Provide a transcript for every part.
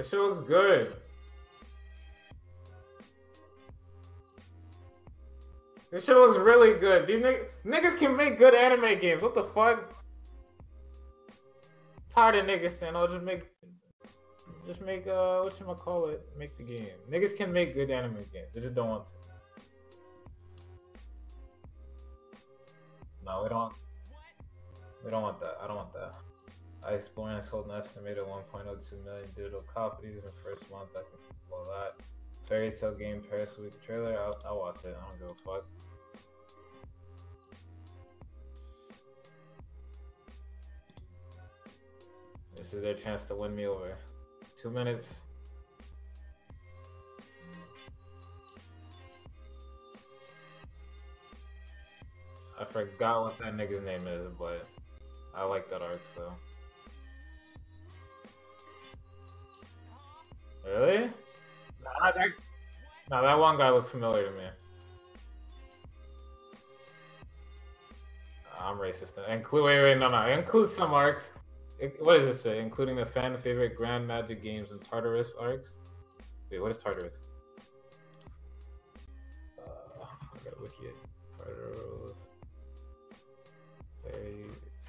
This shit looks good. This shit looks really good. These nigg- niggas can make good anime games. What the fuck? Tired of niggas saying, "Oh, just make, just make uh, what you call it? Make the game." Niggas can make good anime games. They just don't want to. No, we don't. We don't want that. I don't want that. Iceborne sold an estimated 1.02 million digital copies in the first month. I can follow that. Fairy Tail game Paris Week trailer. I'll, I'll watch it. I don't give a fuck. This is their chance to win me over. Two minutes. I forgot what that nigga's name is, but I like that arc, so. Really? Nah, that, nah, that one guy looked familiar to me. I'm racist. Include wait, wait, no, no. Include some arcs. It- What does it say? Including the fan favorite Grand Magic Games and Tartarus arcs. Wait, what is Tartarus? Uh, I gotta wiki it. Tartarus. Fairy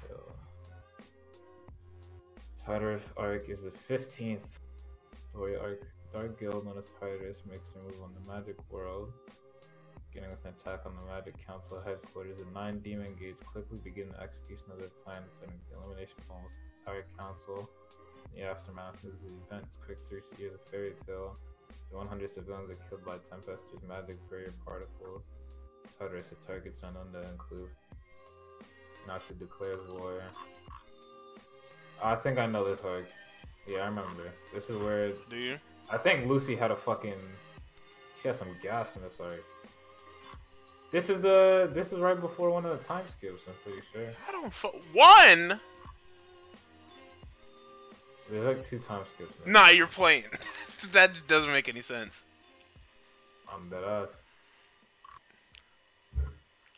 Tail. Tartarus arc is the 15th story arc. Dark Guild, known as Tartarus, makes their move on the magic world. Beginning with an attack on the Magic Council headquarters, the nine demon gates quickly begin the execution of their plan, setting the elimination of almost the entire council. In the aftermath of the events, quick 3 years of Fairy Tail. The 100 civilians are killed by Tempest's magic barrier particles. Tartarus targets unknown that include not to declare war. I think I know this arc. Yeah, I remember. This is where Do you? I think Lucy had a fucking. She had some gas in this arc. This is the. This is right before one of the time skips. I'm pretty sure. I don't. Fu- one. There's like two time skips. it. Nah, you're playing. that doesn't make any sense. I'm dead ass.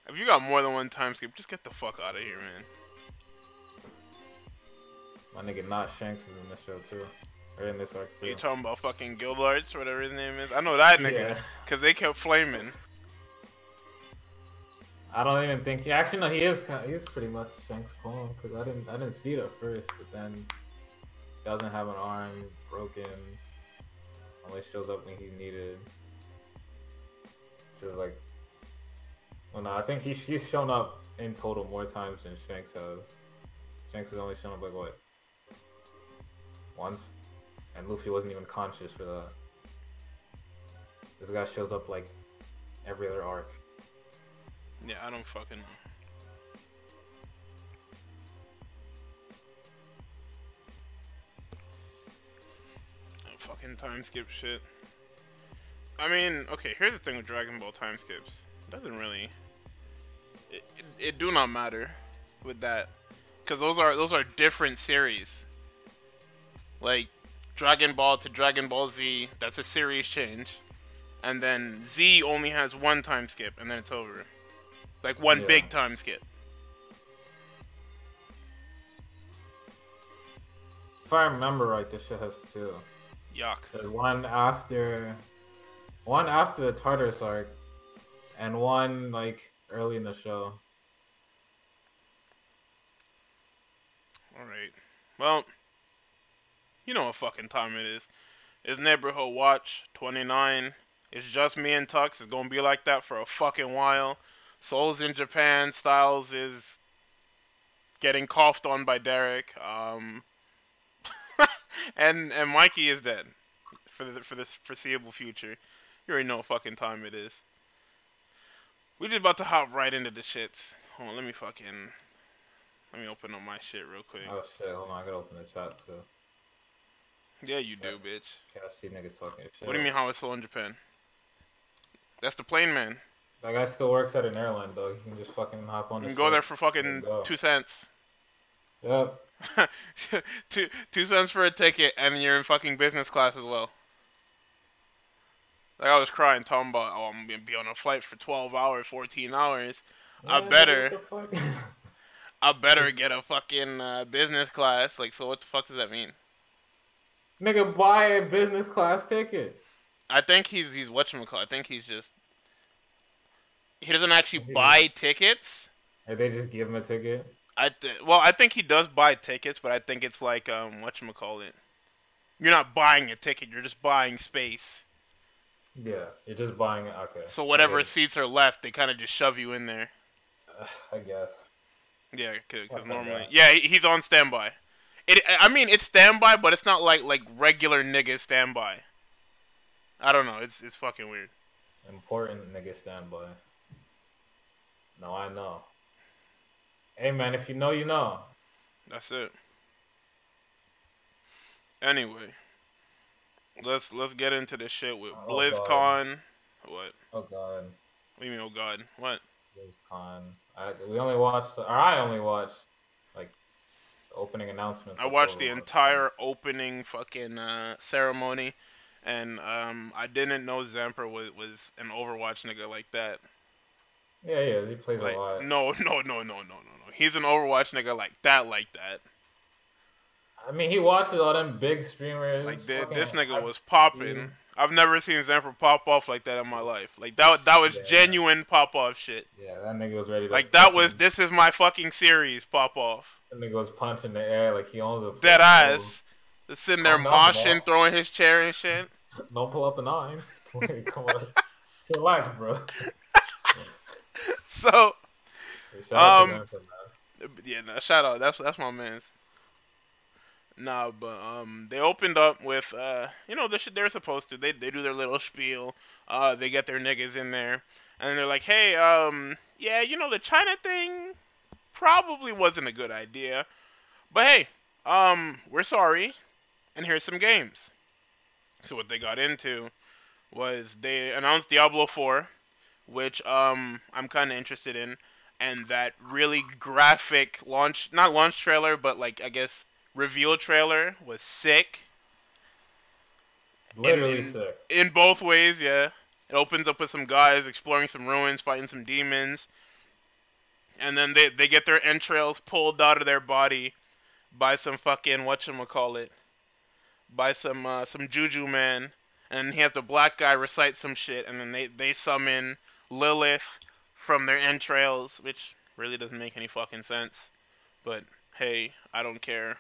If you got more than one time skip, just get the fuck out of here, man. My nigga Not Shanks is in this show too, or in this arc too. You talking about fucking Guildarts, whatever his name is? I know that nigga, Yeah. cause they kept flaming. I don't even think. He actually, no. He is. Kind he's pretty much Shanks' clone because I didn't. I didn't see it at first, but then doesn't have an arm, broken. Only shows up when he's needed. Just like. Well, no, I think he, he's shown up in total more times than Shanks has. Shanks has only shown up like what? Once, and Luffy wasn't even conscious for that. This guy shows up like every other arc. Yeah, I don't fucking. Fucking time skip shit. I mean, okay, here's the thing with Dragon Ball time skips. It doesn't really. It, it, it do not matter with that, because those are those are different series. Like Dragon Ball to Dragon Ball Z, that's a series change, and then Z only has one time skip, and then it's over. Like one Yeah. big time skip. If I remember right, this shit has two. Yuck. There's one after, one after the Tartarus arc, and one like early in the show. Alright. Well, you know what fucking time it is. It's Neighborhood Watch 29. It's just me and Tux. It's gonna be like that for a fucking while. Souls in Japan. Styles is getting coughed on by Derek. Um, and and Mikey is dead for the for this foreseeable future. You already know what fucking time it is. We just about to hop right into the shits. Hold on, let me fucking let me open up my shit real quick. Oh shit! Hold on, I gotta open the chat too. Yeah, you do, bitch. Can't see niggas talking shit. What do you mean how it's slow in Japan? That's the plane man. That guy still works at an airline, though. You can just fucking hop on. You can go there for fucking There you go. two cents. Yep. two two cents for a ticket, and you're in fucking business class as well. Like I was crying, talking about, oh, I'm gonna be on a flight for 12 hours, 14 hours. I better- what the fuck? I better get a fucking uh, business class. Like, so what the fuck does that mean? Nigga, buy a business class ticket. I think he's he's whatchamacallit. I think he's just he doesn't actually buy tickets. And they just give him a ticket. I th- well, I think he does buy tickets, but I think it's like um whatchamacallit. You're not buying a ticket, you're just buying space. Yeah, you're just buying it. Okay. So whatever Okay. seats are left, they kind of just shove you in there. Uh, I guess. Yeah, because normally, yeah, he's on standby. It, I mean, it's standby, but it's not like like regular nigga standby. I don't know. It's it's fucking weird. Important nigga standby. No, I know. Hey man, if you know, you know. That's it. Anyway, let's let's get into this shit with Oh, BlizzCon. What? Oh god, What do you mean? Oh God! What? BlizzCon. I, we only watched, or I only watched, opening announcements. I watched the entire opening fucking uh, ceremony, and um, I didn't know Zamper was was an Overwatch nigga like that. Yeah, yeah, he plays Like, a lot. no, no, no, no, no, no, no. He's an Overwatch nigga like that, like that. I mean, he watches all them big streamers. Like fucking this nigga was popping. I've never seen Zamper pop off like that in my life. Like that, that was Yeah. genuine pop off shit. Yeah, that nigga was ready to. Like that was this is my fucking series pop off. That nigga was punching the air like he owns a. Dead ass. Just sitting there moshing, throwing his chair and shit. Don't pull up the nine. Wait, Come on. Relax, bro. So Hey, shout out to Um, yeah, nah, shout out. That's that's my man. Nah, but um, they opened up with uh, you know, the shit they're supposed to. They they do their little spiel. Uh, they get their niggas in there, and they're like, hey, um, yeah, you know, the China thing probably wasn't a good idea, but hey, um, we're sorry, and here's some games. So what they got into was they announced Diablo 4, which um I'm kind of interested in and that really graphic launch not launch trailer but like i guess reveal trailer was sick. Literally in- sick. in both ways yeah. It opens up with some guys exploring some ruins fighting some demons. And then they, they get their entrails pulled out of their body by some fucking whatchamacallit? By some uh, some juju man. And he has the black guy recite some shit. And then they, they summon lilith from their entrails which really doesn't make any fucking sense. But hey i don't care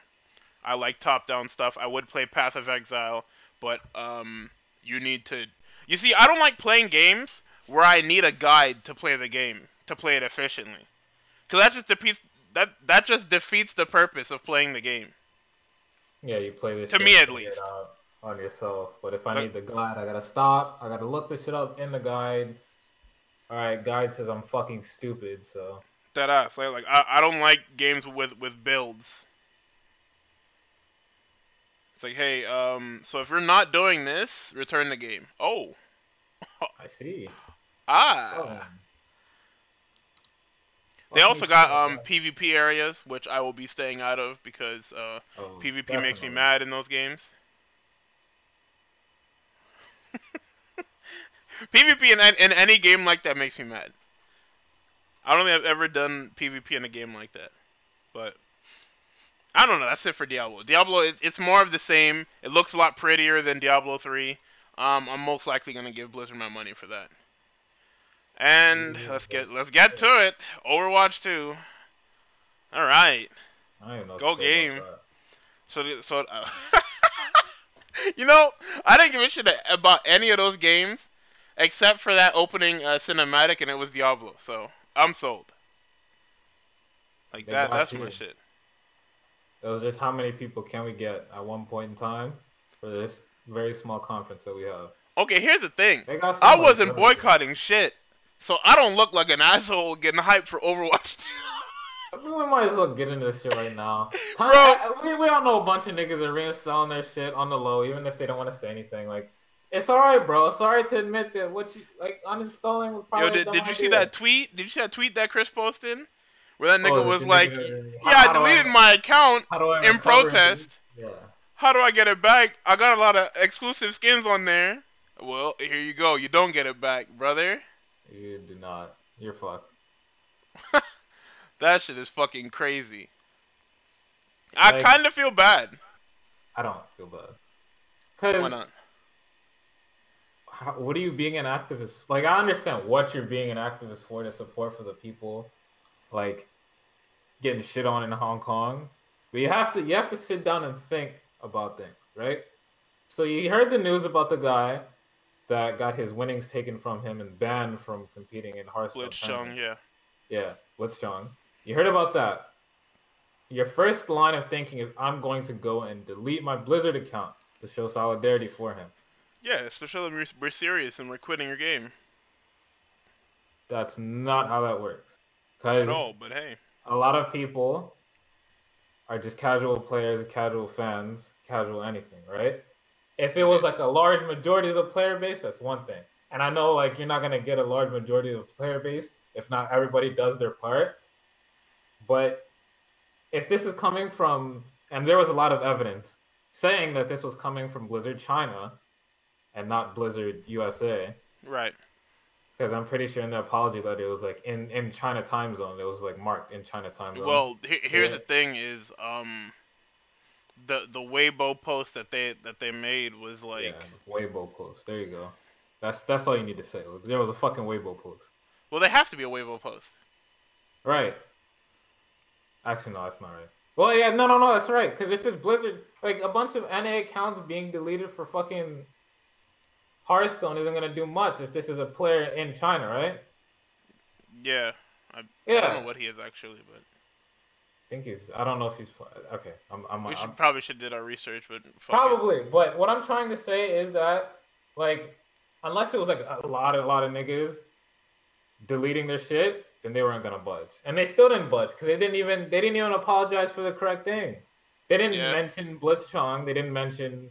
i like top down stuff i would play path of exile but um you need to you see i don't like playing games where i need a guide to play the game to play it efficiently because that just defeats that that just defeats the purpose of playing the game Yeah, you play this. To shit me, at least. On yourself, but if I need the guide, I gotta stop. I gotta look this shit up in the guide. All right, guide says I'm fucking stupid, so that ass like, like I, I don't like games with with builds it's like hey um so if you're not doing this return the game oh I see. ah Oh. They Fuck also me got too, um. PvP areas, which I will be staying out of because uh, Oh, PvP makes me definitely. mad in those games. PvP in, an- in any game like that makes me mad. I don't think I've ever done PvP in a game like that, but I don't know. That's it for Diablo. Diablo, is, it's more of the same. It looks a lot prettier than Diablo 3. Um, I'm most likely gonna give Blizzard my money for that. And Yeah, let's get let's get to it. Overwatch 2. All right. I don't even know what Go to say about game. So so uh, you know, I didn't give a shit about any of those games except for that opening uh, cinematic, and it was Diablo. So I'm sold. Like They that. That's my shit. It was just how many people can we get at one point in time for this very small conference that we have. Okay, here's the thing. I wasn't good. boycotting shit, so I don't look like an asshole getting hyped for Overwatch 2. We might as well get into this shit right now. Bro. Time, we, we all know a bunch of niggas are reinstalling their shit on the low, even if they don't want to say anything. Like, it's alright, bro. Sorry to admit that what you like uninstalling was probably. Yo, did, did you see that tweet? Did you see that tweet that Chris posted? Where that nigga Oh, was like, nigga- "Yeah, how I deleted my account how I in protest. Yeah. How do I get it back? I got a lot of exclusive skins on there. Well, here you go. You don't get it back, brother. You do not. You're fucked. That shit is fucking crazy. I kind of feel bad. I don't feel bad. Why not? what are you being an activist? Like, I understand what you're being an activist for to support for the people, like getting shit on in Hong Kong. But you have to you have to sit down and think about things, right? So you heard the news about the guy that got his winnings taken from him and banned from competing in Hearthstone. Blitzchung, tournaments. yeah. Yeah, Blitzchung. You heard about that. Your first line of thinking is, I'm going to go and delete my Blizzard account to show solidarity for him. Yeah, especially when we're, we're serious and we're quitting your game. That's not how that works. Because all, but hey. a lot of people are just casual players, casual fans, casual anything, right? If it was like a large majority of the player base, that's one thing. And I know like you're not gonna get a large majority of the player base if not everybody does their part. But if this is coming from and there was a lot of evidence saying that this was coming from Blizzard China and not Blizzard USA. Right. Because I'm pretty sure in the apology letter it was like in, in China time zone. It was like marked in China time zone. Well, he- here's Yeah. the thing: is um, the the Weibo post that they that they made was like, yeah, Weibo post. There you go. That's that's all you need to say. There was a fucking Weibo post. well, they have to be a Weibo post. Right. Actually, no, that's not right. Well, yeah, no, no, no, that's right. Because if it's Blizzard, like a bunch of NA accounts being deleted for fucking Hearthstone isn't gonna do much if this is a player in China, right? Yeah. I, I don't know what he is actually, but I think he's. I don't know if he's. Okay, I'm. I'm. we should I'm probably should did our research, but fuck it. Probably, but what I'm trying to say is that, like, unless it was like a lot, of a lot of niggas deleting their shit, then they weren't gonna budge, and they still didn't budge because they didn't even they didn't even apologize for the correct thing. They didn't Yeah. mention Blitzchung. They didn't mention,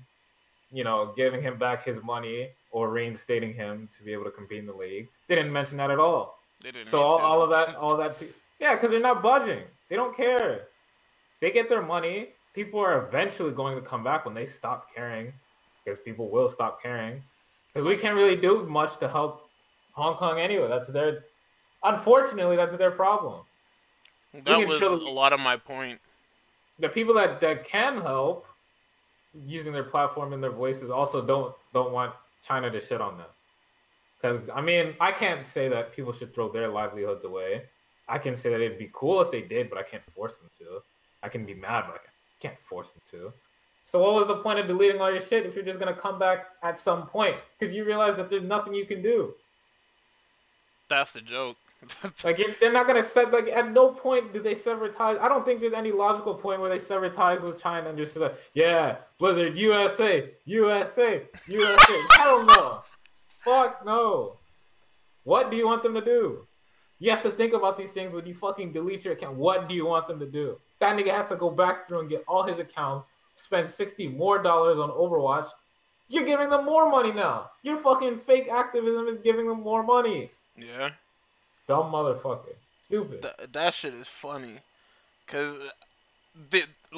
you know, giving him back his money or reinstating him to be able to compete in the league. They didn't mention that at all. They didn't. So all, all of that, all that, yeah, because they're not budging. They don't care. They get their money. People are eventually going to come back when they stop caring, because people will stop caring. Because we can't really do much to help Hong Kong anyway. That's their, unfortunately, that's their problem. that was show- a lot of my point. The people that that can help, using their platform and their voices, also don't don't want China to shit on them. Because I mean, I can't say that people should throw their livelihoods away. I can say that it'd be cool if they did, but I can't force them to. I can be mad, but I can't force them to. So what was the point of deleting all your shit if you're just gonna come back at some point? Because you realize that there's nothing you can do. That's the joke. Like you're, they're not gonna set like at no point do they sever ties. I don't think there's any logical point where they sever ties with China and just like, yeah, Blizzard USA, USA, USA. Hell no. Fuck no. What do you want them to do? You have to think about these things when you fucking delete your account. What do you want them to do? That nigga has to go back through and get all his accounts, spend 60 more dollars on Overwatch. You're giving them more money now. Your fucking fake activism is giving them more money. yeah. Dumb motherfucker. Stupid. Th- that shit is funny, cause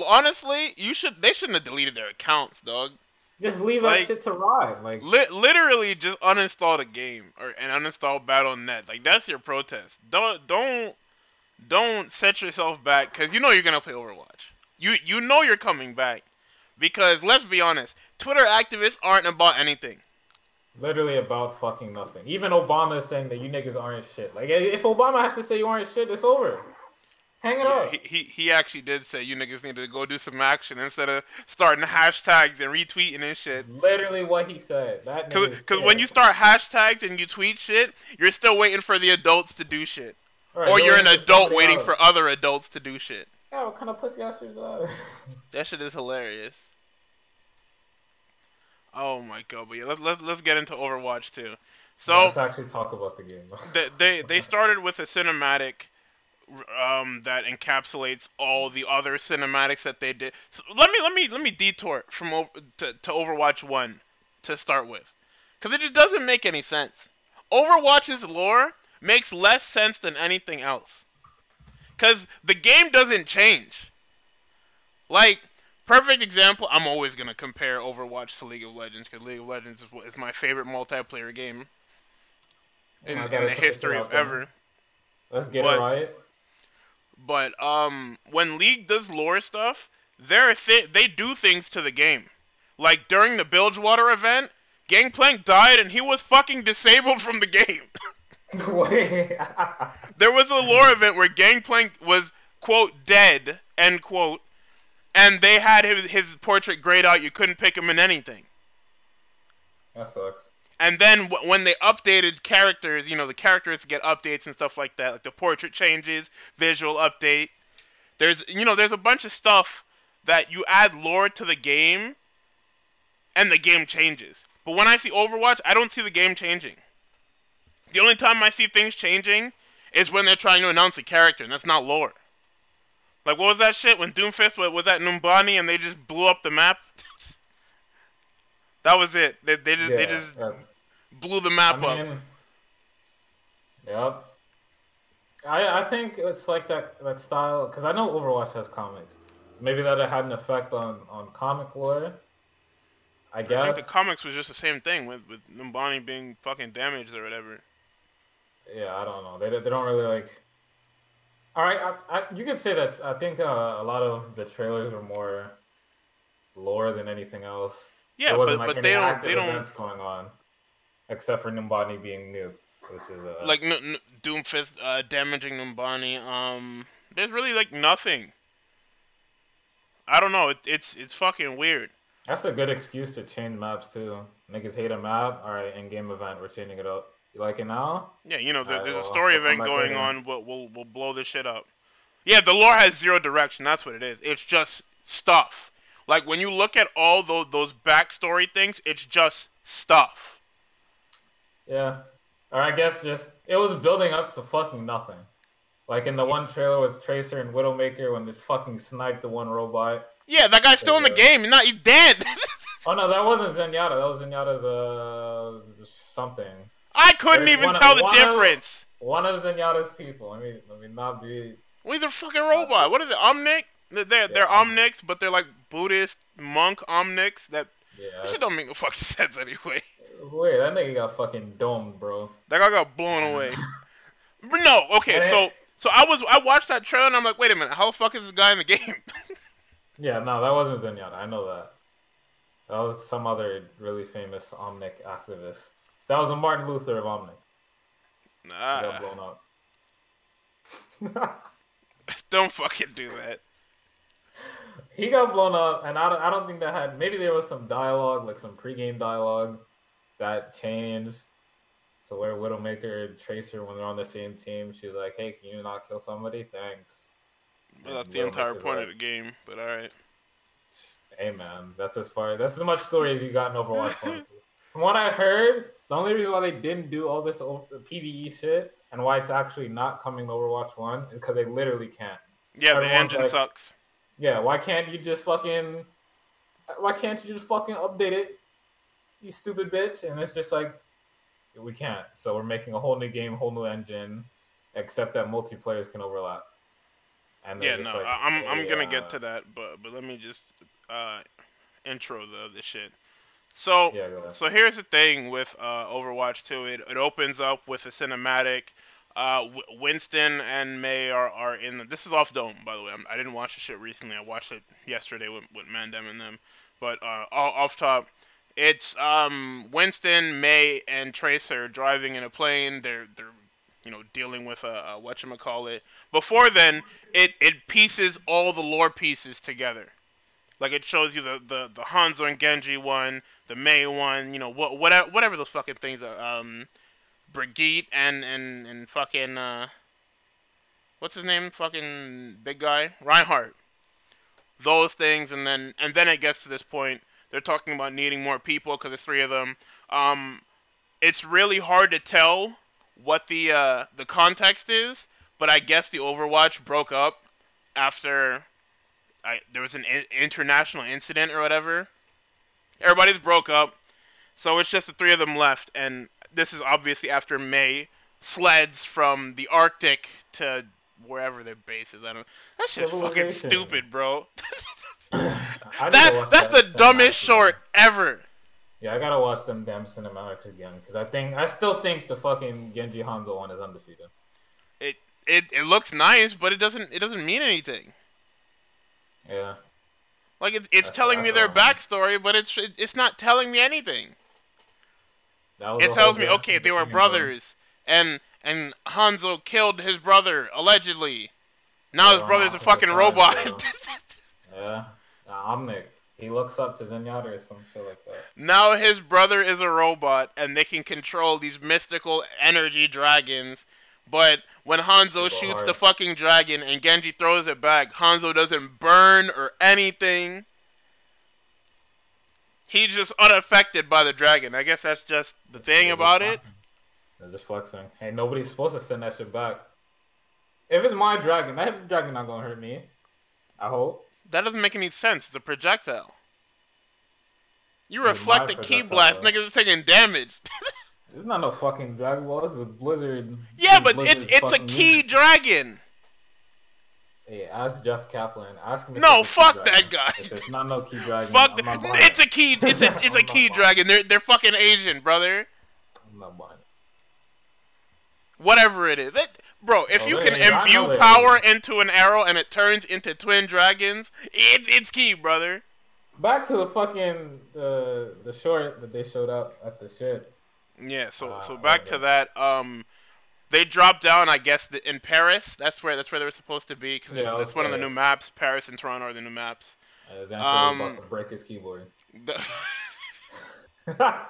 honestly, you should they shouldn't have deleted their accounts, dog. Just leave that shit to ride. Like, Li- literally, just uninstall the game or and uninstall Battle.net. Like that's your protest. Don't don't don't set yourself back, cause you know you're gonna play Overwatch. You you know you're coming back, because let's be honest, Twitter activists aren't about anything. Literally about fucking nothing. Even Obama is saying that you niggas aren't shit. Like, if Obama has to say you aren't shit, it's over. Hang it Yeah, up. he, he he actually did say you niggas need to go do some action instead of starting hashtags and retweeting and shit. Literally what he said. That Cause, when you start hashtags and you tweet shit, you're still waiting for the adults to do shit, Right, or you're an adult waiting else. for other adults to do shit. Yeah, what kind of pussy ass shit is that? That shit is hilarious. Oh my god, but yeah, let's let's let's get into Overwatch too. So let's actually talk about the game. they they they started with a cinematic um that encapsulates all the other cinematics that they did. So let me let me let me detour from over, to to Overwatch 1 to start with. Cuz it just doesn't make any sense. Overwatch's lore makes less sense than anything else. Cuz the game doesn't change. Like perfect example, I'm always going to compare Overwatch to League of Legends cuz League of Legends is, is my favorite multiplayer game in, in the history of ever. Let's get But- it right. But um, when League does lore stuff, they're th- they do things to the game. Like during the Bilgewater event, Gangplank died and he was fucking disabled from the game. There was a lore event where Gangplank was quote dead end quote, and they had his his portrait grayed out. You couldn't pick him in anything. that sucks. And then w- when they updated characters, you know, the characters get updates and stuff like that, like the portrait changes, visual update. There's, you know, there's a bunch of stuff that you add lore to the game, and the game changes. But when I see Overwatch, I don't see the game changing. The only time I see things changing is when they're trying to announce a character, and that's not lore. Like, what was that shit when Doomfist was, was at Numbani and they just blew up the map? that was it. They, they just, they just that- blew the map I up. mean, yep. I I think it's like that that style because I know Overwatch has comics. Maybe that it had an effect on on comic lore. I guess. I think the comics was just the same thing with with Numbani being fucking damaged or whatever. yeah, I don't know. They they don't really like. All right, I, I, you could say that. I think uh, a lot of the trailers are more lore than anything else. Yeah, but like, but they don't they don't events going on, except for Numbani being nuked, which is uh, like N- N- Doomfist uh, damaging Numbani. Um, there's really like nothing. I don't know. It, it's it's fucking weird. That's a good excuse to change maps too. Niggas hate a map. All right, in game event, we're changing it up. You like it now? Yeah, you know, Alright, there's a story event going on. We'll, we'll we'll blow this shit up. Yeah, the lore has zero direction. That's what it is. It's just stuff. Like when you look at all those those backstory things, it's just stuff. Yeah. Or I guess just it was building up to fucking nothing. Like in the one trailer with Tracer and Widowmaker when they fucking sniped the one robot. Yeah, that guy's still in the game. He's not. He's dead. Oh no, that wasn't Zenyatta. That was Zenyatta's uh something. I couldn't There's even one- tell the one of- difference. One of Zenyatta's people. Let me let me not be. Well, he's a fucking robot. What is it? Omnic? They're they're, they're Yeah. Omnics, but they're like Buddhist monk Omnics. That Yeah. that shit don't make no fucking sense anyway. Wait, That nigga got fucking domed, bro. That guy got blown away. But no, okay, so so I was I watched that trailer and I'm like, wait a minute, how the fuck is this guy in the game? Yeah, no, that wasn't Zenyatta. I know that. That was some other really famous Omnic activist. That was a Martin Luther of Omnic. He got nah, blown up. don't fucking do that. he got blown up, and I don't, I don't think that had. Maybe there was some dialogue, like some pregame dialogue, that changed. So where Widowmaker and Tracer, when they're on the same team, she's like, "Hey, can you not kill somebody? Thanks." Well, that's the entire point like, of the game. But all right. Hey man, that's as far. That's as much story as you got in Overwatch From what I heard, the only reason why they didn't do all this o- PVE shit and why it's actually not coming to Overwatch 1 is because they literally can't. Yeah, the engine like- sucks. Yeah, why can't you just fucking? Why can't you just fucking update it? You stupid bitch! And it's just like, we can't. So we're making a whole new game, whole new engine, except that multiplayers can overlap. And Yeah, no, like, I'm I'm gonna uh, get to that, but but let me just uh intro the the shit. So Yeah, so here's the thing with uh Overwatch 2. It it opens up with a cinematic. Uh, Winston and Mei are, are in the. This is off dome, by the way. I'm, I didn't watch the shit recently. I watched it yesterday with, with Mandem and them. But uh, off top, it's um Winston, Mei, and Tracer driving in a plane. They're they're you know dealing with a, a whatchamacallit. Before then, it it pieces all the lore pieces together. Like it shows you the the, the Hanzo and Genji one, the Mei one, you know what whatever whatever those fucking things are. Um, Brigitte and and and fucking uh, what's his name? Fucking big guy Reinhardt. Those things, and then and then it gets to this point. They're talking about needing more people because there's three of them. Um, it's really hard to tell what the uh, the context is, but I guess the Overwatch broke up after I, there was an in- international incident or whatever. Everybody's broke up, so it's just the three of them left, and this is obviously after Mei sleds from the Arctic to wherever their base is. I don't. That shit's fucking stupid, bro. That that's that the dumbest short ever. Yeah, I gotta watch them damn cinematics again because I think I still think the fucking Genji Hanzo one is undefeated. It it it looks nice, but it doesn't it doesn't mean anything. Yeah, Like it's it's That's- telling me their backstory, but it's it's not telling me anything. It tells me okay, they were brothers, and and Hanzo killed his brother allegedly. Now his brother's a fucking robot. Yeah, nah, Omnic. He looks up to Zenyatta or some shit like that. now his brother is a robot, and they can control these mystical energy dragons. But when Hanzo shoots hard. the fucking dragon and Genji throws it back, Hanzo doesn't burn or anything. He's just unaffected by the dragon. I guess that's just the thing about it. They're just flexing. Hey, nobody's supposed to send that shit back. If it's my dragon, that dragon not gonna hurt me. I hope. That doesn't make any sense. It's a projectile. You reflect the ki blast, niggas is taking damage. It's not no fucking Dragon Ball. This is a Blizzard. yeah, but Blizzard's it's it's a ki music. dragon. Hey, ask Jeff Kaplan. Ask him. No, fuck that guy. If it's not no ki dragon, Fuck, buying it's a ki. It's a it's a ki dragon. They're they're fucking Asian, brother. I'm not buying it. Whatever it is, it, bro. If Oh, you can imbue power into an arrow and it turns into twin dragons, it's it's ki, brother. Back to the fucking uh, the short that they showed up at the shit. Yeah. So Ah, so back to that. Um, they dropped down. I guess the, in Paris. That's where that's where they were supposed to be because Yeah, that's one of the new maps. Paris and Toronto are the new maps. Uh, Um, about to break his keyboard. The-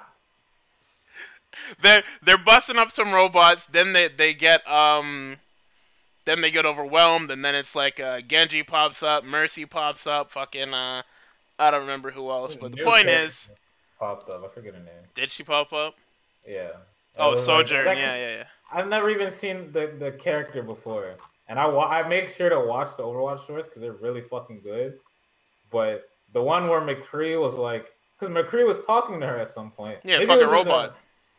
they're they're busting up some robots. Then they they get um, then they get overwhelmed, and then it's like uh, Genji pops up, Mercy pops up, fucking uh, I don't remember who else. But the point is, popped up. I forget her name. did she pop up? Yeah. Oh, It was like- yeah, yeah, yeah. I've never even seen the, the character before, and I wa- I make sure to watch the Overwatch shorts because they're really fucking good. But the one where McCree was like, because McCree was talking to her at some point. Yeah, Maybe it fucking in the- robot.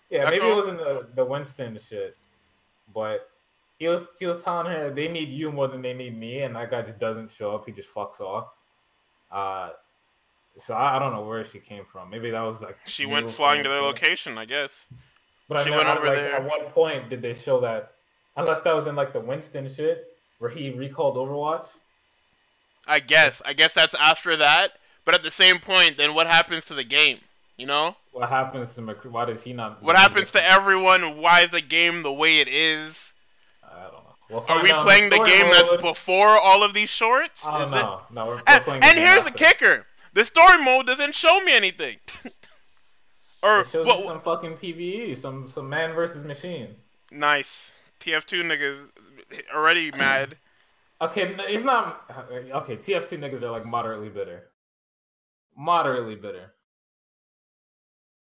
yeah, Echo? maybe it was in the the Winston shit, but he was he was telling her they need you more than they need me, and that guy just doesn't show up. He just fucks off. Uh, so I, I don't know where she came from. Maybe that was like She went flying to their location, I guess. But She I mean, went I- over like, there. At what point did they show that? Unless that was in like the Winston shit where he recalled Overwatch. I guess. I guess that's after that. But at the same point, then what happens to the game? You know? What happens to McCree? Why does he not? What happens to everyone? Why is the game the way it is? I don't know. We'll Are we playing the story game that's before all of these shorts? I don't Is it- No, we're, eh, we're And, playing and here's the kicker: the story mode doesn't show me anything. or It shows what? some fucking PVE, some some man versus machine. Nice. TF2 niggas already mad. Okay, it's not. Okay, TF2 niggas are like moderately bitter. Moderately bitter.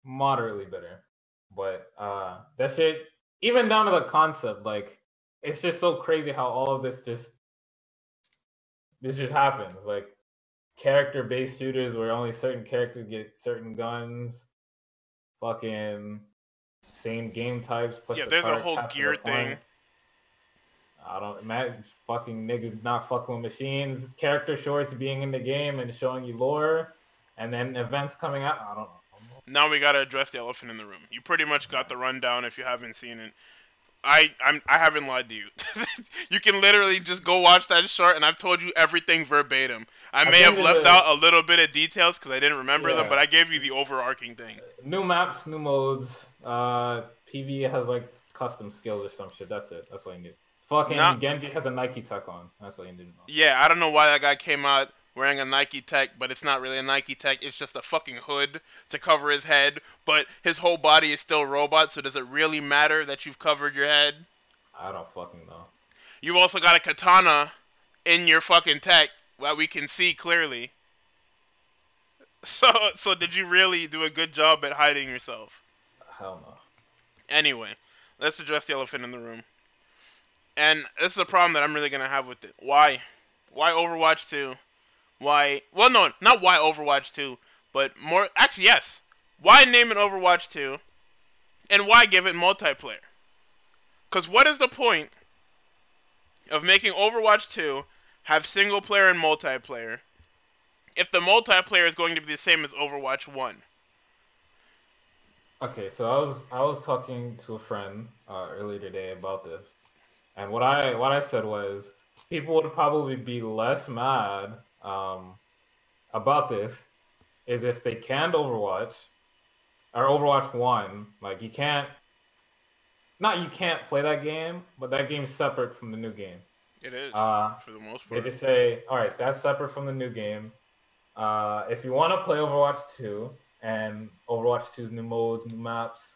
Moderately bitter. But uh that shit, even down to the concept, like it's just so crazy how all of this just this just happens. Like character based shooters where only certain characters get certain guns. Fucking same game types. Yeah, the there's a whole gear thing. I don't imagine fucking niggas not fucking with machines, character shorts being in the game and showing you lore, and then events coming out. I don't know. Now we gotta address the elephant in the room. You pretty much got the rundown if you haven't seen it. I I'm I haven't lied to you. you can literally just go watch that short, and I've told you everything verbatim. I I may have left a- out a little bit of details because I didn't remember them, but I gave you the overarching thing. New maps, new modes. Uh, PV has like custom skills or some shit. That's it. That's all you need. Fucking Nah. Genji has a Nike tech on. That's all you need. Yeah, I don't know why that guy came out wearing a Nike tech, but it's not really a Nike tech. It's just a fucking hood to cover his head, but his whole body is still robot. So does it really matter that you've covered your head? I don't fucking know. You've also got a katana in your fucking tech that we can see clearly. So, so did you really do a good job at hiding yourself? Hell no. Anyway, let's address the elephant in the room. And this is a problem that I'm really gonna have with it. Why? Why Overwatch 2? Why? Well, no, not why Overwatch 2, but more. Actually, yes. Why name it Overwatch 2? And why give it multiplayer? Because what is the point of making Overwatch 2 have single player and multiplayer if the multiplayer is going to be the same as Overwatch 1? Okay, so I was I was talking to a friend uh, earlier today about this, and what I what I said was people would probably be less mad um, about this is if they canned Overwatch or Overwatch One, like you can't, not you can't play that game, but that game's separate from the new game. It is Uh, for the most part. They just say, all right, that's separate from the new game. Uh, if you want to play Overwatch 2 and Overwatch 2's new modes, new maps,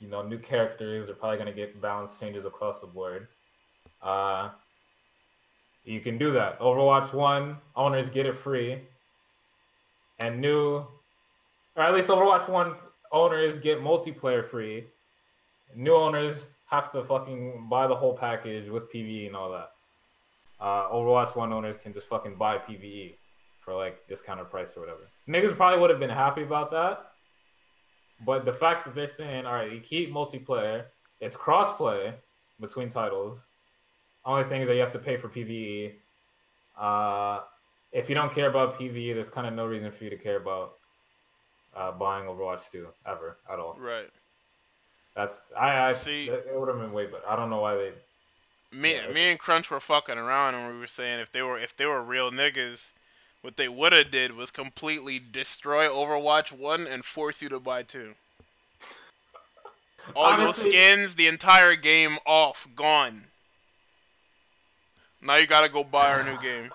you know, new characters, they're probably gonna get balance changes across the board. Uh, you can do that. Overwatch 1 owners get it free, and new, or at least Overwatch 1 owners get multiplayer free. New owners have to fucking buy the whole package with PvE and all that uh, Overwatch One owners can just fucking buy PVE for like discounted price or whatever. Niggas probably would have been happy about that, but the fact that they're saying, all right, you keep multiplayer, it's crossplay between titles. Only thing is that you have to pay for PVE. Uh, if you don't care about PVE, there's kind of no reason for you to care about uh, buying Overwatch 2 ever at all. Right. That's I, I See- it would have been way better. I don't know why they Me, Yeah, me and Crunch were fucking around and we were saying if they were if they were real niggas, what they would have did was completely destroy Overwatch one and force you to buy two. All Honestly- your skins, the entire game off, gone. Now you gotta go buy our new game.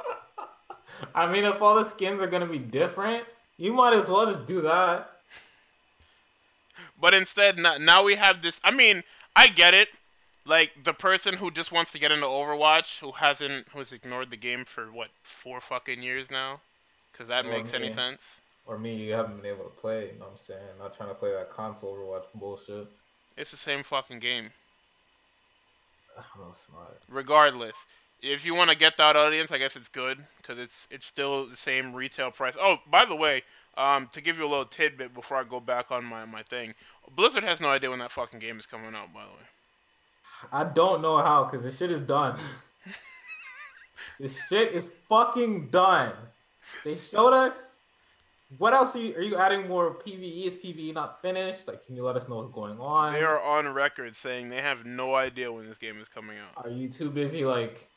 I mean, if all the skins are gonna be different, you might as well just do that. But instead, now, we have this. I mean, I get it. Like the person who just wants to get into Overwatch, who hasn't, who's ignored the game for what four fucking years now, because that Well, makes any sense. Or me, you haven't been able to play. You know what I'm saying? Not trying to play that console Overwatch bullshit. It's the same fucking game. No, it's not. Regardless, if you want to get that audience, I guess it's good because it's it's still the same retail price. Oh, by the way, um, to give you a little tidbit before I go back on my my thing, Blizzard has no idea when that fucking game is coming out. By the way. I don't know how, cause this shit is done. this shit is fucking done. They showed us. What else are you? Are you adding more PVE? Is PVE not finished? Like, can you let us know what's going on? They are on record saying they have no idea when this game is coming out. Are you too busy like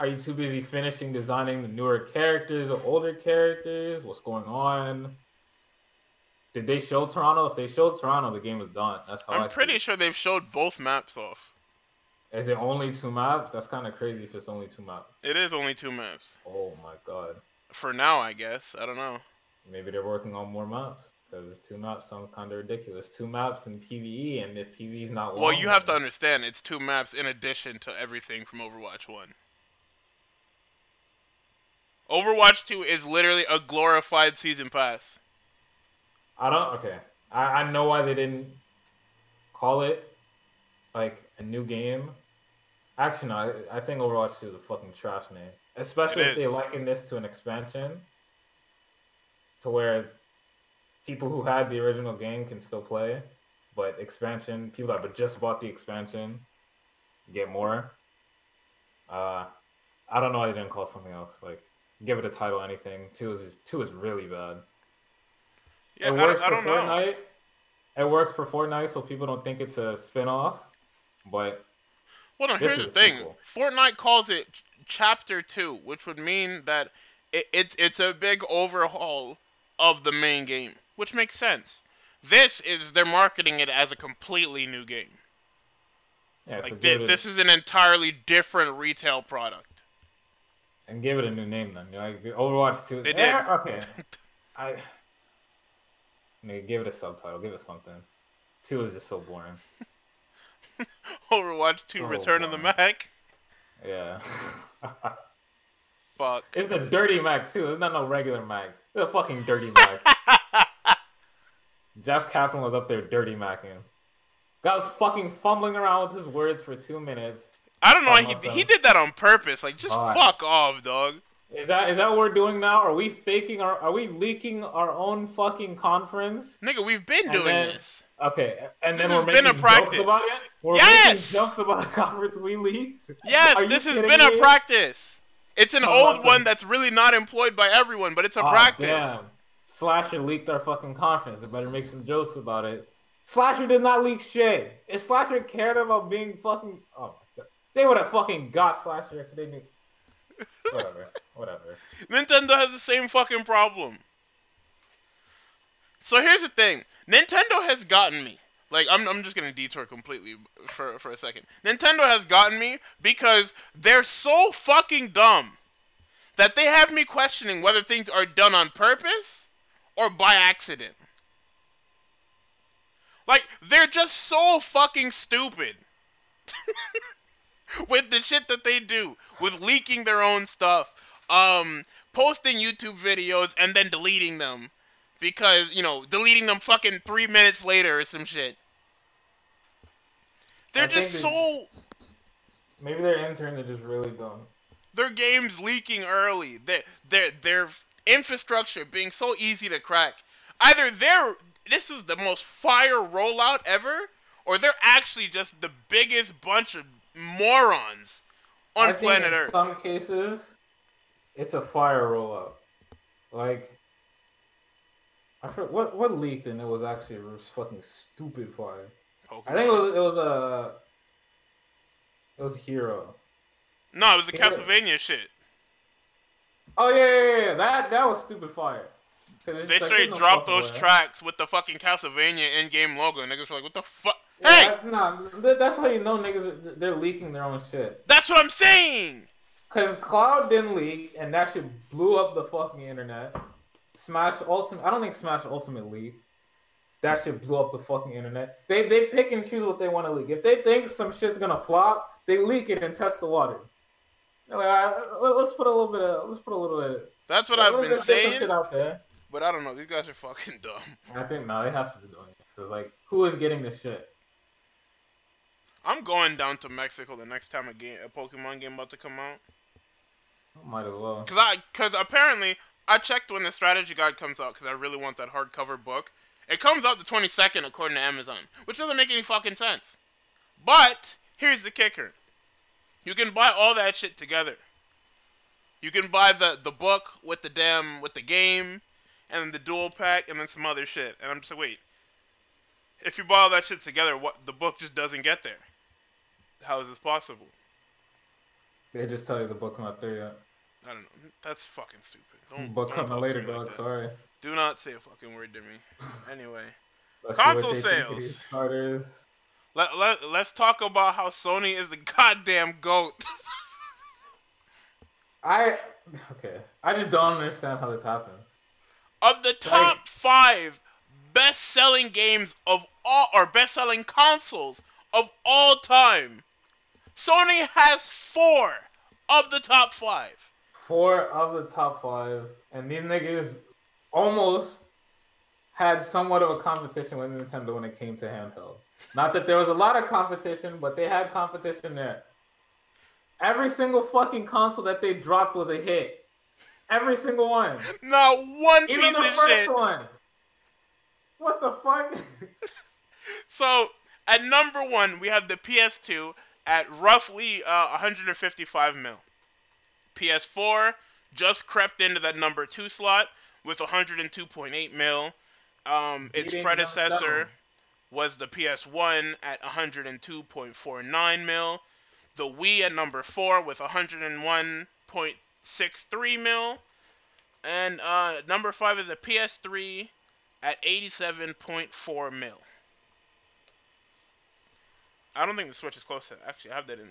are you too busy finishing designing the newer characters or older characters? What's going on? Did they show Toronto? If they showed Toronto, the game was done. That's how I I'm pretty see sure they've showed both maps off. Is it only two maps? That's kind of crazy if it's only two maps. It is only two maps. Oh my god. For now, I guess. I don't know. Maybe they're working on more maps because two maps sounds kind of ridiculous. Two maps in PVE, and if PVE is not long, Well, you have to understand, it's two maps in addition to everything from Overwatch 1. Overwatch 2 is literally a glorified season pass. I don't. Okay, I, I know why they didn't call it like a new game. Actually, no. I, I think Overwatch 2 is a fucking trash name, especially It if they is. liken this to an expansion, to where people who had the original game can still play, but expansion people that just bought the expansion get more. Uh, I don't know why they didn't call something else. Like, give it a title, anything. Two is two is really bad Yeah, it I, works don't- I don't for know. It worked for Fortnite, so people don't think it's a spin-off. But Well, no, This here's is the thing. sequel. Fortnite calls it Ch- Chapter 2, which would mean that it, it's it's a big overhaul of the main game, which makes sense. This is they're marketing it as a completely new game. yeah, Like it a, this is an entirely different retail product. And give it a new name then. You know, like Overwatch Two. They Eh, did. Okay. I. Maybe give it a subtitle. Give it something. Two is just so boring. Overwatch 2 Oh, Return of the. Mac. Yeah. Fuck. it's a dirty Mac too. It's not no regular Mac. It's a fucking dirty Mac. Jeff Kaplan was up there dirty macking. Guy was fucking fumbling around with his words for two minutes. I don't know. why He, myself. he did that on purpose. Like, just Alright. fuck off, dog. Is that is that what we're doing now? Are we faking our? Are we leaking our own fucking conference? Nigga, we've been And doing then- this. Okay, and then we're has been making a practice. jokes about it. We're Yes! making jokes about a conference we leaked. Yes, this has been me? a practice. It's an Talk old about one that's really not employed by everyone, but it's a Aw, practice. Damn. Slasher leaked our fucking conference. I better make some jokes about it. Slasher did not leak shit. If Slasher cared about being fucking, oh my god, they would have fucking got Slasher if they knew. whatever, whatever. Nintendo has the same fucking problem. So here's the thing. Nintendo has gotten me. Like I'm I'm just gonna detour completely for for a second. Nintendo has gotten me because they're so fucking dumb that they have me questioning whether things are done on purpose or by accident. Like they're just so fucking stupid. with the shit that they do, with leaking their own stuff, um, posting YouTube videos and then deleting them because you know deleting them fucking three minutes later or some shit. They're I just so Maybe their interns are just really dumb. their games leaking early. Their their their infrastructure being so easy to crack. Either they're this is the most fire rollout ever, or they're actually just the biggest bunch of morons on I think planet in Earth. some cases, it's a fire rollout. Like, I forgot what what leaked and it was actually a fucking stupid fire. I think it was it was a it was Hero. no, it was the. Castlevania shit. Oh yeah, yeah, yeah, yeah. that that was stupid fire. They like, straight no dropped those way. tracks with the fucking Castlevania in-game logo, and niggas were like, "What the fuck?" Yeah, hey, nah, that's how you know niggas they're leaking their own shit. that's what I'm saying. Cause Cloud didn't leak, and that shit blew up the fucking internet. Smash Ultimate, I don't think Smash Ultimate leaked. That shit blew up the fucking internet. They they pick and choose what they want to leak. If they think some shit's gonna flop, they leak it and test the water. Like, "All right, let- let's put a little bit of, let's put a little bit. That's what let's I've been just get some saying, shit out there. but I don't know. These guys are fucking dumb. I think no, they have to be doing it. Cause like, who is getting this shit? I'm going down to Mexico the next time a game, a Pokemon game about to come out. Might as well. Cause I, cause apparently I checked when the strategy guide comes out, cause I really want that hardcover book. It comes out the 22nd according to Amazon, which doesn't make any fucking sense. But here's the kicker: you can buy all that shit together. You can buy the the book with the damn with the game, and then the dual pack, and then some other shit. And I'm just like, wait. If you buy all that shit together, what the book just doesn't get there? How is this possible? They just tell you the book's not there yet. I don't know. That's fucking stupid. Don't, Book don't coming later, me like Sorry. Do not say a fucking word to me. Anyway, Let's see what Console sales. let, let, let's talk about how Sony is the goddamn GOAT. I okay. I just don't understand how this happened. of the top five best selling games of all, or best selling consoles of all time, Sony has four of the top five. Four of the top five, and these niggas almost had somewhat of a competition with Nintendo when it came to handheld. Not that there was a lot of competition, but they had competition there. Every single fucking console that they dropped was a hit. Every single one. Not one piece of shit. Even the first one. What the fuck? So at number one, we have the PS2 at roughly uh, 155 mil. PS4 just crept into that number two slot with 102.8 mil. Um, its predecessor was the PS1 at 102.49 mil. The Wii at number four with 101.63 mil. And uh, number five is the PS3 at 87.4 mil. I don't think the Switch is close to. Actually, I have that in.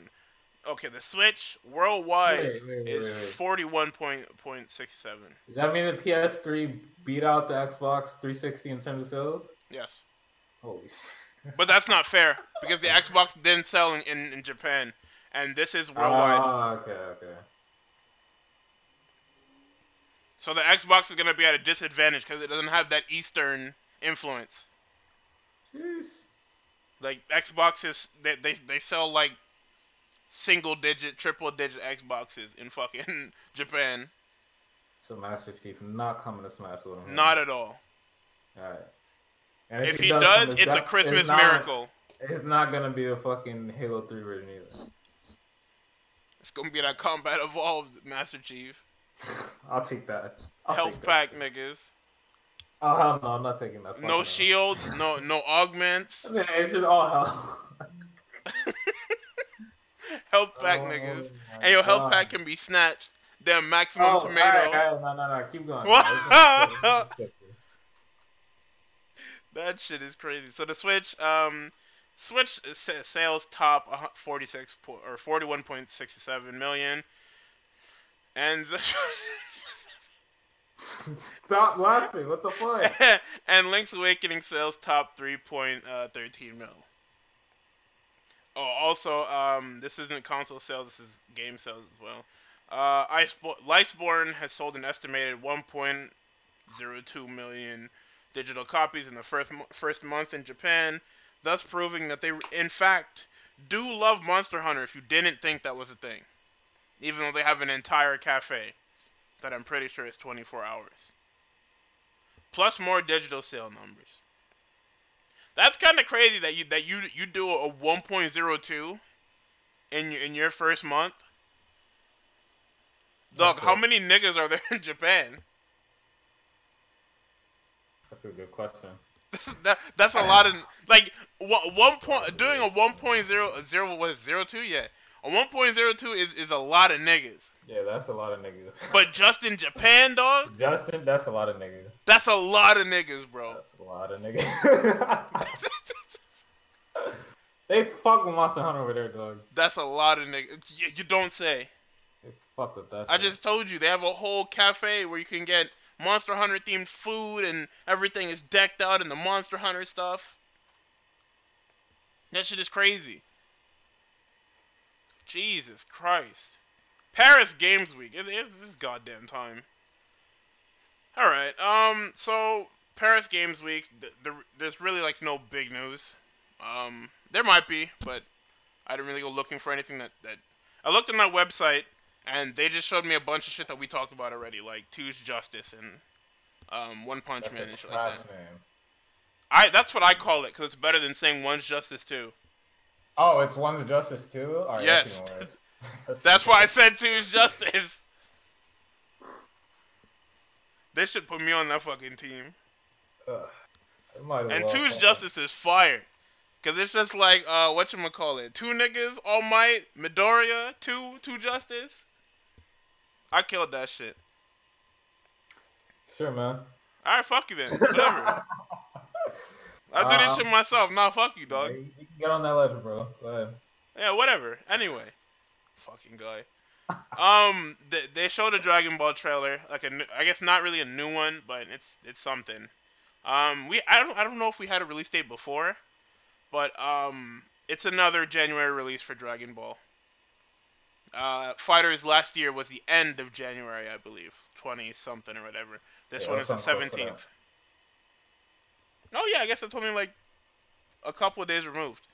Okay, the Switch worldwide Wait, wait, wait, is wait. forty-one point point six seven. Does that mean the PS3 beat out the Xbox 360 in terms of sales? Yes, Holy but that's not fair because the Xbox didn't sell in, in, in Japan, and this is worldwide. Ah, okay, okay. So the Xbox is gonna be at a disadvantage because it doesn't have that Eastern influence. Jeez. Like Xbox is they they, they sell like single digit, triple digit Xboxes in fucking Japan. So Master Chief not coming to Smash. Not at all. Alright. And If he come, does, it's a def- Christmas not- miracle. It's not gonna be a fucking Halo 3 version either. It's gonna be that Combat Evolved Master Chief. I'll take that. I'll Health take pack, shit. niggas. Oh hell no, I'm not taking that. No shields, no no augments. Man, it's just all hell. Health pack, Oh niggas. And your health God. pack can be snatched Damn maximum Oh, tomato. alright, alright, no, no, no, keep going. What? Let's just- let's just get through. That shit is crazy. So the Switch, um, Switch sales top 46 po- or 41.67 million, and Stop laughing. What the fuck? and Link's Awakening sales top 3.13 mil. Oh, also, um, this isn't console sales. This is game sales as well. Uh, Iceborne, has sold an estimated 1.02 million digital copies in the first first month in Japan, thus proving that they, in fact, do love Monster Hunter. If you didn't think that was a thing, even though they have an entire cafe that I'm pretty sure is 24 hours, plus more digital sale numbers. That's kind of crazy that you that you you do a 1.02 in your in your first month. Dog, That's how many niggas are there in Japan? That's a good question. that that's a lot of like one, one point doing a 1.0 zero was zero two yet. A 1.02 is is a lot of niggas. Yeah, that's a lot of niggas. But just in Japan, dog, Justin, that's a lot of niggas. that's a lot of niggas, bro. That's a lot of niggas. they fuck with Monster Hunter over there, dog. That's a lot of niggas. You, you don't say. They fuck with that. I shit. just told you they have a whole cafe where you can get Monster Hunter themed food and everything is decked out in the Monster Hunter stuff. That shit is crazy. Jesus Christ. Paris Games Week. It is this goddamn time. Alright, um, so Paris Games Week, th- the, there's really like no big news. Um, there might be, but I didn't really go looking for anything that, that I looked on that website and they just showed me a bunch of shit that we talked about already, like Two's Justice and um, One Punch That's Man a and shit like that. name. I that's what I call it because it's better than saying One's Justice too. Oh, it's One's Justice. All right, Yes. That's, even. That's That's why I worse. said Two's Justice. They should put me on that fucking team. Ugh. It might And well Two's Justice is fire. Cause it's just like uh what you call it? Two niggas, All Might, Midoriya, two two Justice. I killed that shit. Sure, man. Alright, fuck you then. Whatever. I do this Um, shit myself. Nah, fuck you, dog. You you can get on that ledger, bro. Go ahead. Yeah, whatever. Anyway, fucking guy. Um, they, they showed a Dragon Ball trailer, like a, new, I guess not really a new one, but it's it's something. Um, we I don't I don't know if we had a release date before, but um, it's another January release for Dragon Ball. Uh, Fighters last year was the end of January, I believe, twenty something or whatever. This Yeah, one is the was something close to seventeenth. Oh yeah, I guess it's only like a couple of days removed.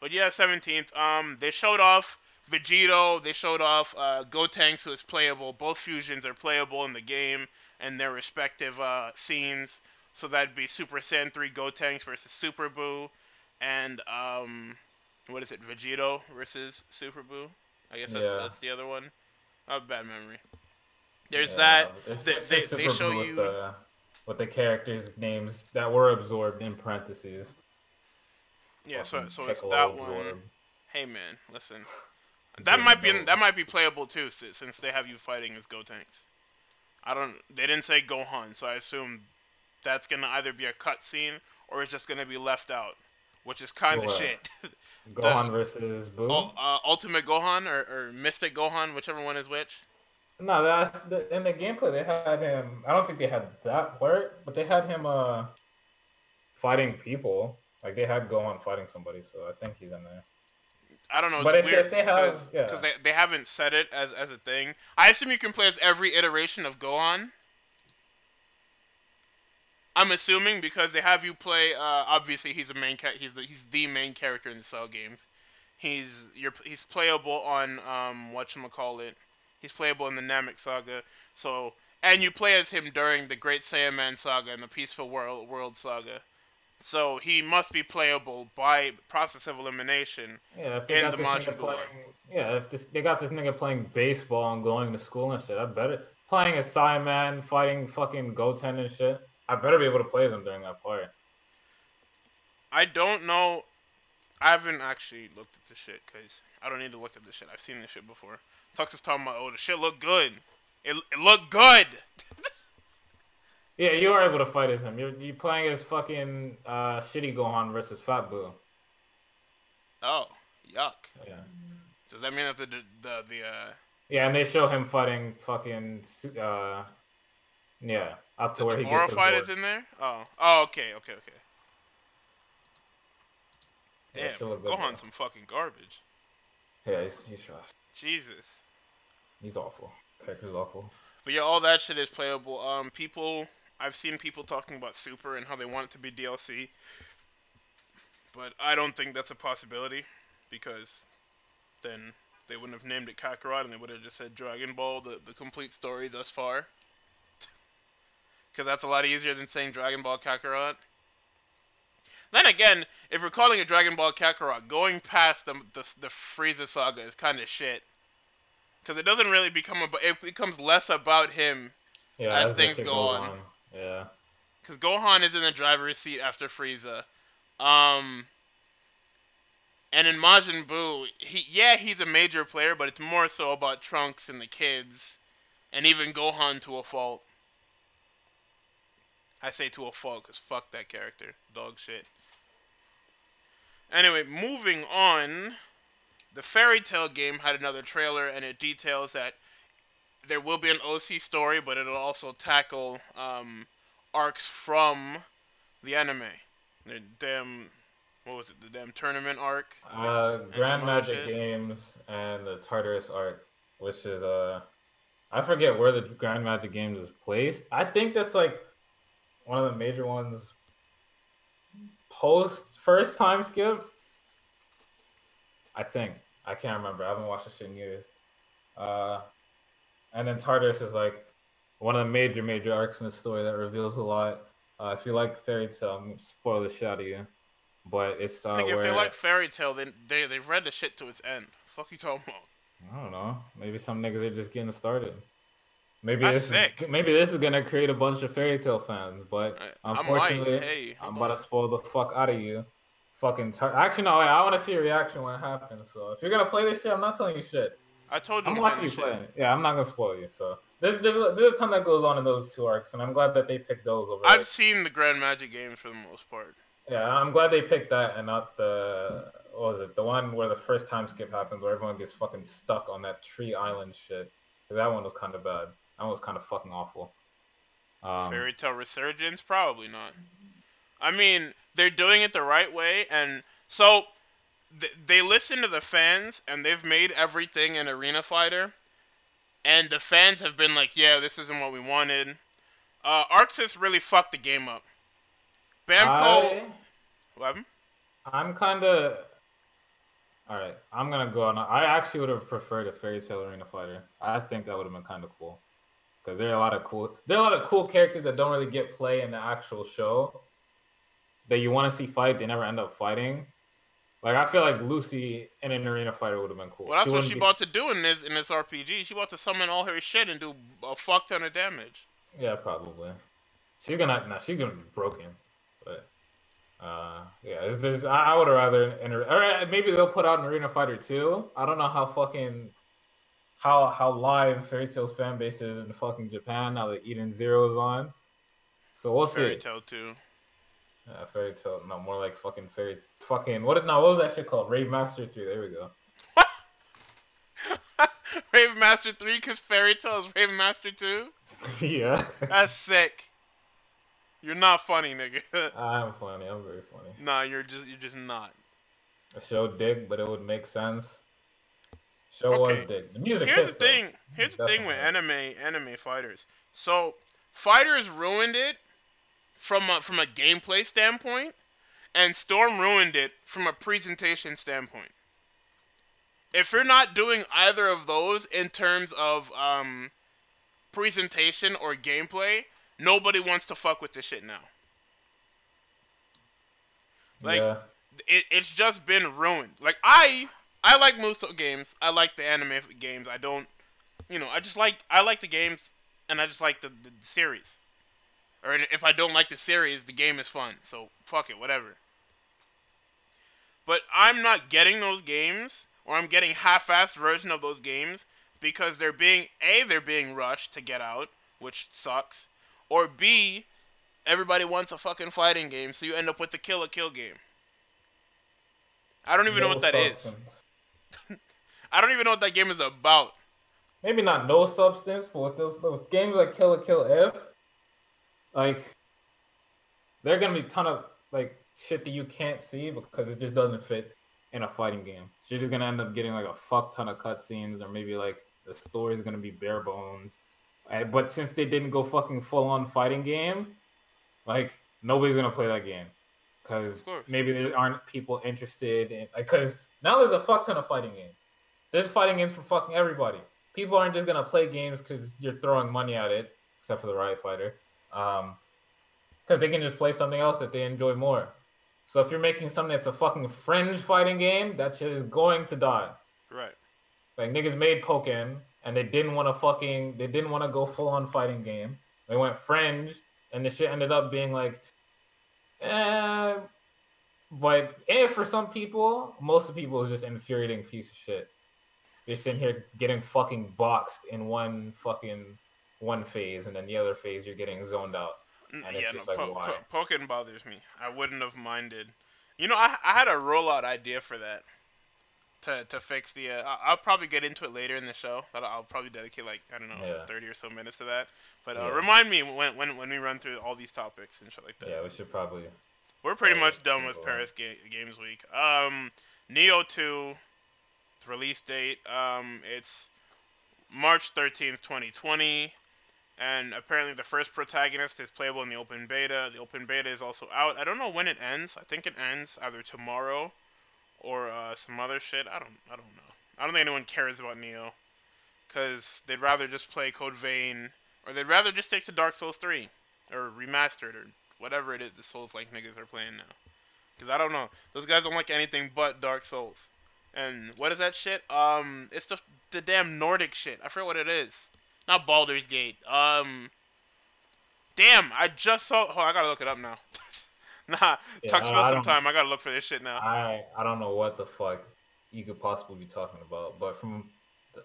But yeah, seventeenth. Um, they showed off Vegito. They showed off uh, Gotenks, who is playable. Both fusions are playable in the game and their respective uh, scenes. So that'd be Super Saiyan 3 Gotenks versus Super Buu, and um, what is it, Vegito versus Super Buu? I guess that's, Yeah. that's the other one. Oh, bad memory. There's Yeah, that. They- they- they show Blue you- with the, with the characters' names that were absorbed in parentheses. Yeah, so so it's that one. Hey man, listen. That might be that might be playable too, since they have you fighting as Gotenks. I don't. They didn't say Gohan, so I assume that's gonna either be a cutscene or it's just gonna be left out, which is kind of shit. Gohan versus Buu. oh, uh, Ultimate Gohan or, or Mystic Gohan, whichever one is which. No, that's the, in the gameplay they had him. I don't think they had that part, but they had him uh fighting people. Like they had Gohan fighting somebody, so I think he's in there. I don't know. But if- weird if they have- because yeah. they, they haven't said it as as a thing. I assume you can play as every iteration of Gohan. I'm assuming because they have you play. Uh, obviously, he's the main. Ca- he's the he's the main character in the Cell games. He's you're he's playable on um what call it. He's playable in the Namek saga. So and you play as him during the Great Saiyaman saga and the Peaceful World World saga. So he must be playable by process of elimination. Yeah, if they In got the this nigga playing, yeah, if this, they got this nigga playing baseball and going to school and shit, I better playing as Saiyaman fighting fucking Goten and shit. I better be able to play as him during that part. I don't know. I haven't actually looked at the shit because I don't need to look at the shit. I've seen this shit before. Tux is talking about, oh, the shit looked good. It, it looked good. Yeah, you are able to fight as him. You're you playing as fucking uh, shitty Gohan versus Fat Buu. oh, yuck. Yeah. Does that mean that the the the, uh, Yeah, and they show him fighting fucking uh, yeah, up to the where he gets fight is in there? Oh, oh, okay, okay, okay. Yeah, Damn, still Gohan's some fucking garbage. Yeah, he's he's trash. Jesus. He's awful. Character's awful. But yeah, all that shit is playable. Um, people, I've seen people talking about Super and how they want it to be DLC, but I don't think that's a possibility because then they wouldn't have named it Kakarot and they would have just said Dragon Ball, the the complete story thus far. Because that's a lot easier than saying Dragon Ball Kakarot. Then again, if we're calling it Dragon Ball Kakarot, going past the the, the Frieza saga is kind of shit. Because it doesn't really become about. It becomes less about him. Yeah, As things go goes on. Yeah. Because Gohan is in the driver's seat after Frieza. Um. And in Majin Buu, he yeah he's a major player, but it's more so about Trunks and the kids, and even Gohan to a fault. I say to a fault because fuck that character, dog shit. Anyway, moving on. The Fairy Tail game had another trailer, and it details that there will be an OC story, but it'll also tackle um, arcs from the anime. The damn, what was it? The damn tournament arc. Uh, Grand Magic. Games and the Tartarus arc, which is uh, I forget where the Grand Magic Games is placed. I think that's like one of the major ones post first time skip. I think I can't remember. I haven't watched this in years. Uh, and then Tartarus is like one of the major major arcs in the story that reveals a lot. Uh, if you like Fairy Tail, I'm gonna spoil the shit out of you. But it's uh, Like if where they like Fairy Tail, then they they've read the shit to its end. Fuck you talking about? I don't know. Maybe some niggas are just getting started. Maybe That's this sick. is maybe this is gonna create a bunch of Fairy Tail fans, but I, I unfortunately, Hey, I'm about on. to spoil the fuck out of you. Fucking tar- actually no, wait, I want to see a reaction when it happens. So if you're gonna play this shit, I'm not telling you shit. I told you. I'm watching you play. Yeah, I'm not gonna spoil you. So there's there's a, there's a ton that goes on in those two arcs, and I'm glad that they picked those over. I've like- seen the Grand Magic games for the most part. Yeah, I'm glad they picked that and not the what was it? The one where the first time skip happens, where everyone gets fucking stuck on that tree island shit. That one was kind of bad. That one was kind of fucking awful. Um, Fairy Tail Resurgence? Probably not. I mean, they're doing it the right way, and so th- they listen to the fans, and they've made everything an arena fighter. And the fans have been like, "Yeah, this isn't what we wanted." Uh, ArcSys really fucked the game up. Bamco, happened? I'm kind of. All right, I'm gonna go on. I actually would have preferred a Fairy Tail Arena Fighter. I think that would have been kind of cool, because there are a lot of cool. There are a lot of cool characters that don't really get play in the actual show. That you want to see fight, they never end up fighting. Like I feel like Lucy in an arena fighter would have been cool. Well, that's what wouldn't she be- about to do in this in this RPG. She about to summon all her shit and do a fuck ton of damage. Yeah, probably. She's gonna nah, she's gonna be broken. But uh, yeah, there's, there's I, I would have rather in, or uh, maybe they'll put out an Arena Fighter 2. I don't know how fucking how how live Fairy Tail's fan base is in fucking Japan now that Eden Zero is on. So we'll Fairy see. Tale 2. Yeah, Fairy Tail, no more like fucking fairy fucking what? No, what was that shit called? Rave Master 3. There we go. Rave Master 3 because Fairy Tail is Rave Master 2? yeah, That's sick. You're not funny, nigga. I'm funny. I'm very funny. nah, you're just you're just not. A show dick, but it would make sense. Show Okay. was dick. The music. Here's the hits, though. thing. Here's the thing with anime anime fighters. So fighters ruined it from a, from a gameplay standpoint, and Storm ruined it from a presentation standpoint. If you're not doing either of those in terms of um, presentation or gameplay, nobody wants to fuck with this shit now. Like, yeah. it, it's just been ruined. Like I I like Musou games. I like the anime games. I don't you know, I just like I like the games and I just like the, the series. Or if I don't like the series, the game is fun. So fuck it, whatever. but I'm not getting those games, or I'm getting half-assed version of those games because they're being a they're being rushed to get out, which sucks, or b everybody wants a fucking fighting game, so you end up with the Kill la Kill game. I don't even know what that is. substance. I don't even know what that game is about. Maybe not no substance, but with those with games like Kill la Kill If, like they're gonna be a ton of like shit that you can't see because it just doesn't fit in a fighting game. So you're just gonna end up getting like a fuck ton of cutscenes, or maybe like the story's gonna be bare bones. Uh, But since they didn't go fucking full on fighting game, like nobody's gonna play that game because maybe there aren't people interested in like because now there's a fuck ton of fighting games. There's fighting games for fucking everybody. People aren't just gonna play games because you're throwing money at it, except for the Riot Fighter, um, because they can just play something else that they enjoy more. So if you're making something that's a fucking fringe fighting game, that shit is going to die. Right. Like niggas made Pokken and they didn't want to fucking they didn't want to go full on fighting game. They went fringe and the shit ended up being like eh but eh, for some people, most of people is just infuriating piece of shit. They're sitting here getting fucking boxed in one fucking one phase and then the other phase you're getting zoned out. N- And it's yeah, just no, like, po- po- Pokken bothers me. I wouldn't have minded. You know, I, I had a rollout idea for that. To, to fix the, uh, I'll probably get into it later in the show. But I'll probably dedicate like I don't know, Yeah. 30 or so minutes to that. But uh, Yeah. remind me when, when when we run through all these topics and shit like that. Yeah, we should probably We're pretty much done with. Paris Ga- Games Week. Um, Nioh 2 release date. Um, it's March 13th, 2020. And apparently, the first protagonist is playable in the open beta. The open beta is also out. I don't know when it ends. I think it ends either tomorrow or uh, some other shit. I don't. I don't know. I don't think anyone cares about Nioh, cause they'd rather just play Code Vein, or they'd rather just stick to Dark Souls 3, or remastered, or whatever it is the Souls like niggas are playing now. Cause I don't know. Those guys don't like anything but Dark Souls. And what is that shit? Um, it's the the damn Nordic shit. I forget what it is. Not Baldur's Gate. Um, damn, I just saw. Oh, I gotta look it up now. nah, Yeah, spent I some time. I gotta look for this shit now. I I don't know what the fuck you could possibly be talking about, but from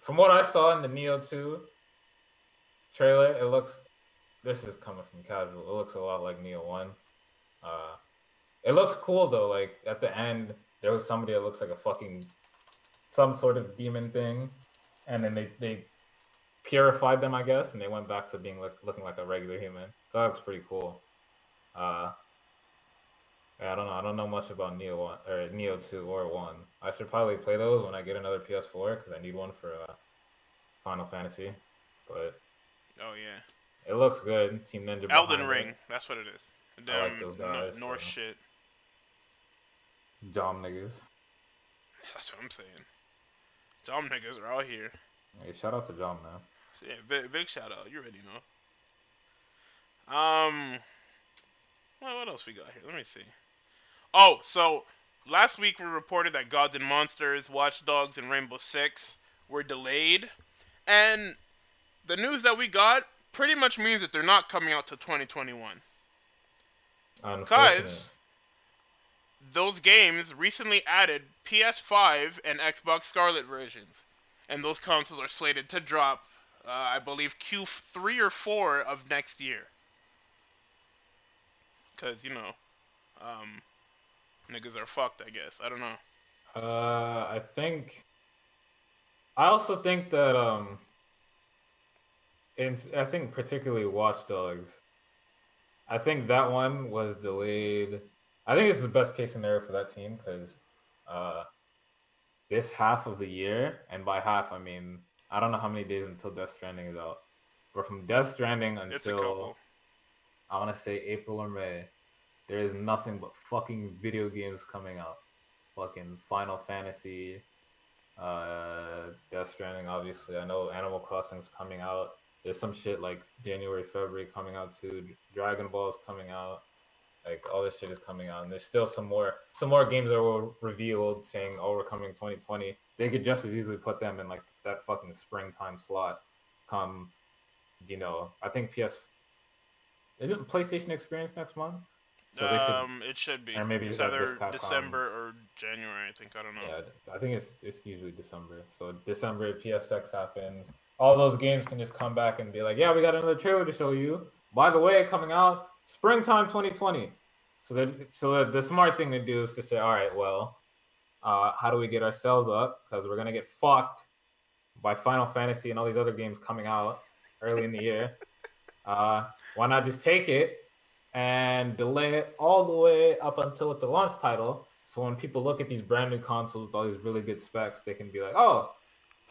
from what I saw in the Nioh 2 trailer, it looks this is coming from casual. It looks a lot like Nioh 1. Uh it looks cool though, like at the end there was somebody that looks like a fucking some sort of demon thing and then they they purified them, I guess, and they went back to being like looking like a regular human. So that looks pretty cool. Uh I don't know. I don't know much about Nioh One or Nioh Two or One. I should probably play those when I get another PS4 because I need one for uh, Final Fantasy. But Oh yeah, it looks good. Team Ninja. Elden Ring. it. That's what it is. I like Damn those guys, Norse so. shit. Jom niggas. That's what I'm saying. Dumb niggas are out here. Hey, shout out to Jom man. Yeah, big, big shout out. You already know. Um, well, what else we got here? Let me see. Oh, so last week we reported that Gods and Monsters, Watch Dogs, and Rainbow Six were delayed, and the news that we got pretty much means that they're not coming out to 2021 because those games recently added PS5 and Xbox Scarlett versions, and those consoles are slated to drop, uh, I believe, Q3 or 4 of next year. Cause you know, um, niggas are fucked. I guess I don't know. Uh, I think. I also think that um. In I think particularly Watch Dogs. I think that one was delayed. I think it's the best case scenario for that team because, uh, this half of the year, and by half I mean I don't know how many days until Death Stranding is out, but from Death Stranding until. I want to say April or May, there is nothing but fucking video games coming out. Fucking Final Fantasy, uh, Death Stranding, obviously. I know Animal Crossing's coming out. There's some shit like January, February coming out too. Dragon Ball's coming out. Like all this shit is coming out, and there's still some more some more games that were revealed saying, "Oh, we're coming 2020." They could just as easily put them in like that fucking springtime slot. Come, you know, I think PS. Isn't PlayStation Experience next month? So they should. um, it should be. or maybe it's either December or January. I think I don't know. Yeah, I think it's it's usually December. So December PSX happens. All those games can just come back and be like, yeah, we got another trailer to show you. By the way, coming out springtime 2020. So the so the, the smart thing to do is to say, all right, well, uh, how do we get ourselves up? Because we're gonna get fucked by Final Fantasy and all these other games coming out early in the year. Uh, why not just take it and delay it all the way up until it's a launch title? So when people look at these brand new consoles with all these really good specs, they can be like, oh,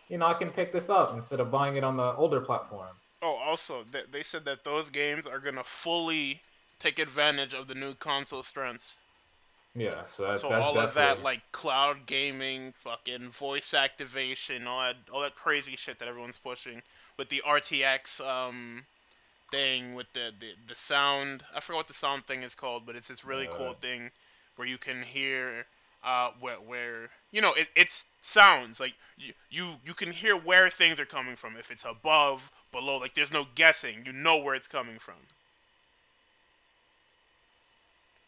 you know, I can pick this up instead of buying it on the older platform. Oh, also, they, they said that those games are gonna fully take advantage of the new console strengths. Yeah, so that, so that's all of that, like cloud gaming, fucking voice activation, all that, all that crazy shit that everyone's pushing with the RTX um thing with the the, the sound. I forgot what the sound thing is called, but it's this really cool Uh. thing where you can hear uh where where you know it it's sounds like you you you can hear where things are coming from if it's above below like there's no guessing you know where it's coming from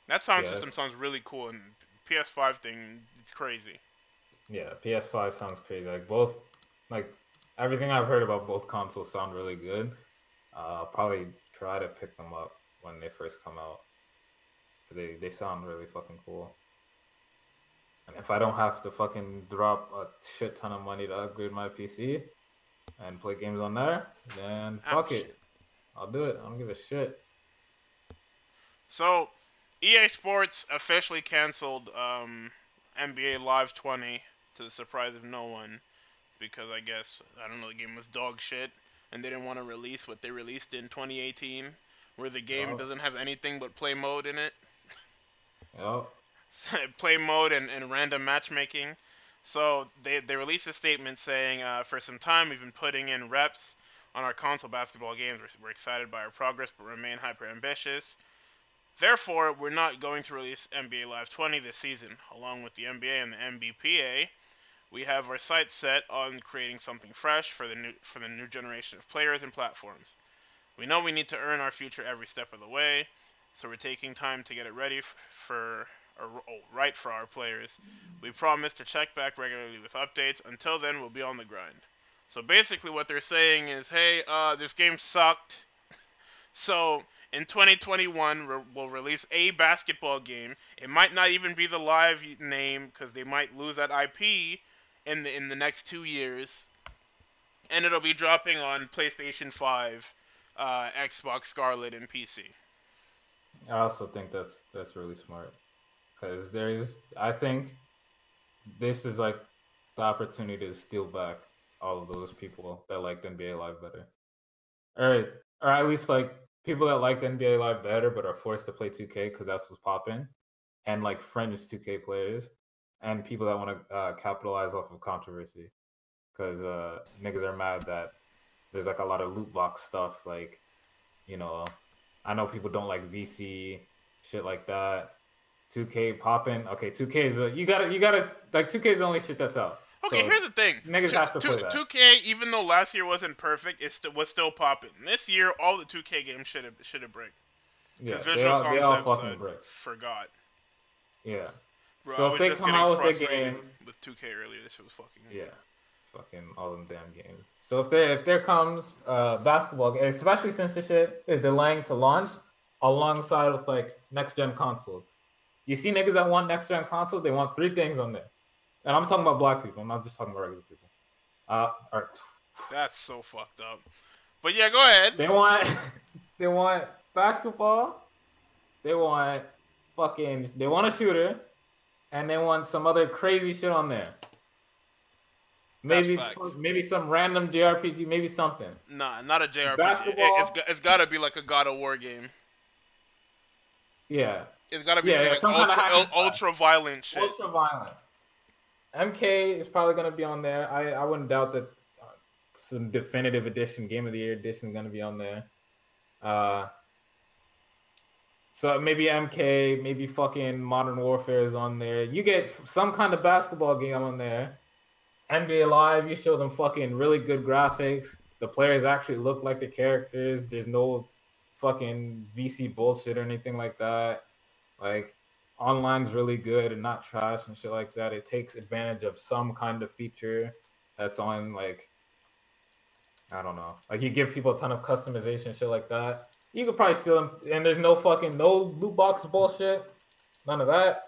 that sound system sounds really cool and ps5 thing it's crazy Yeah, PS5 sounds crazy. Like both, like everything I've heard about both consoles sound really good. Uh, I'll probably try to pick them up when they first come out. They they sound really fucking cool. And if I don't have to fucking drop a shit ton of money to upgrade my PC and play games on there, then fuck Ouch. it. I'll do it. I don't give a shit. So, EA Sports officially canceled um, NBA Live 20 to the surprise of no one because I guess I don't know the game was dog shit and they didn't want to release what they released in 2018 where the game Oh. doesn't have anything but play mode in it. Yep. play mode and, and random matchmaking. So they, they released a statement saying, uh, for some time we've been putting in reps on our console basketball games. We're, we're excited by our progress, but remain hyper ambitious. Therefore, we're not going to release NBA Live 20 this season. Along with the NBA and the NBPA, we have our sights set on creating something fresh for the new for the new generation of players and platforms. We know we need to earn our future every step of the way, so we're taking time to get it ready for or, oh, right for our players. We promise to check back regularly with updates. Until then, we'll be on the grind. So basically, what they're saying is, hey, uh, this game sucked. So in 2021, re- we'll release a basketball game. It might not even be the live name because they might lose that IP in the in the next two years, and it'll be dropping on PlayStation 5, uh, Xbox Scarlett, and PC. I also think that's that's really smart because there is. I think this is like the opportunity to steal back all of those people that liked NBA Live better, or or at least like people that liked NBA Live better but are forced to play 2K because that's what's popping, and like fringe 2K players, and people that want to uh, capitalize off of controversy because uh, niggas are mad that there's like a lot of loot box stuff like you know I know people don't like VC shit like that. 2K popping. Okay, 2K is a, you gotta you gotta like 2K is the only shit that's out. Okay, So, here's the thing. niggas Two- have to two- play that. 2K, even though last year wasn't perfect, it st- was still popping. This year, all the 2K games should have should have break. yeah, Because they all, they all fucking break. forgot. Yeah, Bro, So I if they just come out with their frustrated game- with 2K earlier. This shit was fucking. yeah, fucking all them damn games. So if there if there comes uh basketball, especially since the shit is delaying to launch alongside with like next gen consoles. You see niggas that want next gen consoles, they want three things on there. And I'm talking about black people. I'm not just talking about regular people. Uh, all right. That's so fucked up. But yeah, go ahead. They want they want basketball. They want fucking they want a shooter, and they want some other crazy shit on there. Maybe facts. maybe some random JRPG, maybe something. Nah, not a JRPG. It, Basketball. it's got, it's got to be like a God of War game. Yeah, It's got to be Yeah, yeah, like ultra, hack and slash. ultra violent shit. ultra violent. MK is probably gonna be on there. I I wouldn't doubt that uh, some definitive edition, game of the year edition, is gonna be on there. Uh, so maybe MK, maybe fucking Modern Warfare is on there. You get some kind of basketball game on there. NBA Live, you show them fucking really good graphics. The players actually look like the characters. There's no fucking VC bullshit or anything like that. Like online's really good and not trash and shit like that. It takes advantage of some kind of feature that's on like I don't know. Like you give people a ton of customization shit like that. You could probably steal them and there's no fucking no loot box bullshit. None of that.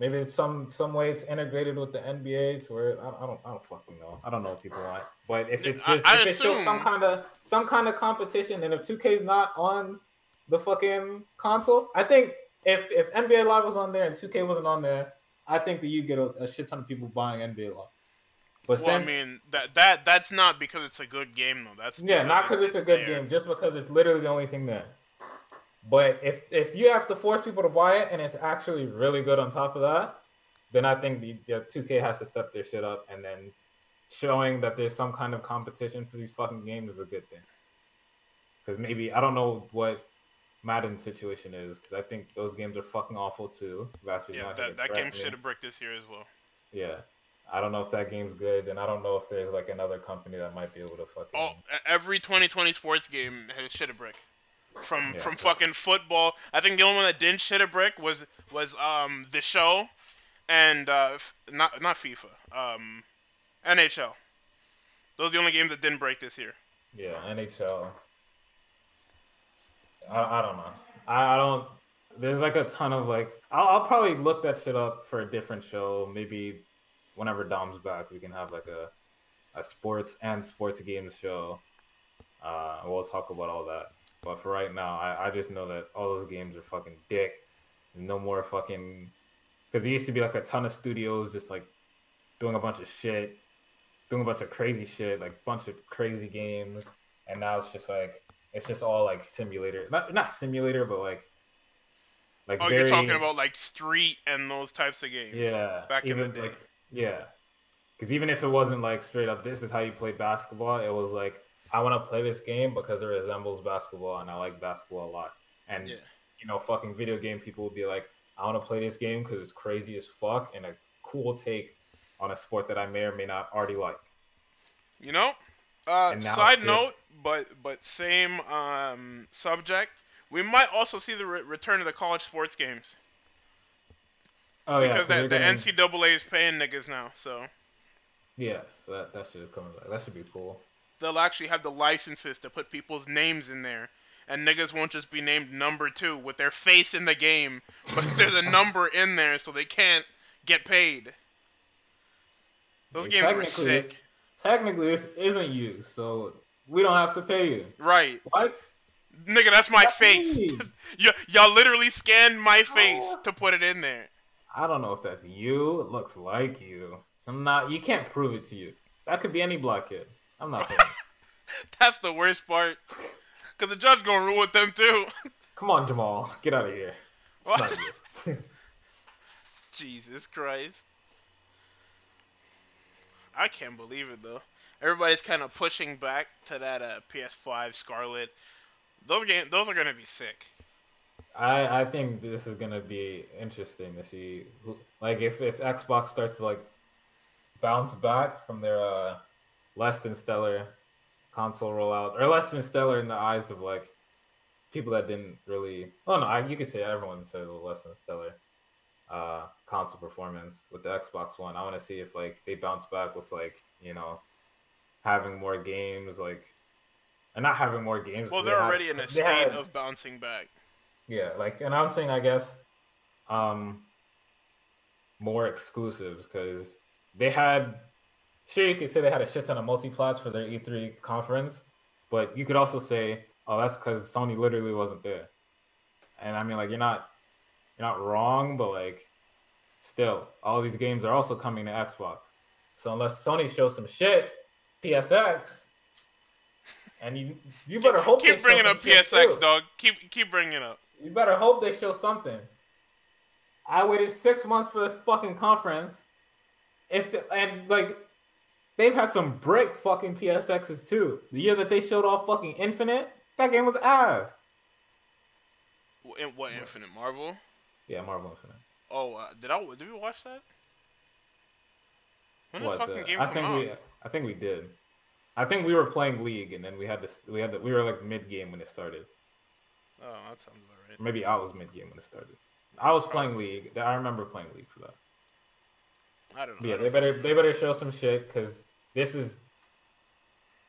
Maybe it's some some way it's integrated with the NBA to where I, I don't I don't fucking know. I don't know what people want. But if it's just I- I if it shows some kind of some kind of competition and if 2K is not on the fucking console, I think if if NBA Live was on there and 2K wasn't on there, I think that you get a, a shit ton of people buying NBA Live. But Well, I mean that that that's not because it's a good game though. That's yeah, not because it's a good there. game, just because it's literally the only thing there. But if if you have to force people to buy it and it's actually really good on top of that, then I think the, the 2K has to step their shit up and then showing that there's some kind of competition for these fucking games is a good thing. Because maybe I don't know what Madden's situation is because I think those games are fucking awful too. Yeah, that, that game should have bricked this year as well. Yeah, I don't know if that game's good, and I don't know if there's like another company that might be able to fucking. Oh, every 2020 sports game has shit a brick. From Yeah, from that's- fucking football, I think the only one that didn't shit a brick was was um the show, and uh not not FIFA, um NHL. Those are the only games that didn't break this year. Yeah, NHL. I, I don't know. I, I don't. There's like a ton of like. I'll, I'll probably look that shit up for a different show. Maybe whenever Dom's back, we can have like a a sports and sports games show. Uh, we'll talk about all that. But for right now, I, I just know that all those games are fucking dick. No more fucking. Because there used to be like a ton of studios just like doing a bunch of shit, doing a bunch of crazy shit, like bunch of crazy games, and now it's just like it's just all like simulator, not not simulator, but like like Oh, very, you're talking about like Street and those types of games. yeah, back in the day. like yeah, because even if it wasn't like straight up, this is how you play basketball. It was like I want to play this game because it resembles basketball, and I like basketball a lot. And Yeah. you know, fucking video game people would be like, I want to play this game because it's crazy as fuck and a cool take on a sport that I may or may not already like. You know, uh, side note, but but same um, subject. We might also see the re- return of the college sports games Oh yeah, because 'cause the, the gonna- NCAA is paying niggas now, so Yeah, so that that shit is coming back. That should be cool. they'll actually have the licenses to put people's names in there, and niggas won't just be named number two with their face in the game, but there's a number in there, so they can't get paid. Those Yeah, games were sick, Technically, this isn't you, so we don't have to pay you. right? What? Nigga, that's my That's face. me. y- y'all literally scanned my oh. face Oh. to put it in there. I don't know if that's you. It looks like you. So I'm not. You can't prove it to you. That could be any black kid. I'm not. That's the worst part. Cause the judge gonna rule with them too. Come on, Jamal. Get out of here. It's What? not you. Jesus Christ. I can't believe it though. Everybody's kind of pushing back to that uh, PS5 Scarlett. Those game, those are gonna be sick. I I think this is gonna be interesting to see. Who, like if if Xbox starts to like bounce back from their uh less than stellar console rollout, or less than stellar in the eyes of like people that didn't really. Oh no, I, you could say everyone said less than stellar uh console performance with the Xbox One. I want to see if like they bounce back with like you know having more games like. And not having more games. Well, they they're had- already in a state had- of bouncing back. yeah, like announcing, I guess, um, more exclusives because they had. Sure, you could say they had a shit ton of multi-plats for their E3 conference, but you could also say, "Oh, that's because Sony literally wasn't there." And I mean, like, you're not, you're not wrong, but like, still, all these games are also coming to Xbox. So unless Sony shows some shit, PSX, and you, you better hope they Keep show bringing up PSX, too. dog. Keep keep bringing up. You better hope they show something. I waited six months for this fucking conference. If the, and like, they've had some brick fucking PSXs too. The year that they showed off fucking Infinite, that game was ass. In- What Infinite Marvel? Yeah, Marvel Infinite. Oh, uh, did I did we watch that? When What? the fucking the- game I come think out? we, I think we did. I think we were playing League, and then we had this. we had to, we were like mid game when it started. Oh, that sounds about right. Maybe I was mid game when it started. I was playing League. I remember playing League for that. I don't know. Yeah, they don't better know. they better show some shit because this is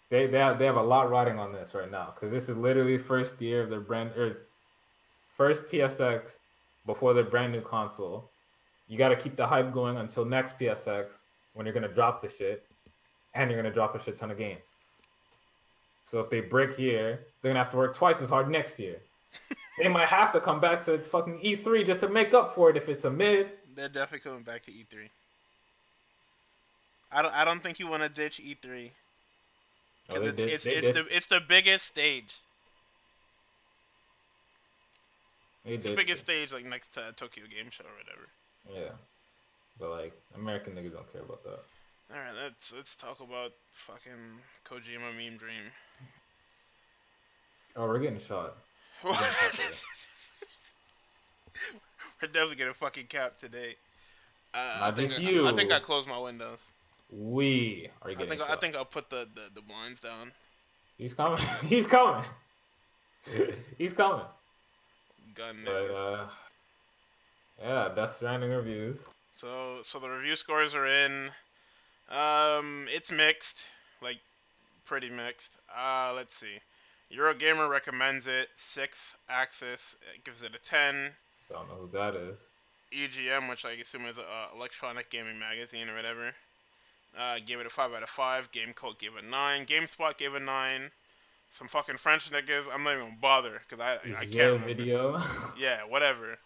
they they have, they have a lot riding on this right now because this is literally first year of their brand or first PSX before their brand new console. You got to keep the hype going until next PSX when you're gonna drop the shit, and you're gonna drop a shit ton of games. So if they break here, they're gonna have to work twice as hard next year. they might have to come back to fucking E3 just to make up for it if it's a mid. They're definitely coming back to E3. I don't. I don't think you want to ditch E3 Oh, it's did- it's, it's the it's the biggest stage. They It's the biggest shit. stage like next to Tokyo Game Show or whatever. Yeah. But like American niggas don't care about that. All right, let's let's talk about fucking Kojima meme dream. Oh, we're getting shot. We're talk about it. definitely gonna fucking cap today. Uh, I Not think just I, you. I think I closed my windows. We are I getting think shot. I think I'll put the, the, the blinds down. He's coming. He's coming. He's coming. Gun But uh Yeah, Death Stranding reviews. So so the review scores are in. Um, it's mixed, like pretty mixed. Uh, let's see. Eurogamer recommends it six axis, it gives it a ten. Don't know who that is. EGM, which I assume is a uh, electronic gaming magazine or whatever, uh, gave it a five out of five. Game Cult gave it nine. GameSpot gave it nine. Some fucking French niggas, I'm not even gonna bother because I I can't remember. video. Yeah, whatever.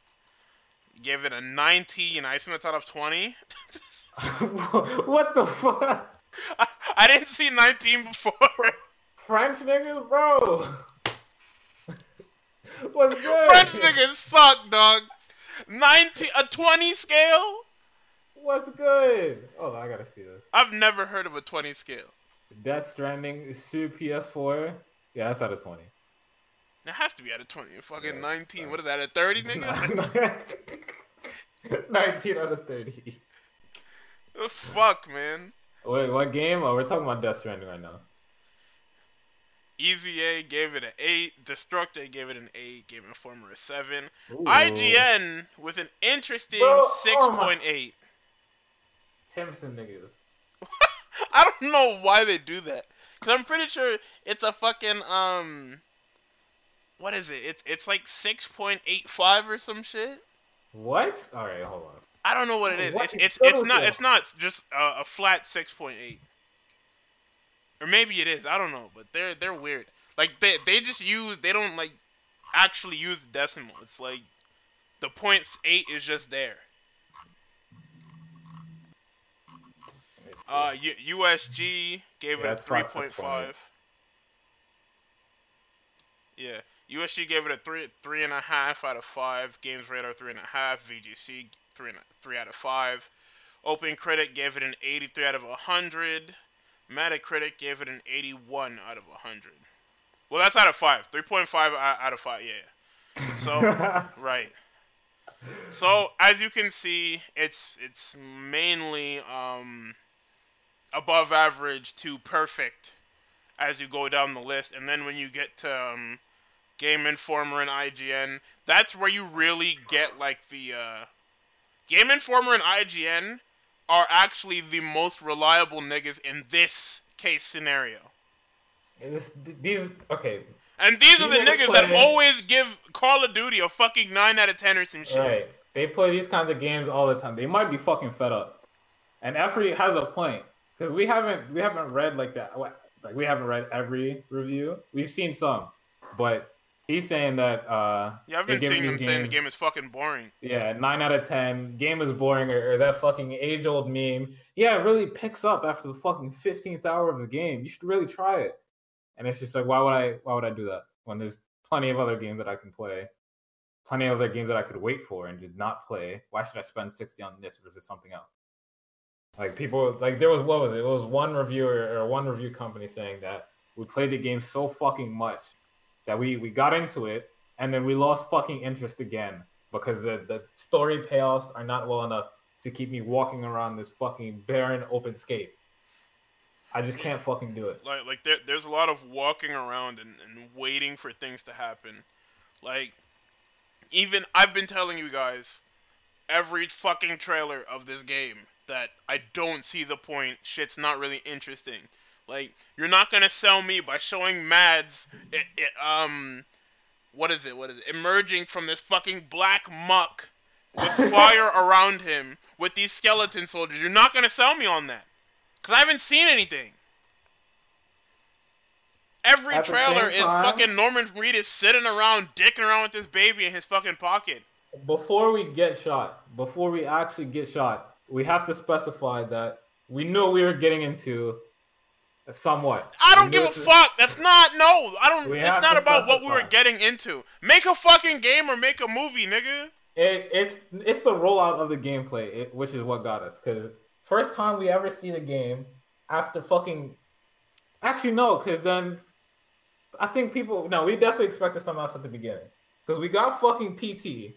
Gave it a 19. I assume it's out of 20. what the fuck? I, I didn't see 19 before. French niggas, bro. What's good? French niggas suck, dog. 19, a 20 scale? What's good? Oh, I gotta see this. I've never heard of a 20 scale. Death Stranding Sue PS4. Yeah, that's out of 20. It has to be out of 20. Fucking Yeah, 19. sorry. What is that, a 30, nigga? 19 out of 30. the fuck, man. Wait, what game? Oh, we're talking about Death Stranding right now. Easy A gave it an 8. Destructoid gave it an 8. Game Informer a 7. Ooh. IGN with an interesting Bro, oh my- 6.8. Timson niggas. I don't know why they do that. Cause I'm pretty sure it's a fucking um. What is it? It's it's like 6.85 or some shit. What? All right, hold on. I don't know what it Oh, what It's it's it's not it's not just a, a flat 6.8. Or maybe it is. I don't know. But they're they're weird. Like they they just use they don't like actually use decimal. It's like the points eight is just there. Let me see. Uh, U- USG gave Yeah, it a 3.5. Yeah, USG gave it a three three and a half out of five. Games Radar three and a half. VGC three and a, three out of five. Open Critic gave it an 83 out of 100. Metacritic gave it an 81 out of 100. Well, that's out of five. 3.5 out out of five. Yeah. So right. So as you can see, it's it's mainly um above average to perfect as you go down the list, and then when you get to um, Game Informer and IGN, that's where you really get like the uh, Game Informer and IGN are actually the most reliable niggas in this case scenario. This- these okay, And these are the niggas that always give Call of Duty a fucking 9 out of 10 or some shit. right? They play these kinds of games all the time. They might be fucking fed up. And Effrey has a point because we haven't we haven't read like that. Like we haven't read every review. We've seen some, but he's saying that uh Yeah, I've been seeing these saying the game is fucking boring. Yeah, nine out of ten. Game is boring, or, or that fucking age old meme. Yeah, it really picks up after the fucking fifteenth hour of the game. You should really try it. And it's just like, why would I? Why would I do that when there's plenty of other games that I can play, plenty of other games that I could wait for and did not play. Why should I spend sixty on this versus something else? Like people, like there was what was it? It was one reviewer or one review company saying that we played the game so fucking much that we we got into it and then we lost fucking interest again because the the story payoffs are not well enough to keep me walking around this fucking barren open scape. I just can't fucking do it. Like, like there, there's a lot of walking around and, and waiting for things to happen. Like, even I've been telling you guys every fucking trailer of this game that I don't see the point. Shit's not really interesting. Like, you're not gonna sell me by showing Mads, it, it, um, what is it? What is it? Emerging from this fucking black muck with fire around him with these skeleton soldiers. You're not gonna sell me on that, cause I haven't seen anything. Every At trailer is time- fucking Norman Reedus sitting around, dicking around with this baby in his fucking pocket. Before we get shot, before we actually get shot, we have to specify that we knew we were getting into somewhat. I don't give a fuck. That's not no. I don't. We it's not about what we were getting into. Make a fucking game or make a movie, nigga. It, it's it's the rollout of the gameplay, it, which is what got us. Because first time we ever see the game after fucking. Actually, no, because then I think people. No, we definitely expected something else at the beginning. Because we got fucking PT,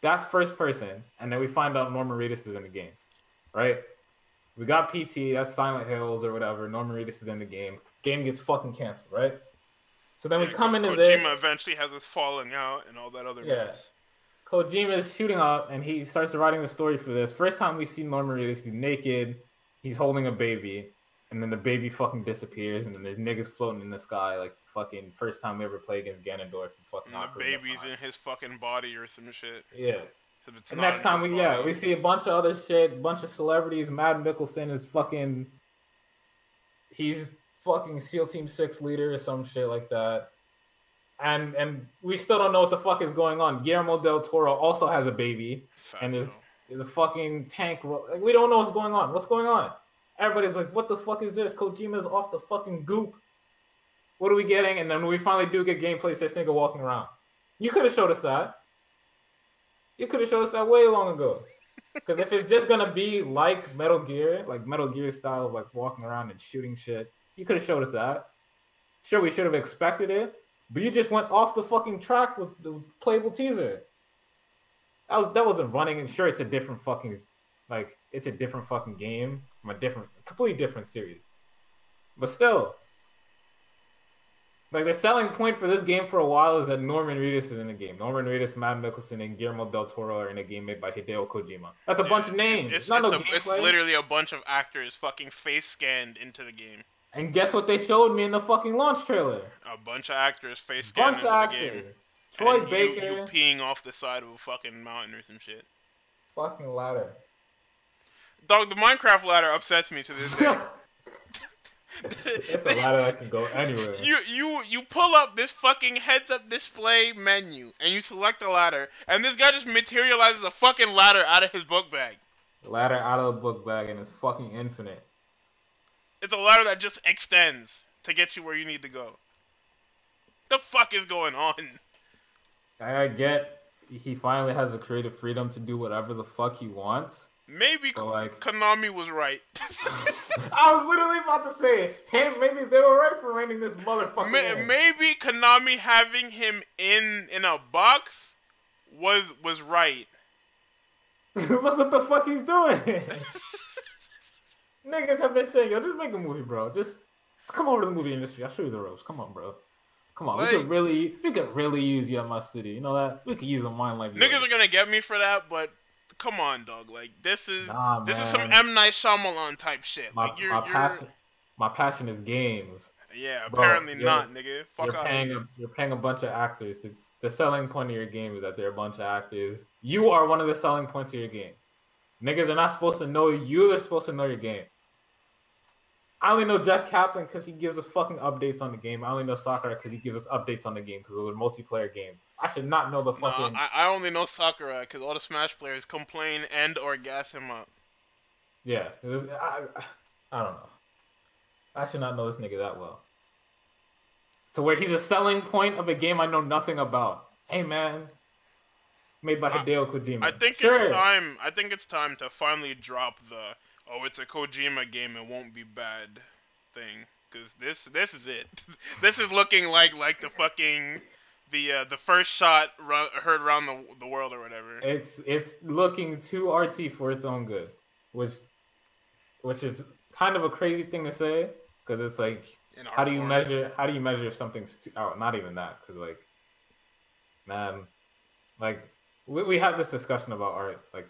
that's first person, and then we find out Norman Reedus is in the game, right? We got PT, that's Silent Hills or whatever. Norman Reedus is in the game. Game gets fucking canceled, right? So then we come into Kojima this. eventually has his falling out and all that other Yeah. mess. Kojima is shooting up and he starts writing the story for this. First time we see Norman Reedus, he's naked, he's holding a baby, and then the baby fucking disappears, and then there's niggas floating in the sky like fucking first time we ever play against Ganondorf and fucking And the baby's in his fucking body or some shit. Yeah. So it's And next time we yeah, we see a bunch of other shit, bunch of celebrities. Mads Mikkelsen is fucking he's fucking SEAL Team Six leader or some shit like that. And and we still don't know what the fuck is going on. Guillermo del Toro also has a baby. and is there's fucking tank. Like, we don't know what's going on. What's going on? Everybody's like, "What the fuck is this?" Kojima's off the fucking goop. What are we getting? And then when we finally do get gameplay, it's this nigga walking around. You could have showed us that. You could have showed us that way long ago. Because if it's just gonna be like Metal Gear, like Metal Gear style of like walking around and shooting shit, you could have showed us that. Sure, we should have expected it, but you just went off the fucking track with the playable teaser. That was that wasn't running, and sure, it's a different fucking, like it's a different fucking game from a different, completely different series. But still, like the selling point for this game for a while is that Norman Reedus is in the game. Norman Reedus, Mads Mikkelsen, and Guillermo del Toro are in a game made by Hideo Kojima. That's a bunch of names. It's, not it's, no a, it's literally a bunch of actors fucking face scanned into the game. And guess what they showed me in the fucking launch trailer? A bunch of actors face scanned into of the game. actors. Troy and Baker, You, you peeing off the side of a fucking mountain or some shit. fucking ladder. Dog, the Minecraft ladder upsets me to this day. It's a ladder that can go anywhere. You you you pull up this fucking heads up display menu and you select the ladder and this guy just materializes a fucking ladder out of his book bag. Ladder out of the book bag and it's fucking infinite. It's a ladder that just extends to get you where you need to go. The fuck is going on? I get he finally has the creative freedom to do whatever the fuck he wants. Maybe But like Konami was right. I was literally about to say, hey, maybe they were right for renting this motherfucker. Ma- in. Maybe Konami having him in in a box was was right. Look what the fuck he's doing. Niggas have been saying, yo, just make a movie, bro. Just, just come over to the movie industry. I'll show you the ropes. Come on, bro. Come on. we Like- could really, we could really use you at my studio. You know that? We could use a mind like Niggas yours. are gonna get me for that, but come on, dog. Like this is Nah, this is some. M Night Shyamalan type shit. my, like you're, my you're passion, my passion is games. yeah, apparently you're- not, nigga. Fuck you're out paying a, you're paying a bunch of actors. The, the selling point of your game is that they're a bunch of actors. You are one of the selling points of your game. Niggas are not supposed to know you. They're supposed to know your game. I only know Jeff Kaplan because he gives us fucking updates on the game. I only know Sakurai because he gives us updates on the game because those are multiplayer games. I should not know the fucking. I, I only know Sakurai because all the Smash players complain and or gas him up. Yeah, is- I, I, I don't know. I should not know this nigga that well. To where he's a selling point of a game I know nothing about. Hey man, made by Hideo Kojima. I think Sure. it's time. I think it's time to finally drop the "oh, it's a Kojima game, it won't be bad" thing. Cause this this is it. this is looking like like the fucking the uh, the first shot heard around the the world or whatever. It's it's looking too RT for its own good, which which is kind of a crazy thing to say because it's like how do you form. measure how do you measure if something's too, oh not even that because like man, like we we had this discussion about art like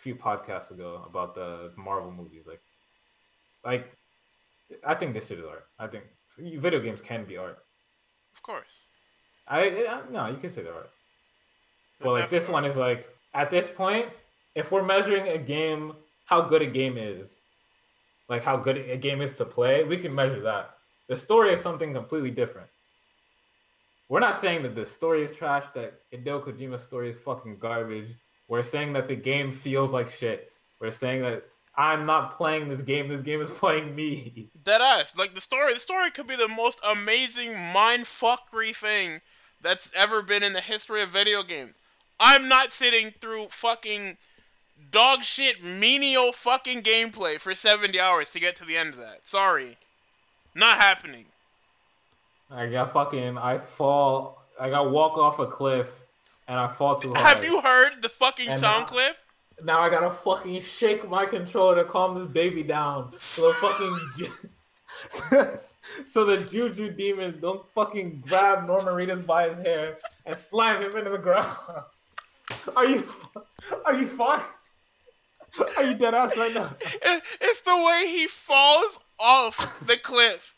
few podcasts ago about the Marvel movies. Like, like I think this shit is art. I think video games can be art. Of course. I, I no, you can say they're art. They're Well, like this definitely one is like at this point, if we're measuring a game, how good a game is, like how good a game is to play, we can measure that. The story is something completely different. We're not saying that the story is trash, that Hideo Kojima's story is fucking garbage. We're saying that the game feels like shit. We're saying that I'm not playing this game, this game is playing me. Dead ass. Like the story, the story could be the most amazing mind fuckery thing that's ever been in the history of video games. I'm not sitting through fucking dog shit menial fucking gameplay for 70 hours to get to the end of that. Sorry. Not happening. I got fucking, I fall, I got walk off a cliff, and I fall too hard. Have you heard the fucking And sound now- clip? Now I gotta fucking shake my controller to calm this baby down. So the fucking ju- so the juju demons don't fucking grab Norman Reedus by his hair and slam him into the ground. Are you are you fine? Are you dead ass right now? It's the way he falls off the cliff.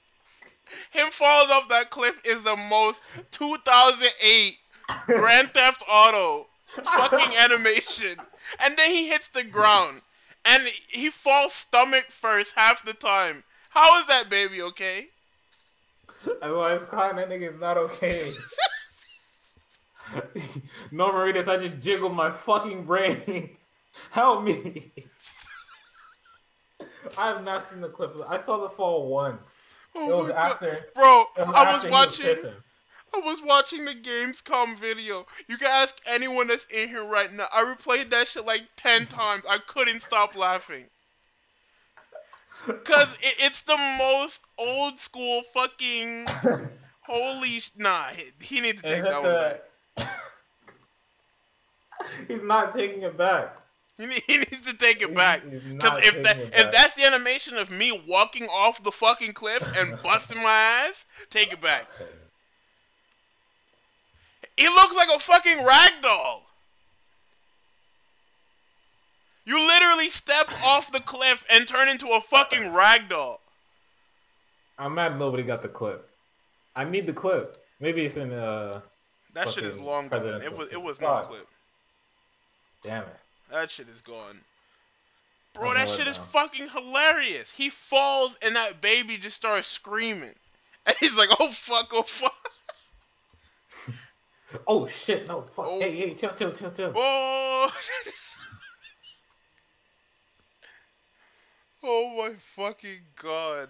Him falling off that cliff is the most 2008 Grand Theft Auto fucking animation. And then he hits the ground. And he falls stomach first half the time. How is that baby okay? Everyone's crying. That nigga's not okay. no, Reedus, I just jiggled my fucking brain. Help me. I have not seen the clip. I saw the fall once. Oh It was after. Bro, was I was watching. I was watching the Gamescom video. You can ask anyone that's in here right now. I replayed that shit like 10 times. I couldn't stop laughing. Cause it, it's the most old school fucking holy sh- nah. He, he need to take it that one back. He's not taking it back. He, need, he needs to take it back. Cause if that if that's the animation of me walking off the fucking cliff and busting my ass, take it back. He looks like a fucking ragdoll. You literally step off the cliff and turn into a fucking ragdoll. I'm mad nobody got the clip. I need the clip. Maybe it's in uh That shit is long gone. It was it was suit. no clip. damn it. That shit is gone. Bro, that shit is fucking hilarious. He falls and that baby just starts screaming. And he's like, oh fuck, oh fuck. Oh shit, no fuck. Oh. Hey, hey, chill, chill, chill, chill. Oh. oh my fucking god.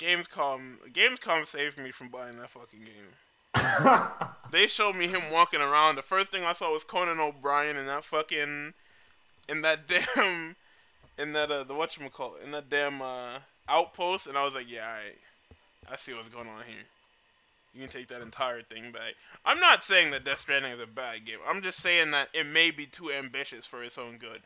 Gamescom, Gamescom saved me from buying that fucking game. They showed me him walking around. The first thing I saw was Conan O'Brien in that fucking, in that damn, in that uh, the whatchamacallit, in that damn uh, outpost, and I was like, yeah, I, I see what's going on here. You can take that entire thing back. I'm not saying that Death Stranding is a bad game. I'm just saying that it may be too ambitious for its own good.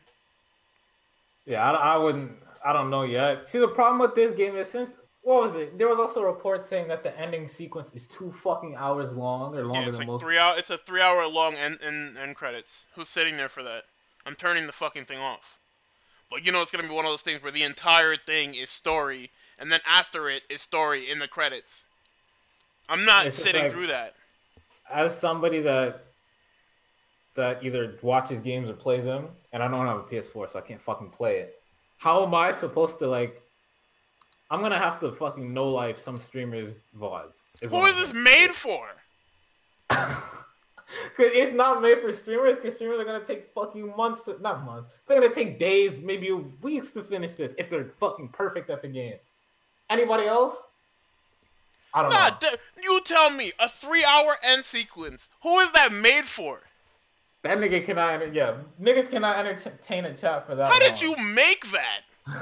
yeah, I, I wouldn't. I don't know yet. See, the problem with this game is since what was it? There was also reports saying that the ending sequence is two fucking hours long or longer Yeah, it's than like most. three hour. It's a three hour long end, end end credits. Who's sitting there for that? I'm turning the fucking thing off. But you know it's gonna be one of those things where the entire thing is story, and then after it is story in the credits. I'm not sitting like- through that. As somebody that that either watches games or plays them, and I don't have a PS4, so I can't fucking play it. How am I supposed to like? I'm gonna have to fucking no life some streamers VODs. Who what is I'm this made for? Cause it's not made for streamers. Cause streamers are gonna take fucking months to not months. They're gonna take days, maybe weeks to finish this if they're fucking perfect at the game. Anybody else? I don't Nah, know. d- you tell me a three hour end sequence. Who is that made for? That nigga cannot. Yeah, niggas cannot entertain a chat for that. How did you make that?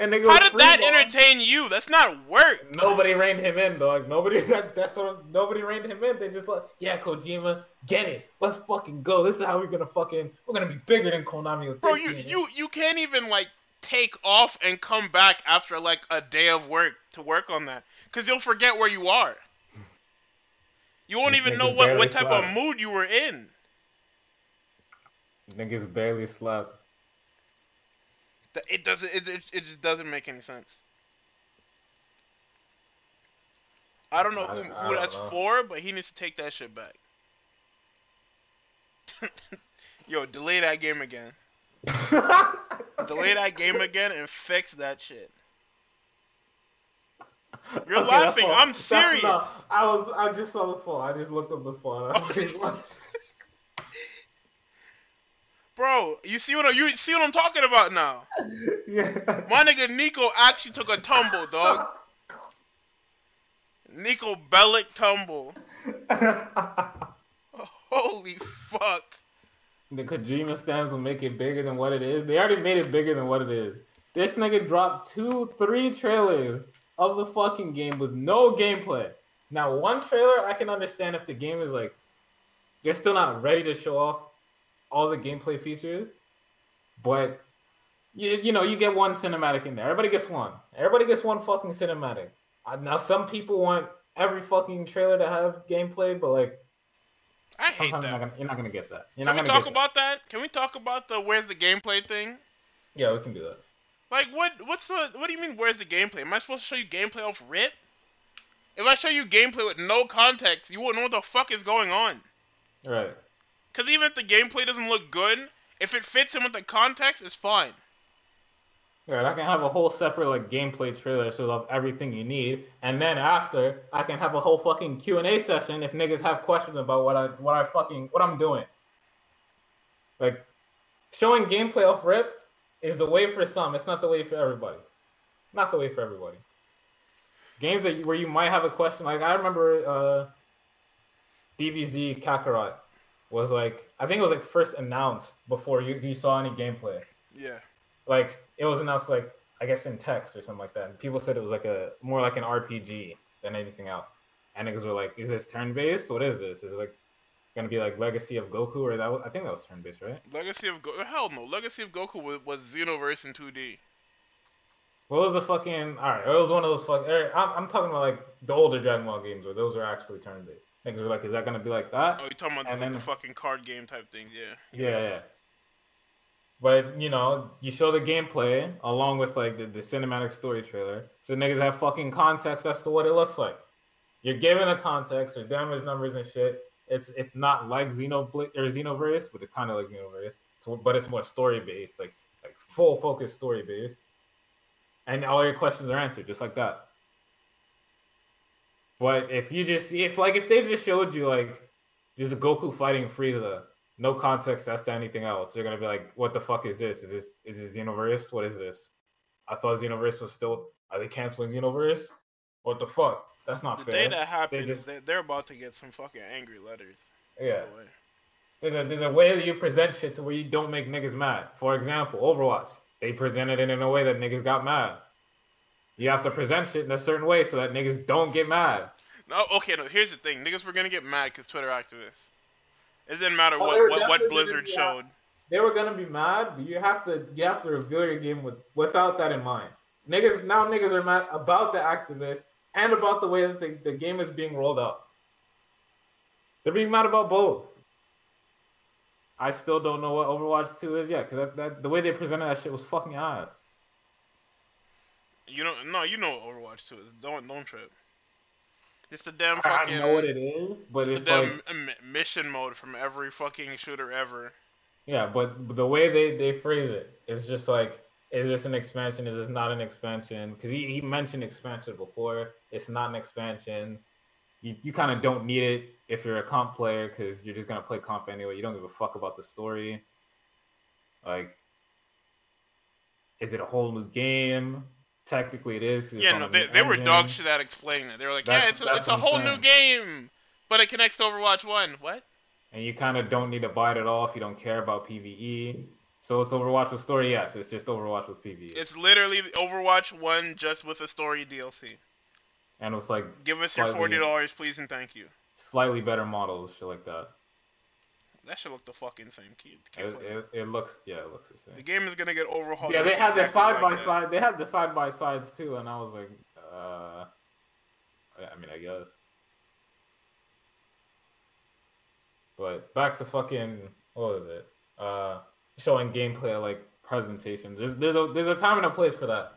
and nigga How did that entertain you? That's not work. Nobody reined him in, dog. Nobody that that's sort of nobody reined him in. They just like, yeah, Kojima, get it. Let's fucking go. This is how we're gonna fucking we're gonna be bigger than Konami with Bro, this you game. you you can't even like take off and come back after like a day of work to work on that, cause you'll forget where you are. You won't even know what, what type of mood you were in. Niggas barely slept. It doesn't. It, it, it just doesn't make any sense. I don't know I- who, who don't that's know. for, but he needs to take that shit back. Yo, delay that game again. Delay that game again and fix that shit. You're Okay, laughing, I'm serious. enough. I was. I just saw the fall. I just looked up the fall. and I what? Bro, you see what I, you see what I'm talking about now? yeah. My nigga Niko actually took a tumble, dog. Niko Bellic tumble. Holy fuck. The Kojima stands will make it bigger than what it is. They already made it bigger than what it is. This nigga dropped two, three trailers of the fucking game with no gameplay. Now, one trailer I can understand if the game is like they're still not ready to show off all the gameplay features, but you you know you get one cinematic in there. Everybody gets one. Everybody gets one fucking cinematic. Uh, now, some people want every fucking trailer to have gameplay, but like I hate sometimes you're not, that. gonna, you're not gonna get that. You're Can we talk about that? Can we talk about the where's the gameplay thing? Yeah, we can do that. Like what what's the what do you mean where's the gameplay? Am I supposed to show you gameplay off rip? If I show you gameplay with no context, you won't know what the fuck is going on. Right. Cause even if the gameplay doesn't look good, if it fits in with the context, it's fine. Right, I can have a whole separate like gameplay trailer so of everything you need, and then after I can have a whole fucking Q and A session if niggas have questions about what I what I fucking what I'm doing. Like showing gameplay off rip is the way for some. It's not the way for everybody. Not the way for everybody. Games that you, where you might have a question, like I remember uh, DBZ Kakarot was like I think it was like first announced before you, you saw any gameplay Yeah. Like it was announced like I guess in text or something like that. And people said it was like a more like an RPG than anything else. And niggas were like, "Is this turn based? What is this? Is it like gonna be like Legacy of Goku or that? Was, I think that was turn based, right? Legacy of Go hell no. Legacy of Goku was, was Xenoverse in 2D. What was the fucking? All right, it was one of those fuck. er, I'm, I'm talking about like the older Dragon Ball games where those are actually turn based. Niggas were like, "Is that gonna be like that?" Oh, you're talking about the, And like, then- the fucking card game type things? Yeah. Yeah, yeah. But you know, you show the gameplay along with like the, the cinematic story trailer, so niggas have fucking context as to what it looks like. You're given the context, there's damage numbers and shit. It's it's not like Xenoblade or Xenoverse, but it's kind of like Xenoverse. So, but it's more story based, like like full focus story based, and all your questions are answered just like that. But if you just if like if they just showed you like just a Goku fighting Frieza, no context as to anything else, you're gonna be like, what the fuck is this? Is this is this Xenoverse? What is this? I thought Xenoverse was still. Are they canceling Xenoverse? What the fuck? That's not The fair. day that happens, just- they, they're about to get some fucking angry letters. yeah, the there's a there's a way that you present shit to where you don't make niggas mad. For example, Overwatch, they presented it in a way that niggas got mad. You have to present shit in a certain way so that niggas don't get mad. No, okay, no. Here's the thing: niggas were gonna get mad because Twitter activists. It didn't matter Oh, what what, what Blizzard showed. they were gonna be mad, but you have to you have to reveal your game with without that in mind. Niggas now niggas are mad about the activists and about the way that the, the game is being rolled out. They're being mad about both. I still don't know what Overwatch 2 is yet, because that, that the way they presented that shit was fucking ass. You know, no, you know what Overwatch 2 is. Don't don't trip. It's the damn fucking. I know what it is, but it's damn like mission mode from every fucking shooter ever. Yeah, but the way they, they phrase it is just like, is this an expansion? Is this not an expansion? Because he, he mentioned expansion before. It's not an expansion. You, you kind of don't need it if you're a comp player because you're just going to play comp anyway. You don't give a fuck about the story. Like, is it a whole new game? Technically, it is. Yeah, no, they, new they were dog shit at explaining it. They were like, yeah, it's a, it's a whole new game, but it connects to Overwatch 1. What? And you kind of don't need to buy it at all if you don't care about PvE. So it's Overwatch with story? Yes, it's just Overwatch with PvE. It's literally Overwatch 1 just with a story DLC. and with like Give us your $40, please, and thank you. slightly better models, shit like that. That should look the fucking same. Keep, keep It, it, it looks, yeah, it looks the same. The game is gonna get overhauled. Yeah, they had the side like by that. side. They had the side by sides too, and I was like, uh, I mean, I guess. But back to fucking what was it? Uh, showing gameplay like presentations. There's there's a there's a time and a place for that.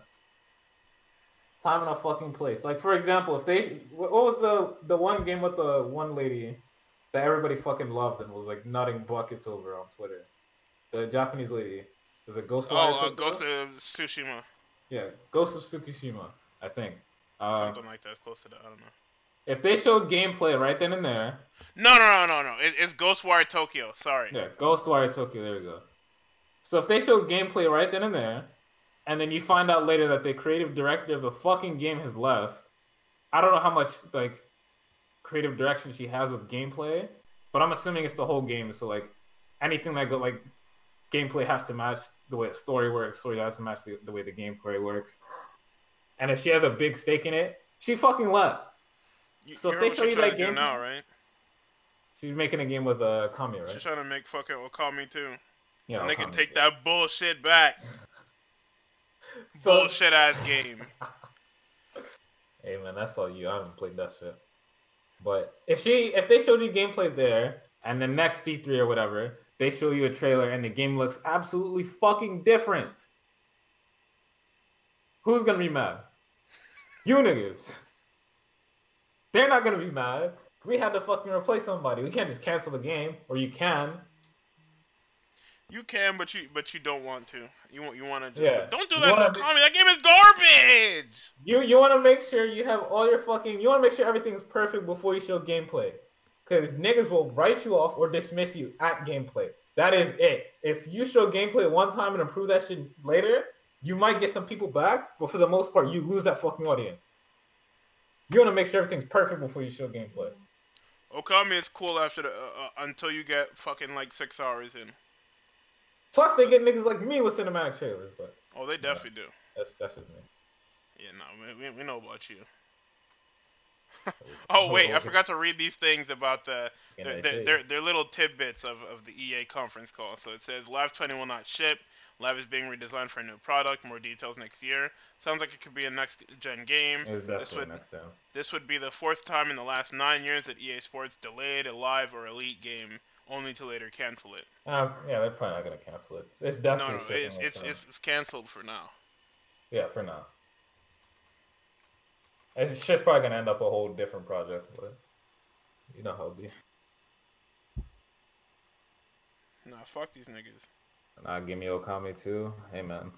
Time and a fucking place. Like for example, if they what was the the one game with the one lady that everybody fucking loved and was like nutting buckets over on Twitter? The Japanese lady. Is it Ghost? Oh, uh, Ghost of Tsushima. Yeah, Ghost of Tsushima. I think. Uh, Something like that. Close to that. I don't know. If they showed gameplay right then and there. No, no, no, no, no. It, it's Ghostwire Tokyo. Sorry. Yeah, Ghostwire Tokyo. There we go. So if they showed gameplay right then and there, and then you find out later that the creative director of the fucking game has left, I don't know how much like creative direction she has with gameplay, but I'm assuming it's the whole game. So like anything that go like gameplay has to match the way the story works, story has to match the, the way the gameplay works. And if she has a big stake in it, she fucking left. You, so if they show you that game now, right? She's making a game with uh, Kami, right? She's trying to make fucking Okami too. Yeah, and they can take that bullshit back. so... Bullshit ass game. hey man, that's all you. I haven't played that shit. But if she, if they showed you gameplay there, and the next E3 or whatever, they show you a trailer and the game looks absolutely fucking different. Who's gonna be mad? You niggas. They're not gonna be mad. We had to fucking replace somebody. We can't just cancel the game, or you can. You can, but you but you don't want to. You want you want to just yeah. don't do that to That game is garbage. You you want to make sure you have all your fucking. You want to make sure everything's perfect before you show gameplay. Because niggas will write you off or dismiss you at gameplay. That is it. If you show gameplay one time and improve that shit later, you might get some people back, but for the most part, you lose that fucking audience. You want to make sure everything's perfect before you show gameplay. Okami is cool after the, uh, uh, until you get fucking like six hours in. Plus, they get niggas like me with cinematic trailers, but. Oh, they definitely yeah, do. That's that's just me. Yeah, no, we, we know about you. oh wait, I forgot to read these things about the their, their, their, little tidbits of, of the EA conference call. So it says Live 20 will not ship. Live is being redesigned for a new product. More details next year. Sounds like it could be a next gen game. This would this would be the fourth time in the last nine years that EA Sports delayed a live or elite game, only to later cancel it. Um, yeah, they're probably not gonna cancel it. It's definitely no, no, it's it's, it's, it's canceled for now. Yeah, for now. It's just probably gonna end up a whole different project, but you know how it be. Nah, fuck these niggas. Nah, give me Okami too. Hey man.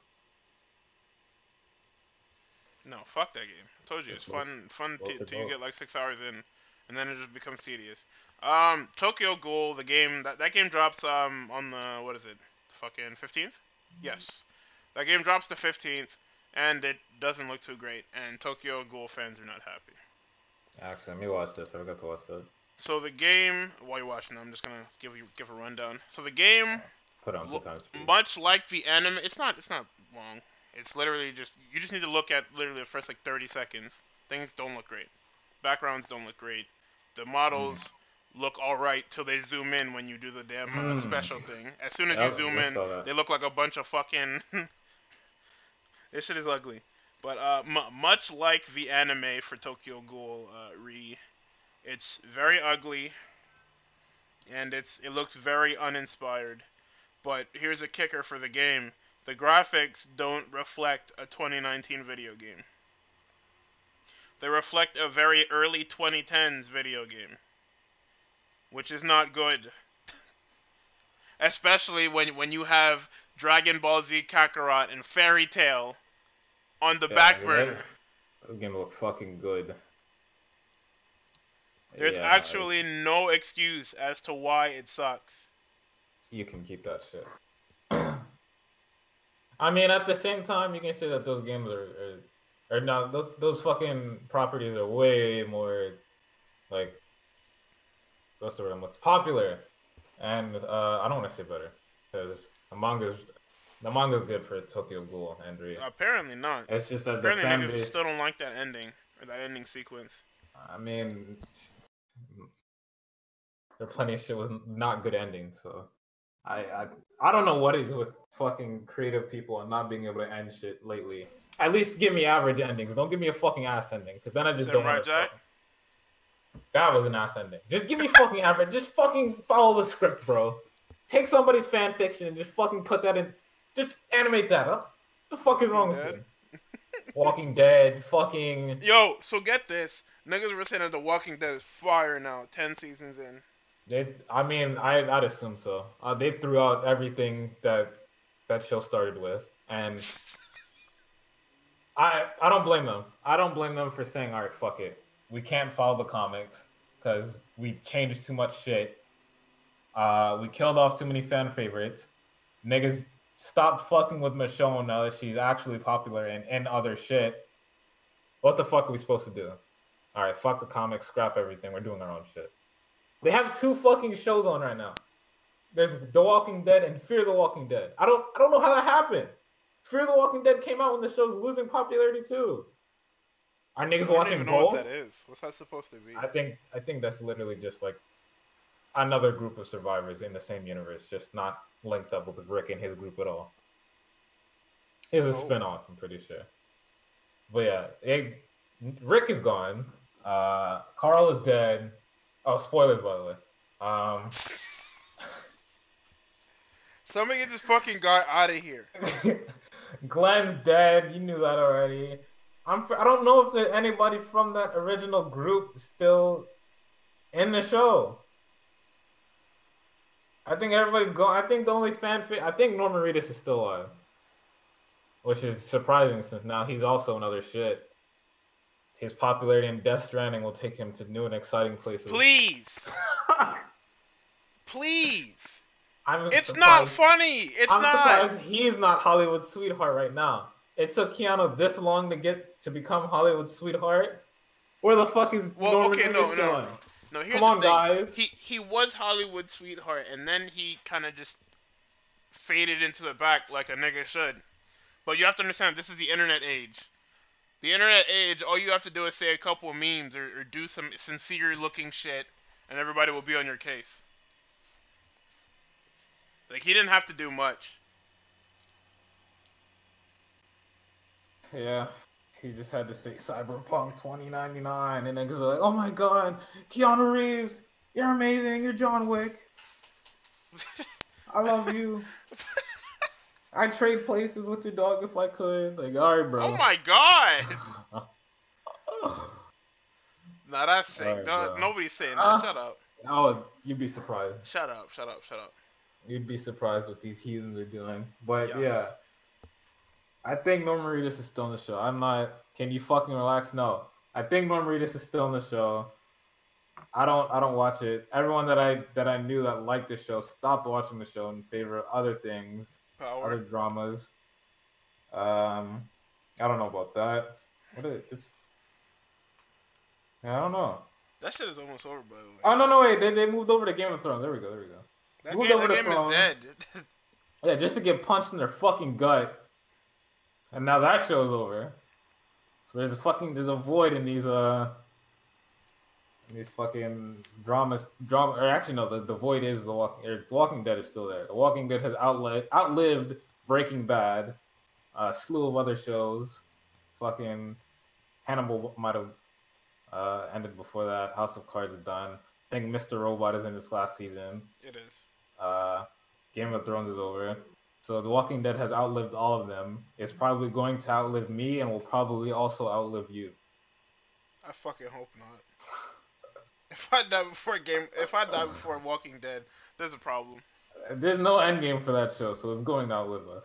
No, fuck that game. I told you it's, it's fun, fun t- till you get like six hours in, and then it just becomes tedious. Um, Tokyo Ghoul, the game that that game drops um on the what is it, fucking fifteenth? Yes, that game drops the fifteenth and it doesn't look too great. And Tokyo Ghoul fans are not happy. Actually, let me watch this. I forgot to watch that. So the game, while you're watching, I'm just gonna give you give a rundown. So the game, put on some time speed. Much like the anime, it's not it's not long. It's literally just you just need to look at literally the first like 30 seconds. Things don't look great. Backgrounds don't look great. The models mm. Look all right till they zoom in when you do the damn uh, mm. special thing. As soon as you zoom in, they look like a bunch of fucking This shit is ugly. But uh, much like the anime for Tokyo Ghoul uh, Re, it's very ugly, and it's it looks very uninspired. But here's a kicker for the game: the graphics don't reflect a 2019 video game. They reflect a very early 2010s video game, which is not good. Especially when when you have Dragon Ball Z Kakarot and Fairy Tail on the yeah, back burner. That game look fucking good. There's yeah, actually no excuse as to why it sucks. You can keep that shit. I mean, at the same time, you can say that those games are, are, are not those, those fucking properties are way more like what's the word I'm looking popular, and uh, I don't want to say better because the manga's the manga's good for Tokyo Ghoul, Andrew. Apparently not. It's just that apparently the niggas still don't like that ending or that ending sequence. I mean, there are plenty of shit was not good endings. So I I I don't know what is with fucking creative people and not being able to end shit lately. At least give me average endings. Don't give me a fucking ass ending, because then I just Samurai don't. Jack. That was an ass ending. Just give me fucking average. Just fucking follow the script, bro. Take somebody's fan fiction and just fucking put that in. Just animate that, huh? What the fuck is wrong with Dead? you? Walking Dead, fucking. Yo, so get this. Niggas were saying that The Walking Dead is fire now, 10 seasons in. They, I mean, I, I'd assume so. Uh, they threw out everything that that show started with, and I, I don't blame them. I don't blame them for saying, "All right, fuck it, we can't follow the comics because we've changed too much shit. Uh, we killed off too many fan favorites. Niggas, stop fucking with Michonne now that she's actually popular and and other shit. What the fuck are we supposed to do? All right, fuck the comics, scrap everything. We're doing our own shit." They have two fucking shows on right now. There's The Walking Dead and Fear the Walking Dead. I don't I don't know how that happened. Fear the Walking Dead came out when the show's losing popularity too. Are niggas I don't watching both? what that is. What's that supposed to be? I think I think that's literally just like another group of survivors in the same universe, just not linked up with Rick and his group at all. It's a Oh. spin-off, I'm pretty sure. But yeah, it, Rick is gone. Uh, Carl is dead. Oh, spoilers by the way. Um, Somebody get this fucking guy out of here. Glenn's dead. You knew that already. I'm. I don't know if there's anybody from that original group still in the show. I think everybody's gone. I think the only fan. Fa- I think Norman Reedus is still alive, which is surprising since now he's also another shit. His popularity in Death Stranding will take him to new and exciting places. Please. Please. I'm It's not funny. It's I'm not. surprised he's not Hollywood's sweetheart right now. It took Keanu this long to get to become Hollywood's sweetheart. Where the fuck is Well, Norman okay, Reedus no, no, still no. No, here's Come on, the thing. guys. He he was Hollywood sweetheart, and then he kind of just faded into the back like a nigga should. But you have to understand, this is the internet age. The internet age, all you have to do is say a couple of memes or, or do some sincere looking shit, and everybody will be on your case. Like he didn't have to do much. Yeah, he just had to say Cyberpunk 2099, and niggas are like, "Oh my god, Keanu Reeves, you're amazing. You're John Wick. I love you. I'd trade places with your dog if I could." Like, all right, bro. Oh my god! Nah, that's sick. Don't- nobody's saying that. Uh, shut up. oh, you'd be surprised. Shut up. Shut up. Shut up. You'd be surprised what these heathens are doing. But Yikes. yeah. I think Norman Reedus is still in the show. I'm not can you fucking relax? No. I think Norman Reedus is still in the show. I don't I don't watch it. Everyone that I that I knew that liked the show stopped watching the show in favor of other things, Power. other dramas. Um I don't know about that. What is it's I don't know. That shit is almost over, by the way. Oh no no wait, they, they moved over to Game of Thrones. There we go, there we go. that moved game, over that to game is dead. Yeah, just to get punched in their fucking gut. And now that show's over. So there's a fucking there's a void in these uh in these fucking dramas drama or actually no the, the void is the walking or Walking Dead is still there. The Walking Dead has outlived outlived Breaking Bad, a slew of other shows. Fucking Hannibal might have uh ended before that. House of Cards is done. I think Mr. Robot is in this last season. it is. Uh, Game of Thrones is over. So The Walking Dead has outlived all of them. It's probably going to outlive me and will probably also outlive you. I fucking hope not. If I die before game, if I die before Walking Dead, there's a problem. There's no end game for that show, so it's going to outlive us.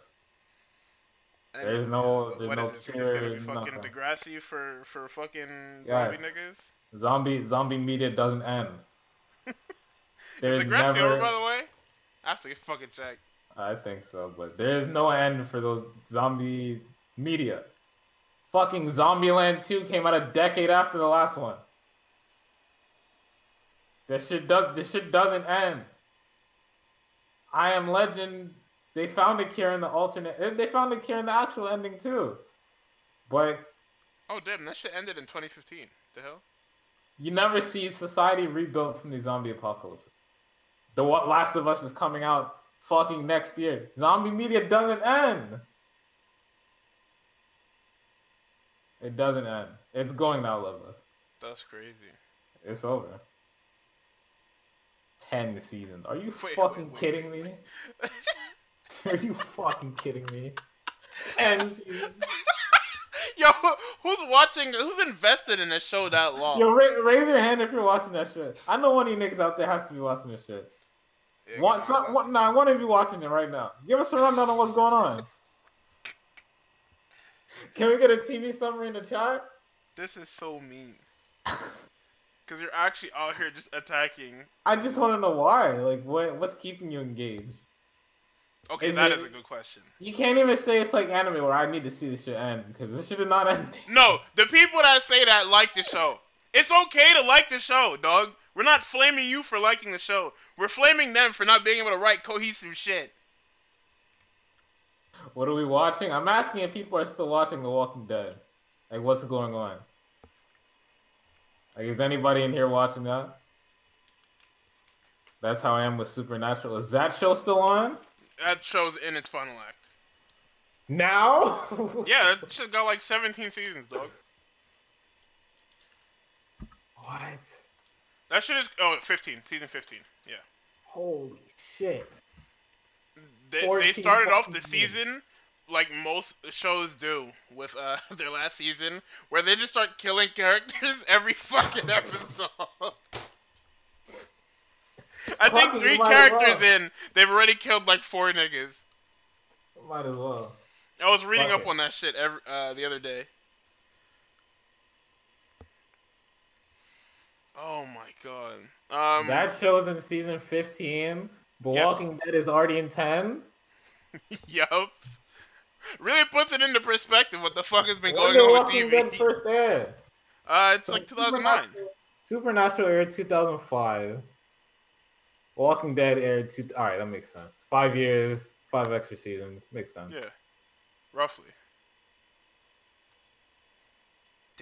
And There's no- there's what no is it? It's gonna be fucking nothing. Degrassi for for fucking Yes. zombie niggas. Zombie zombie media doesn't end. There's Is Degrassi never. over by the way? I have to get fucking checked. I think so, but there is no end for those zombie media. Fucking Zombieland 2 came out a decade after the last one. This shit does this shit doesn't end. I am Legend. They found a cure in the alternate. eh, They found a cure in the actual ending too. But Oh damn, that shit ended in 2015. The hell? you never see society rebuilt from the zombie apocalypse. The What Last of Us is coming out fucking next year. Zombie media doesn't end. It doesn't end. It's going outlive us. That's crazy. It's over. Ten seasons. Are you Wait, fucking wait, wait, kidding me? Are you fucking kidding me? Ten seasons. Yo, who's watching? Who's invested in a show that long? Yo, ra- raise your hand if you're watching that shit. I know one of you niggas out there has to be watching this shit. Yeah, One, some, me one, nah, one of you watching it right now. Give us a rundown on what's going on. Can we get a TV summary in the chat? This is so mean. Cause you're actually out here just attacking. I just want to know why. Like, what what's keeping you engaged? Okay, Is that it- is a good question. You can't even say it's like anime where I need to see this shit end because this shit is not ending. No, the people that say that like the show. It's okay to like the show, dog. We're not flaming you for liking the show. We're flaming them for not being able to write cohesive shit. What are we watching? I'm asking if people are still watching The Walking Dead. Like, what's going on? Like, is anybody in here watching that? That's how I am with Supernatural. Is that show still on? That show's in its final act. Now? Yeah, that shit got like 17 seasons, dog. What? That shit is oh 15, season 15. Yeah. Holy shit. They, they started off the season like most shows do with uh their last season, where they just start killing characters every fucking episode. I think three characters well. in, they've already killed like four niggas. Might as well. I was reading Fuck up it. on that shit every, uh, the other day. Oh my god. Um, that show's in season 15. The Yes. Walking Dead is already in 10. yup. Really puts it into perspective what the fuck has been When going on Walking with Dead first air? Uh, it's So like 2009. Supernatural, Supernatural aired 2005. Walking Dead aired two. All right, that makes sense. Five years, five extra seasons, makes sense. Yeah, roughly.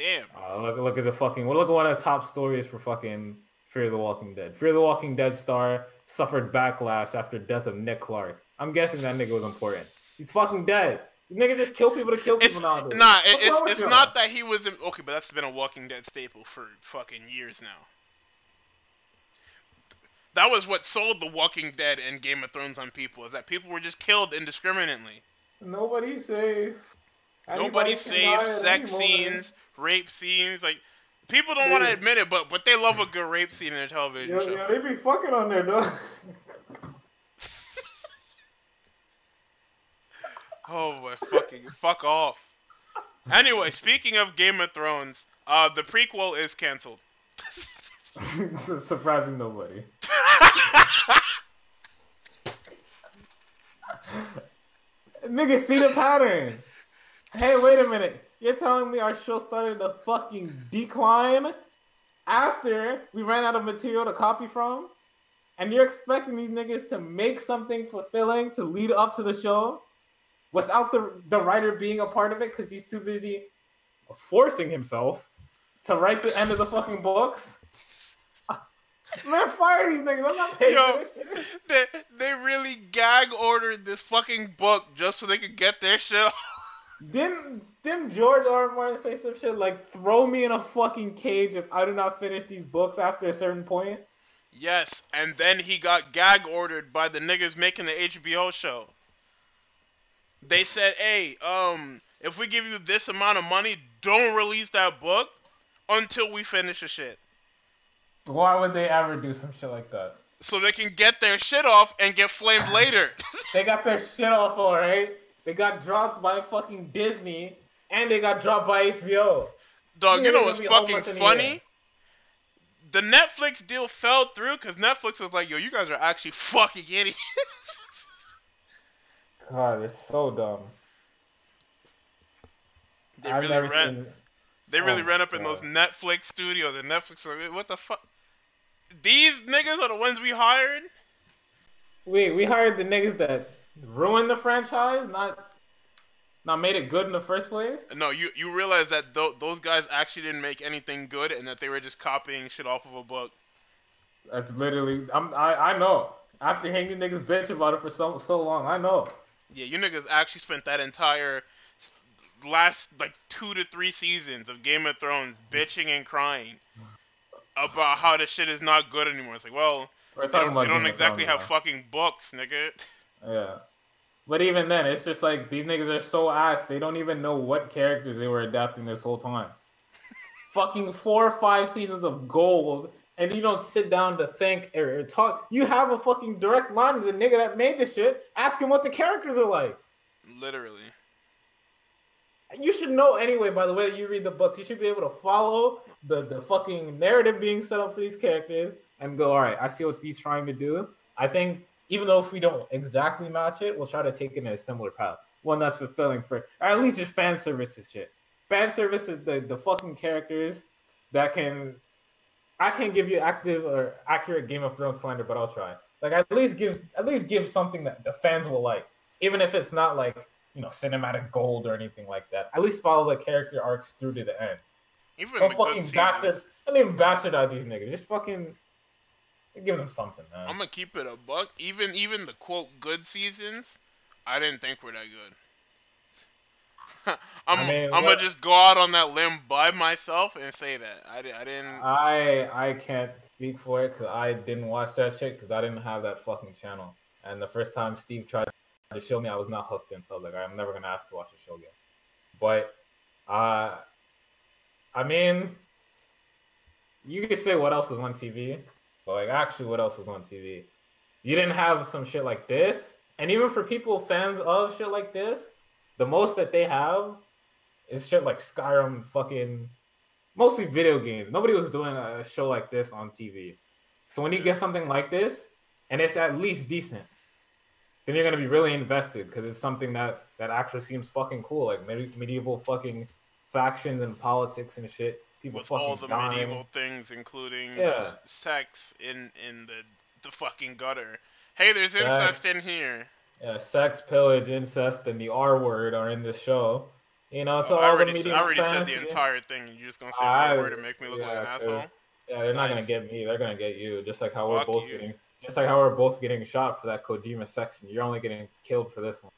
Damn. Uh, look, look at the fucking. Well, look at one of the top stories for fucking Fear the Walking Dead. Fear the Walking Dead star suffered backlash after death of Nick Clark. I'm guessing that nigga was important. He's fucking dead. Nigga just kill people to kill It's people nowadays. nah. It, it's it's not that he was in, okay, but that's been a Walking Dead staple for fucking years now. That was what sold The Walking Dead and Game of Thrones on people is that people were just killed indiscriminately. Nobody's safe. Can safe. Sex any moment. scenes, rape scenes, like people don't want to admit it, but but they love a good rape scene in their television Yo, show. yo, they be fucking on there, dog. Oh my fucking fuck off. Anyway, speaking of Game of Thrones, uh, the prequel is canceled. Surprising nobody. Nigga, see the pattern. Hey, wait a minute. You're telling me our show started to fucking decline after we ran out of material to copy from? And you're expecting these niggas to make something fulfilling to lead up to the show without the, the writer being a part of it because he's too busy forcing himself to write the end of the fucking books? Man, fire these niggas. I'm not paying Yo. for this shit. they they really gag ordered this fucking book just so they could get their shit off. Didn't didn't George R. R. Martin say some shit like throw me in a fucking cage if I do not finish these books after a certain point? Yes, and then he got gag ordered by the niggas making the HBO show. They said, "Hey, um, if we give you this amount of money, don't release that book until we finish the shit." Why would they ever do some shit like that? So they can get their shit off and get flamed later. They got their shit off alright. They got dropped by fucking Disney and they got dropped by HBO. Dog, you know what's fucking homeless in a funny? The Netflix deal fell through because Netflix was like, "Yo, you guys are actually fucking idiots." God, it's so dumb. they I've really never ran. seen. They really Oh ran up in those Netflix studios, and Netflix like, what the fuck? These niggas are the ones we hired. Wait, we hired the niggas that ruined the franchise, not not made it good in the first place. No, you you realize that th- those guys actually didn't make anything good, and that they were just copying shit off of a book. That's literally. I'm. I. I know. After hanging niggas bitch about it for so so long, I know. Yeah, you niggas actually spent that entire last like two to three seasons of Game of Thrones bitching and crying. about how this shit is not good anymore. It's like, well, We're you talking don't, about you don't Game exactly Thrones have fucking books, nigga. Yeah. But even then, it's just like these niggas are so ass. They don't even know what characters they were adapting this whole time. Fucking four or five seasons of gold, and you don't sit down to think or talk. You have a fucking direct line to the nigga that made the shit. Ask him what the characters are like. Literally. You should know anyway. By the way, that you read the books, you should be able to follow the the fucking narrative being set up for these characters and go, all right, I see what he's trying to do. I think even though if we don't exactly match it, we'll try to take it in a similar path, one that's fulfilling for, or at least just fan services shit. Fan service is the the fucking characters that can. I can't give you active or accurate Game of Thrones slander, but I'll try. Like at least give at least give something that the fans will like, even if it's not like you know cinematic gold or anything like that. At least follow the character arcs through to the end. Even Don't the fucking bastard. Don't even bastardize these niggas. Just fucking give them something, man. I'm gonna keep it a buck. Even even the quote good seasons, I didn't think were that good. I'm I mean, I'm what- gonna just go out on that limb by myself and say that I, I didn't. I I can't speak for it because I didn't watch that shit because I didn't have that fucking channel. And the first time Steve tried to show me, I was not hooked in. So like, I'm never gonna ask to watch the show again. But, uh, I mean, you could say what else was on TV, but like actually, what else was on TV? You didn't have some shit like this, and even for people fans of shit like this, the most that they have is shit like Skyrim, fucking mostly video games. Nobody was doing a show like this on TV. So when you get something like this, and it's at least decent, then you're gonna be really invested because it's something that that actually seems fucking cool, like medi- medieval fucking factions and politics and shit. People with fucking all the dying. medieval things, including Yeah. sex in in the the fucking gutter. Hey, there's Sex. incest in here. Yeah, sex, pillage, incest, and the R word are in this show. You know, it's Oh, all I the already, s- medieval I already said the entire thing. and You're just gonna say I- one word and make me look like an asshole. Yeah, they're not gonna get me. They're gonna get you. Just like how we're both you. getting, just like how we're both getting shot for that Kojima section. You're only getting killed for this one.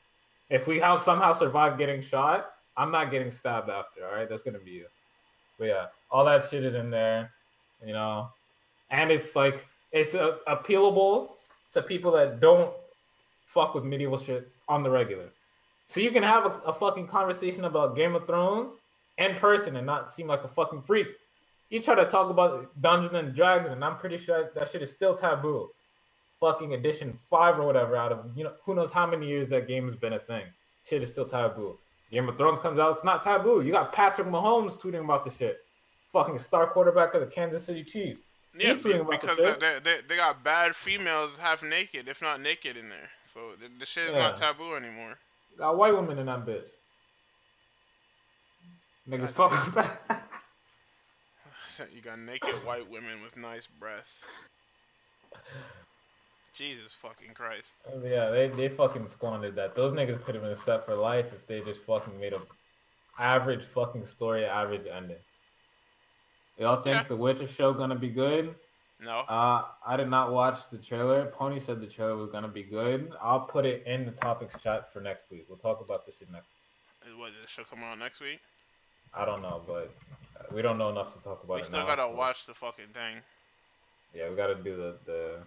If we somehow survived getting shot, I'm not getting stabbed after. All right, that's gonna be you. But yeah, all that shit is in there, you know, and it's like it's uh, appealable to people that don't fuck with medieval shit on the regular. So you can have a, a fucking conversation about Game of Thrones in person and not seem like a fucking freak. You try to talk about Dungeons and Dragons, and I'm pretty sure that shit is still taboo. Fucking edition five or whatever out of you know who knows how many years that game has been a thing. Shit is still taboo. Game of Thrones comes out, it's not taboo. You got Patrick Mahomes tweeting about the shit. Fucking star quarterback of the Kansas City Chiefs. Yeah, He's tweeting about the because shit. Uh, they, they, they got bad females half naked, if not naked, in there. So the, the shit is not taboo anymore. Got white women in that bitch. Niggas fucking back. you got naked white women with nice breasts. Jesus fucking Christ. Yeah, they, they fucking squandered that. Those niggas could have been set for life if they just fucking made a average fucking story, average ending. Y'all think Yeah. the Witcher show gonna be good? No. Uh, I did not watch the trailer. Pony said the trailer was gonna be good. I'll put it in the topics chat for next week. We'll talk about this shit next. What, this show come out next week? I don't know, but we don't know enough to talk about We still now, gotta so- watch the fucking thing. Yeah, we gotta do the the.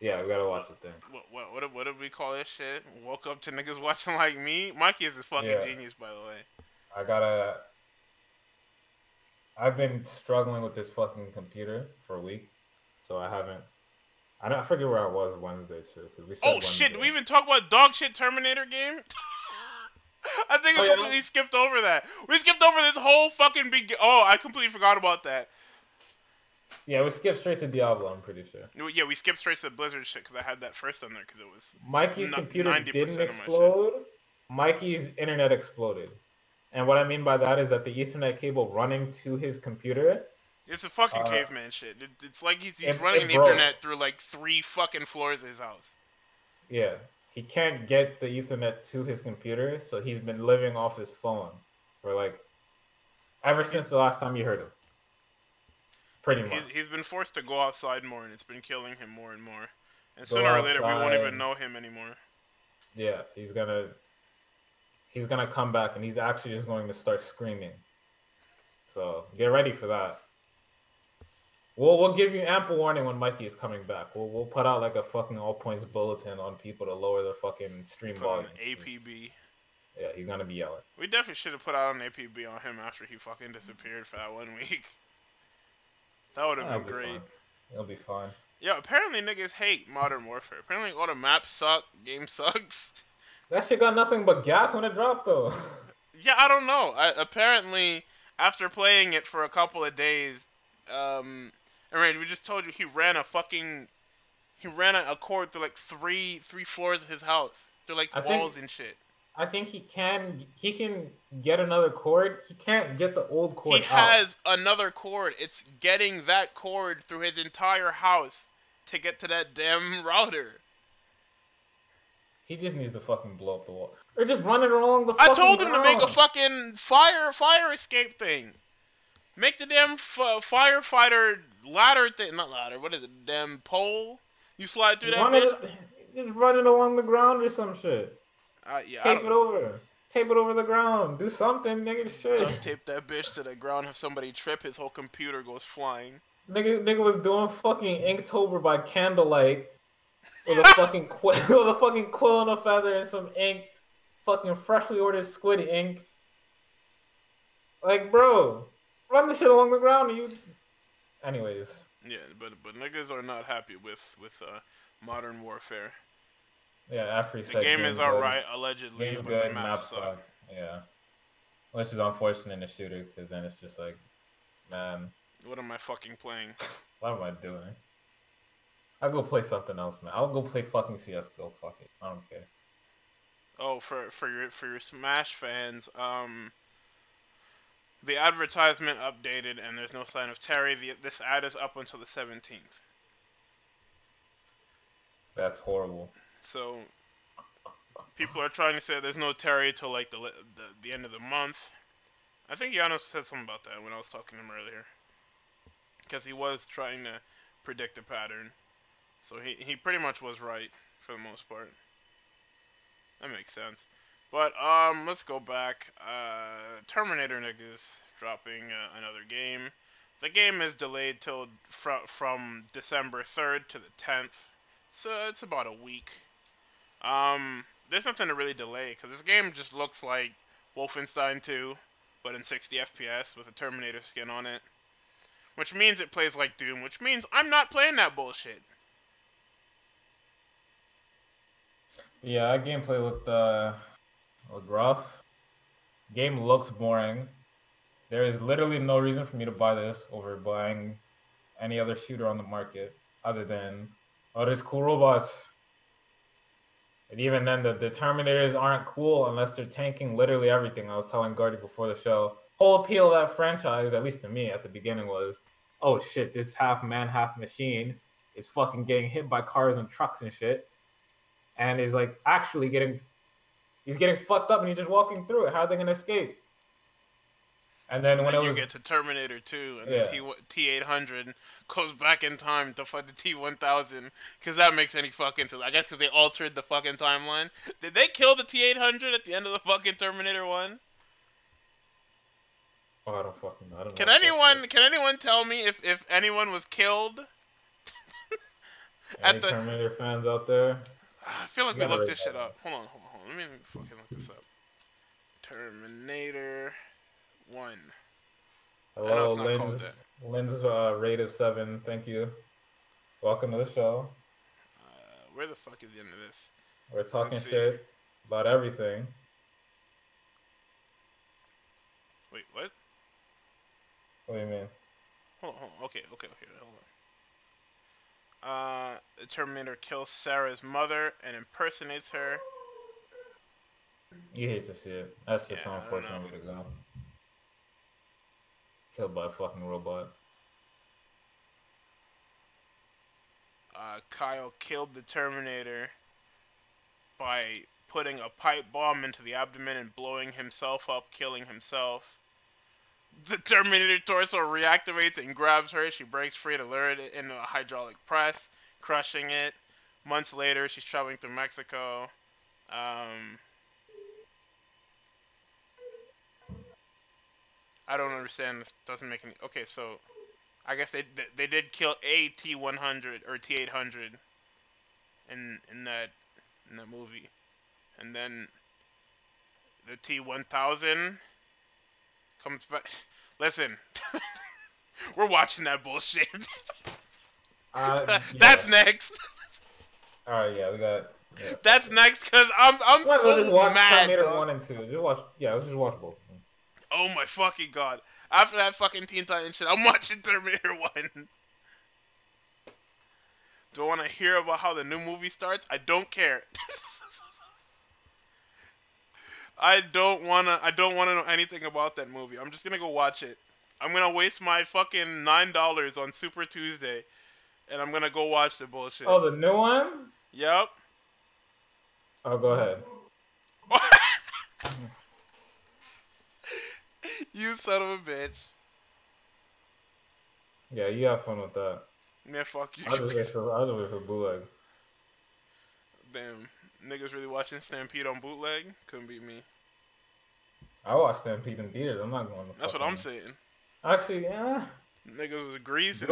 Yeah, we gotta watch the thing. What what what, what did we call this shit? Woke up to niggas watching like me. Mikey is a fucking Yeah. genius, by the way. I gotta. I've been struggling with this fucking computer for a week, so I haven't. I don't I forget where I was Wednesday too, we said Oh shit! Did we even talk about dog shit Terminator game? I think Oh, we yeah. completely skipped over that. We skipped over this whole fucking big. Oh, I completely forgot about that. Yeah, we skipped straight to Diablo. I'm pretty sure. Yeah, we skipped straight to the Blizzard shit because I had that first on there because it was. Mikey's No- computer 90% didn't of my shit. explode. Mikey's internet exploded, and what I mean by that is that the Ethernet cable running to his computer. It's a fucking Uh, caveman shit. It, it's like he's, he's it- running it. Ethernet through like three fucking floors of his house. Yeah, he can't get the Ethernet to his computer, so he's been living off his phone for like ever since the last time you heard him. Pretty much. He's, he's been forced to go outside more, and it's been killing him more and more. And Go sooner or later, we won't outside. even know him anymore. Yeah, he's gonna he's gonna come back and he's actually just going to start screaming. So get ready for that. We'll we'll give you ample warning when Mikey is coming back. We'll we'll put out like a fucking all points bulletin on people to lower their fucking stream volume. APB. Yeah, he's gonna be yelling. We definitely should have put out an APB on him after he fucking disappeared for that one week. That would have been be great. It'll be fine. Yeah, apparently niggas hate Modern Warfare. Apparently all the maps suck, game sucks. That shit got nothing but gas when it dropped though. Yeah, I don't know. I, apparently, after playing it for a couple of days, um, I mean, we just told you he ran a fucking, he ran a, cord through like three three floors of his house, through like I think- walls and shit. I think he can he can get another cord. He can't get the old cord He out. has another cord. It's getting that cord through his entire house to get to that damn router. He just needs to fucking blow up the wall. Or just run it along the I told him to make a fucking fire fire escape thing. Make the damn f- uh, firefighter ladder thing, not ladder. What is it? Damn pole. You slide through that Run bitch. it, just run it along the ground or some shit. Uh, yeah, Tape don't it over. Tape it over the ground. Do something, nigga. Shit. duct tape that bitch to the ground. Have somebody trip, his whole computer goes flying. Nigga, nigga was doing fucking Inktober by candlelight with a fucking quill, with a fucking quill and a feather and some ink, fucking freshly ordered squid ink. Like, bro, run the shit along the ground. And you, anyways, Yeah, but but niggas are not happy with with uh, modern warfare. Yeah. After The game is alright, allegedly, Game's but good. the Map suck. Yeah. Which is unfortunate in the shooter because then it's just like, man, What am I fucking playing? what am I doing? I'll go play something else, man. I'll go play fucking CS:GO. Fuck it. I don't care. Oh, for for your for your Smash fans, um, the advertisement updated, and there's no sign of Terry. The, this ad is up until the 17th. That's horrible. So people are trying to say there's no Terry till like the the, the end of the month. I think Janos said something about that when I was talking to him earlier, because he was trying to predict a pattern. So he he pretty much was right for the most part. That makes sense. But um, let's go back. Uh, Terminator niggas dropping uh, another game. The game is delayed till fr- from December 3rd to the 10th. So it's about a week. Um, there's nothing to really delay because this game just looks like Wolfenstein 2, but in 60 FPS with a Terminator skin on it. Which means it plays like Doom, which means I'm not playing that bullshit. Yeah, that gameplay looked uh looked rough. Game looks boring. There is literally no reason for me to buy this over buying any other shooter on the market other than oh there's cool robots. And even then the, the Terminators aren't cool unless they're tanking literally everything. I was telling Gardy before the show. Whole appeal of that franchise, at least to me at the beginning, was oh shit, this half man, half machine is fucking getting hit by cars and trucks and shit and is like actually getting he's getting fucked up and he's just walking through it. How are they gonna escape? And then when then it you was get to Terminator 2, and Yeah. the T T 800 goes back in time to fight the T 1000, because that makes any fucking sense. I guess because they altered the fucking timeline. Did they kill the T 800 at the end of the fucking Terminator 1? oh, I don't fucking know. I don't Can know anyone can anyone tell me if if anyone was killed? at Any the- Terminator fans out there? Ah, I feel like You we looked this shit up. Hold on, hold on, hold on. Let me fucking look this up. Terminator 1. Hello, Lynn's Lynn's uh, rate of seven. Thank you. Welcome to the show. Uh, where the fuck is the end of this? We're talking shit about everything. Wait, what? What do you mean? Hold on, hold on. Okay, okay, okay, hold on. Uh, the Terminator kills Sarah's mother and impersonates her. You hate to see it. That's just Yeah, I an don't unfortunate way to go. Killed by a fucking robot. Uh, Kyle killed the Terminator by putting a pipe bomb into the abdomen and blowing himself up, killing himself. The Terminator torso reactivates and grabs her. She breaks free to lure it into a hydraulic press, crushing it. Months later, she's traveling through Mexico. Um, I don't understand. This doesn't make any. Okay, so I guess they they- did kill a T100 or T800 in in that in that movie, and then the T1000 comes back. Listen, we're watching that bullshit. Uh, That's next. All right, yeah, we got. Yeah. That's next because I'm I'm Let's so just watch mad. Terminator one and two. Just watch. Yeah, let's just watch both. Oh my fucking god! After that fucking Teen Titans shit, I'm watching Terminator One. Do I want to hear about how the new movie starts? I don't care. I don't wanna. I don't wanna know anything about that movie. I'm just gonna go watch it. I'm gonna waste my fucking nine dollars on Super Tuesday, and I'm gonna go watch the bullshit. Oh, the new one. Yep. Oh, go ahead. you son of a bitch. Yeah, you have fun with that. Man, fuck you. I'll just wait for. Wait for bootleg. Damn, niggas really watching Stampede on bootleg? Couldn't beat me. I watched Stampede in theaters. I'm not going to. That's what I'm saying. Actually, yeah. Niggas was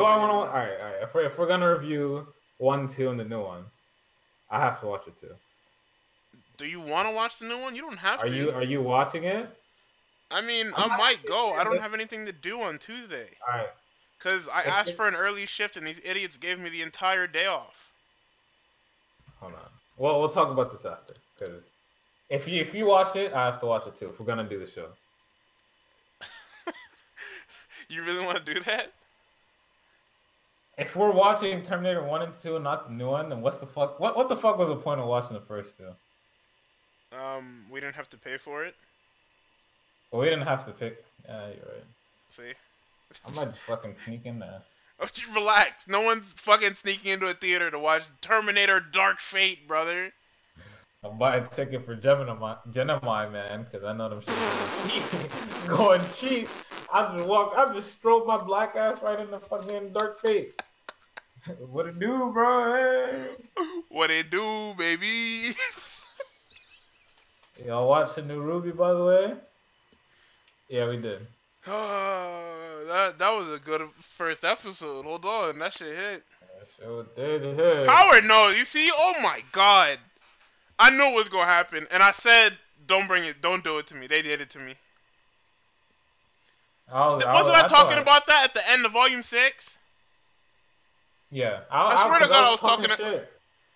I want to? All right, all right. If we're, if we're gonna review one, two, and the new one, I have to watch it too. Do you want to watch the new one? You don't have Are to. you Are you watching it? I mean, I'm I might go. I don't have anything to do on Tuesday. All right. Cause I asked for an early shift and these idiots gave me the entire day off. Hold on. Well, we'll talk about this after. Because if you if you watch it, I have to watch it too. If we're gonna do the show. You really want to do that? If we're watching Terminator one and two, and not the new one, then what's the fuck? What what the fuck was the point of watching the first two? Um, we didn't have to pay for it. Well, we didn't have to pick. Yeah, you're right. See? I might just fucking sneak in there. Uh. Oh, just relax. No one's fucking sneaking into a theater to watch Terminator Dark Fate, brother. I'll buy a ticket for Gemini, Gemini man, because I know them shit going cheap. going cheap. I'll just walk, I'll just stroke my black ass right in the fucking dark fate. what it do, bro? Hey. What it do, baby? Y'all watch the new Ruby, by the way? Yeah, we did. Oh, that that was a good first episode. Hold on, that shit hit. Yeah, so did it. Howard, no, you see? Oh my god, I knew it was gonna happen, and I said, "Don't bring it, don't do it to me." They did it to me. I was, Wasn't I, was- talking thought- about that at the end of Volume Six? Yeah, I swear to God, I was talking to-. I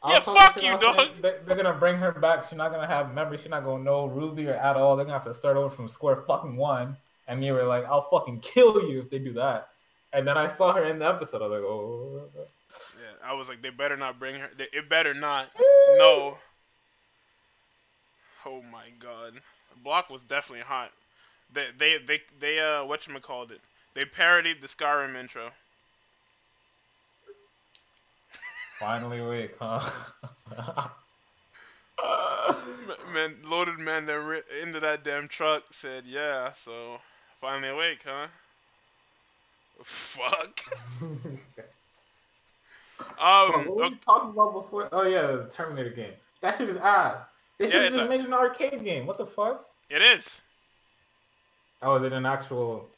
Yeah, fuck you, I was saying dog. They, they're gonna bring her back. She's not gonna have memory. She's not gonna know Ruby or at all. They're gonna have to start over from square fucking one. And you were like, "I'll fucking kill you if they do that." And then I saw her in the episode. I was like, "Oh." Yeah, I was like, they better not bring her. They, it better not. No. Oh my god, Block was definitely hot. They they they they uh what you called it? They parodied the Skyrim intro. Finally awake, huh? Man, loaded man that ri- into that damn truck said, "Yeah, so finally awake, huh?" Fuck. what Um. were we ok- talking about before? Oh yeah, the Terminator game. That shit is ass. They Yeah, should have just ass. made an arcade game. What the fuck? It is. Oh, is it an actual?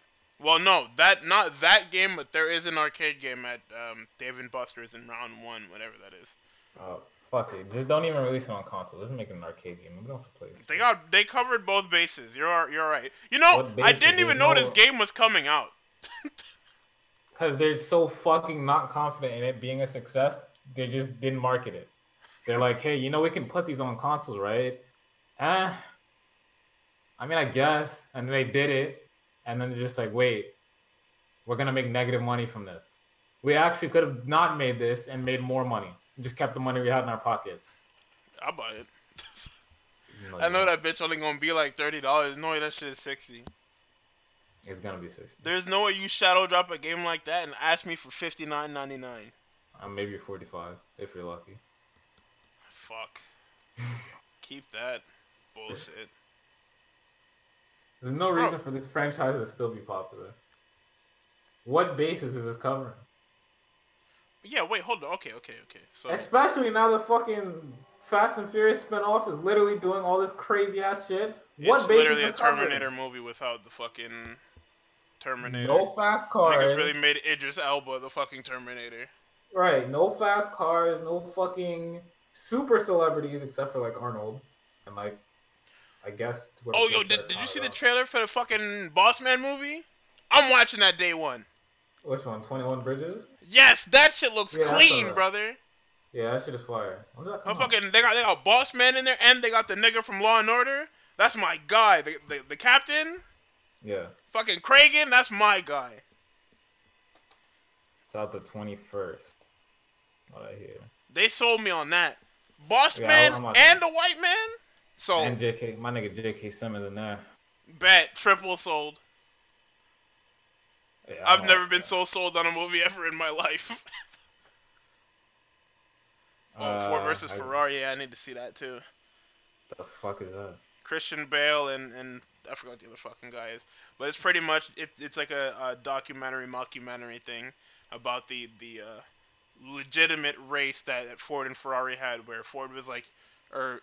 Well, no, that not that game, but there is an arcade game at um, Dave and Buster's in round one, whatever that is. Oh, fuck it. Just don't even release it on console. Just make it an arcade game. Nobody else plays. They got they covered both bases. You're you're right. You know, I didn't even know no- this game was coming out. Because they're so fucking not confident in it being a success, they just didn't market it. They're like, hey, you know, we can put these on consoles, right? Eh. I mean, I guess. And they did it. And then they're just like, wait, we're to make negative money from this. We actually could have not made this and made more money. Just kept the money we had in our pockets. I'll buy it. You I know that bitch only gonna be like thirty dollars. No way that shit is sixty. It's to be 60. There's no way you shadow drop a game like that and ask me for fifty nine ninety nine. Uh, maybe 45 if you're lucky. Fuck. Keep that bullshit. There's no reason oh. for this franchise to still be popular. What basis is this covering? Yeah, wait, hold on. Okay, okay, okay. So Especially now the fucking Fast and Furious spinoff is literally doing all this crazy ass shit. What it's basis literally is a it covering? Terminator movie without the fucking Terminator. No fast cars. Niggas really made Idris Elba the fucking Terminator. Right. No fast cars. No fucking super celebrities except for like Arnold and like, I guess. Oh, yo, did, did you see the trailer for the fucking Boss Man movie? I'm watching that day one. Which one? Twenty One Bridges. Yes, that shit looks Yeah, clean, brother. Yeah, that shit is fire. That Oh, fucking, they got they got Boss Man in there, and they got the nigga from Law and Order. That's my guy. The the, the captain, Yeah, fucking Cragen. That's my guy. it's out the twenty first. What I hear. They sold me on that. Boss Yeah, Man and the White Man. So And J.K. My nigga J.K. Simmons in there. bet triple sold. Yeah, I've never been that. so sold on a movie ever in my life. oh, Ford Uh, versus I- Ferrari. Yeah, I need to see that too. The fuck is that? Christian Bale and and I forgot the other fucking guy is, but it's pretty much it, it's like a, a documentary mockumentary thing about the the uh, legitimate race that, that Ford and Ferrari had, where Ford was like, or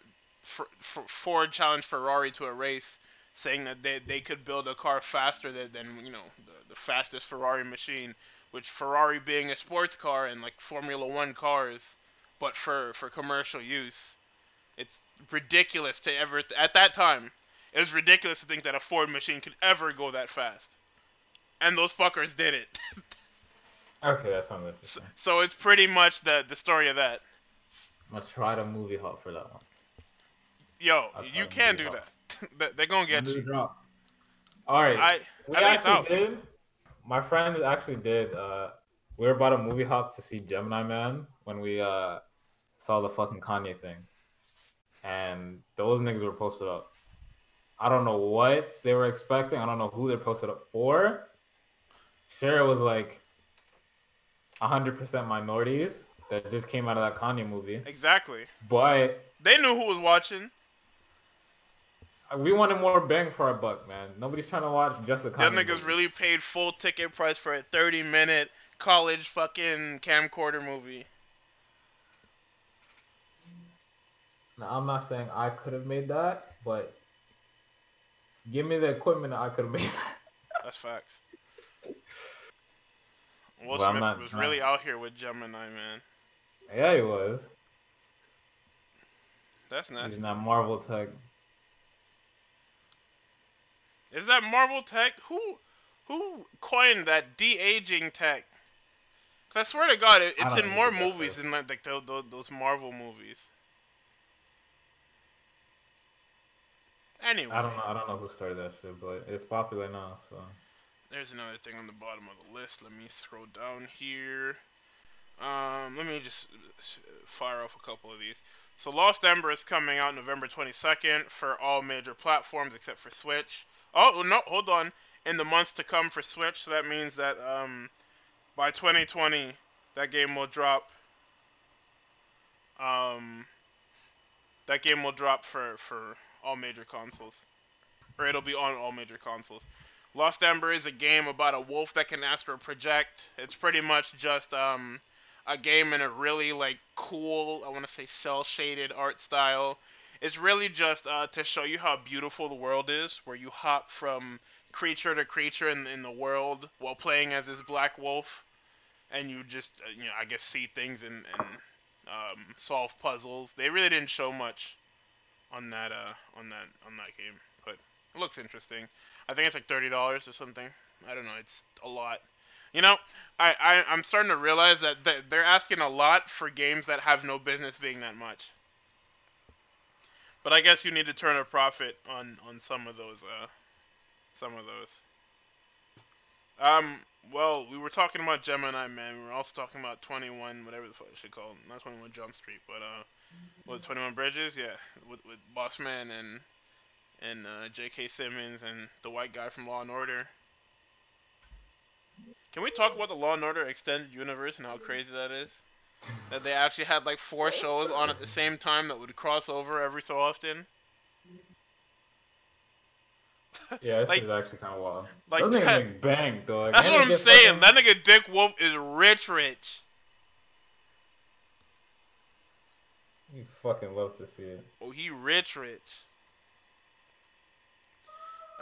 F- F- Ford challenged Ferrari to a race, saying that they they could build a car faster than, than you know the, the fastest Ferrari machine, which Ferrari being a sports car and like Formula One cars, but for for commercial use. It's ridiculous to ever at that time. It was ridiculous to think that a Ford machine could ever go that fast, and those fuckers did it. Okay, that sounds so, interesting. so it's pretty much the the story of that. I'm gonna try to movie hop for that one. Yo, That's you can do hop. that. They- They're gonna get When you. drop? All right. I we I think out. actually did. My friend actually did. Uh, we were about a movie hop to see Gemini Man when we uh saw the fucking Kanye thing, and those niggas were posted up. I don't know what they were expecting. I don't know who they're posted up for. Sure, it was like hundred percent minorities that just came out of that Kanye movie, exactly. but They knew who was watching. We wanted more bang for our buck, man. Nobody's trying to watch just the Kanye. Them niggas movie. really paid full ticket price for a 30 minute college fucking camcorder movie. Now, I'm not saying I could have made that, but give me the equipment, I could have made that. That's facts. Will Well, Smith not- was not- really out here with Gemini, man. Yeah, he was. That's nasty. He's not Marvel tech. Is that Marvel tech? Who who coined that de aging tech? Cause I swear to God, it, it's in more movies than like, like those, those, those Marvel movies. Anyway, I don't know. I don't know who started that shit, but it's popular now. So there's another thing on the bottom of the list. Let me scroll down here. Um, let me just fire off a couple of these. So Lost Ember is coming out November 22nd for all major platforms except for Switch. Oh no, hold on. In the months to come for Switch, so that means that um, by 2020 that game will drop. Um, that game will drop for for all major consoles, or it'll be on all major consoles. Lost Ember is a game about a wolf that can astral project. It's pretty much just um, a game in a really like cool, I want to say cell shaded art style. It's really just uh, to show you how beautiful the world is, where you hop from creature to creature in, in the world while playing as this black wolf, and you just uh, you know I guess see things and, and um, solve puzzles. They really didn't show much on that uh on that on that game, but it looks interesting. I think it's like thirty dollars or something. I don't know. It's a lot. You know, I, I I'm starting to realize that they're asking a lot for games that have no business being that much. But I guess you need to turn a profit on on some of those uh some of those. Um. Well, we were talking about Gemini Man. We were also talking about 21, whatever the fuck should call it. Not 21 Jump Street, but uh, what 21 Bridges? Yeah, with with Boss Man and and uh, J.K. Simmons and the white guy from Law and Order. Can we talk about the Law and Order extended universe and how crazy that is? That they actually had like four shows on at the same time that would cross over every so often. yeah, this Like- is actually kind of wild. Like Those niggas that- bank though. Like, That's what I'm saying. fucking- That nigga Dick Wolf is rich, rich. You fucking love to see it. Oh, he rich, rich.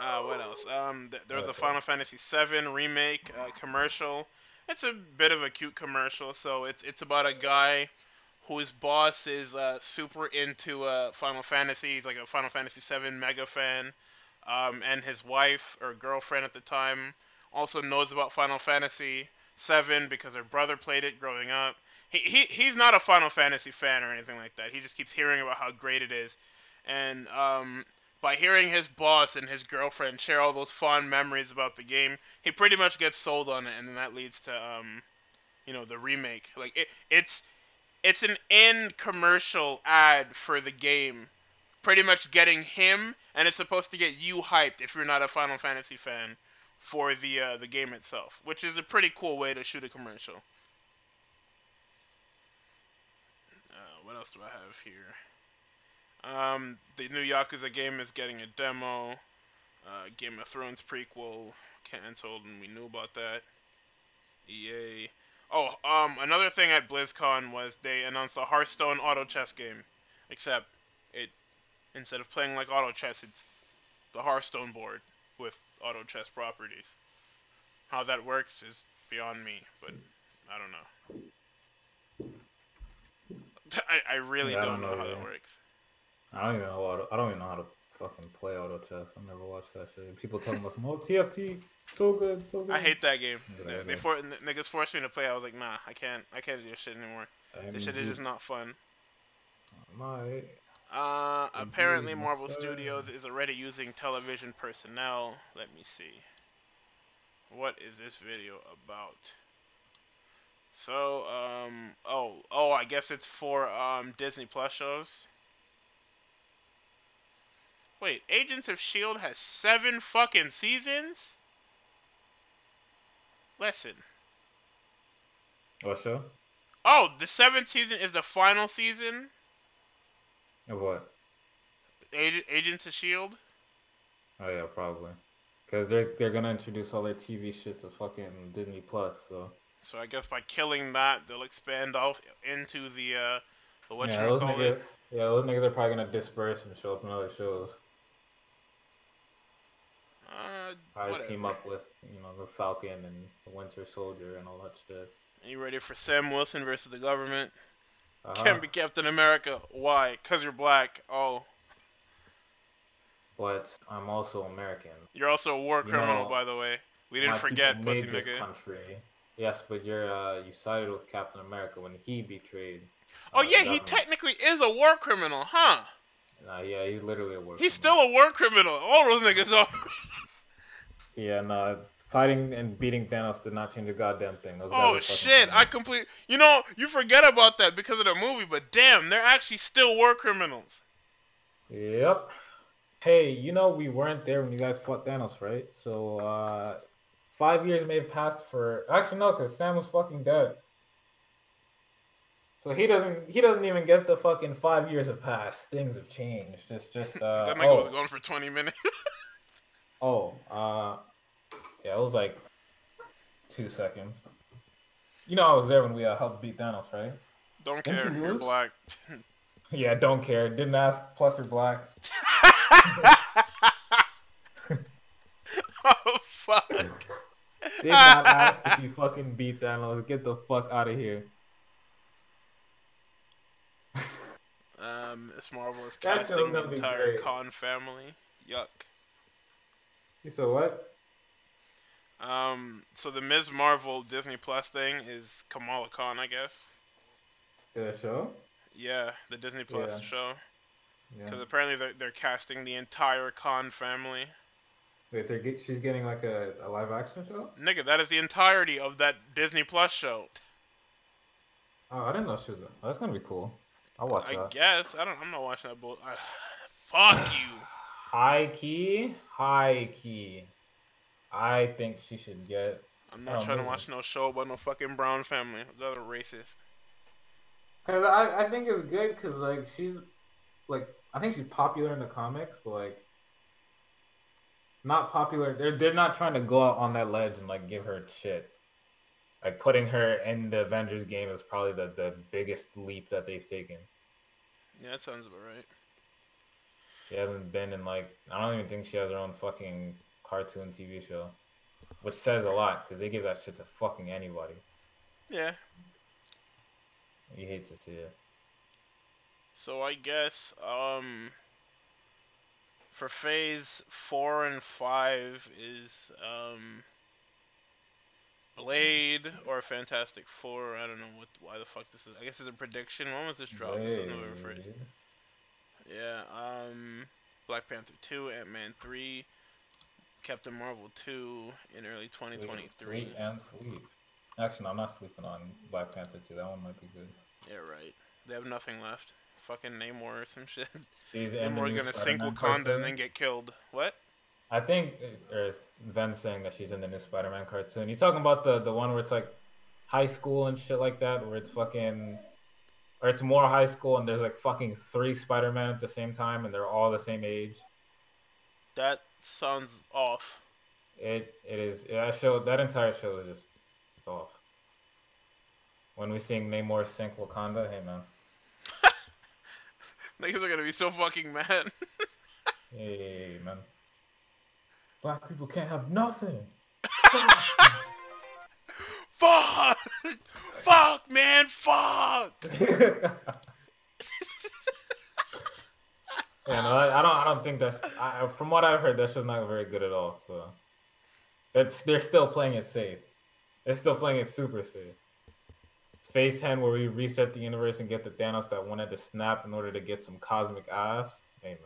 Uh, what else? Um, th- there was a Final Fantasy VII remake uh, commercial. It's a bit of a cute commercial. So it's it's about a guy whose boss is uh, super into uh, Final Fantasy. He's like a Final Fantasy VII mega fan. Um, and his wife or girlfriend at the time also knows about Final Fantasy VII because her brother played it growing up. He, he he's not a Final Fantasy fan or anything like that. He just keeps hearing about how great it is. And um, by hearing his boss and his girlfriend share all those fond memories about the game, he pretty much gets sold on it, and then that leads to um, you know, the remake. Like it, it's it's an end commercial ad for the game, pretty much getting him, and it's supposed to get you hyped if you're not a Final Fantasy fan for the uh, the game itself, which is a pretty cool way to shoot a commercial. Uh, what else do I have here? Um, the new Yakuza game is getting a demo. Uh, Game of Thrones prequel canceled, and we knew about that. EA. Oh, um, another thing at BlizzCon was they announced a Hearthstone auto chess game, except it instead of playing like auto chess, it's the Hearthstone board with auto chess properties. How that works is beyond me, but I don't know. I, I really I don't, don't know, know how that works. I don't even know auto, I don't even know how to fucking play auto chess. I never watched that shit. People talking about some oh TFT, so good, so good. I hate that game. Yeah, They, they for, niggas forced me to play. I was like, nah, I can't. I can't do this shit anymore. I This shit is just not fun. My, Uh, apparently Marvel. Studios is already using television personnel. Let me see. What is this video about? So, um, oh, oh, I guess it's for um Disney Plus shows. Wait, Agents of Shield has seven fucking seasons. Listen. what show? Oh, the seventh season is the final season. Of what? Ag- Agents of Shield. Oh yeah, probably. Cause they're they're gonna introduce all their TV shit to fucking Disney Plus. So So I guess by killing that, they'll expand off into the uh, the what yeah, you those call niggas. it. Yeah, those niggas are probably gonna disperse and show up in other shows. Uh, Probably whatever. team up with you know the Falcon and the Winter Soldier and all that shit. Are you ready for Sam Wilson versus the government? Uh-huh. Can't be Captain America. Why? Cause you're black. Oh, But I'm also American. you're also a war You criminal, know, by the way. We didn't forget, pussy nigga. country. Yes, but you're uh you sided with Captain America when he betrayed. Oh uh, yeah, he technically is a war criminal, huh? Nah, yeah, he's literally a war. He's criminal. still a war criminal. All those niggas are. Yeah, no, fighting and beating Thanos did not change a goddamn thing. Those Oh shit! I complete. You know, you forget about that because of the movie, but damn, they're actually still war criminals. Yep. Hey, you know we weren't there when you guys fought Thanos, right? So uh five years may have passed for actually no, because Sam was fucking dead. So he doesn't he doesn't even get the fucking five years have passed. Things have changed. It's just uh that nigga oh, was gone for 20 minutes. oh uh yeah, it was like two seconds. You know I was there when we uh, helped beat Thanos, right? Don't Didn't care. you You're black. Yeah, don't care. Didn't ask. Plus, you're black. oh fuck. Did not ask if you fucking beat Thanos. Get the fuck out of here. Um, Ms. Marvel is casting the entire great. Khan family. Yuck. You said what? Um, so the Ms. Marvel Disney Plus thing is Kamala Khan, I guess. The show? Yeah, the Disney Plus Yeah. show. Yeah. Because apparently they're, they're casting the entire Khan family. Wait, they're get, she's getting like a, a live action show? Nigga, that is the entirety of that Disney Plus show. Oh, I didn't know she was. A, oh, that's gonna be cool. I'll watch I that. guess. I don't. I'm not watching that bull. I, fuck you. High key, high key. I think she should get. I'm not trying to watch no show about no fucking Brown family. They're racist. Cause I, I think it's good because like she's like I think she's popular in the comics, but like not popular. They're they're not trying to go out on that ledge and like give her shit. Like putting her in the Avengers game is probably the, the biggest leap that they've taken. Yeah, that sounds about right. She hasn't been in like I don't even think she has her own fucking cartoon TV show, which says a lot because they give that shit to fucking anybody. Yeah. You hate to see it. So I guess um for phase four and five is um Blade or Fantastic Four. I don't know what why the fuck this is. I guess it's a prediction. When was this drop? This was November first. Yeah. Um, Black Panther two, Ant Man three, Captain Marvel two in early 2023. Sweet and sleep. Actually, no, I'm not sleeping on Black Panther 2. That one might be good. Yeah, right. They have nothing left. Fucking Namor or some shit. She's Namor gonna sink Wakanda cartoon. and then get killed. What? I think, uh, or Ven saying that she's in the new Spider-Man cartoon. You talking about the the one where it's like high school and shit like that, where it's fucking, or it's more high school and there's like fucking three Spider-Man at the same time and they're all the same age. That sounds off. It it is. That show that entire show is just off. When we sing Namor sink Wakanda, hey man, Niggas are gonna be so fucking mad. hey man, black people can't have nothing. fuck! fuck, man, fuck! Yeah, no, I, I don't. I don't think that's. I, from what I've heard, that's just not very good at all. So, that's they're still playing it safe. They're still playing it super safe. It's Phase Ten where we reset the universe and get the Thanos that wanted to snap in order to get some cosmic ass. Man,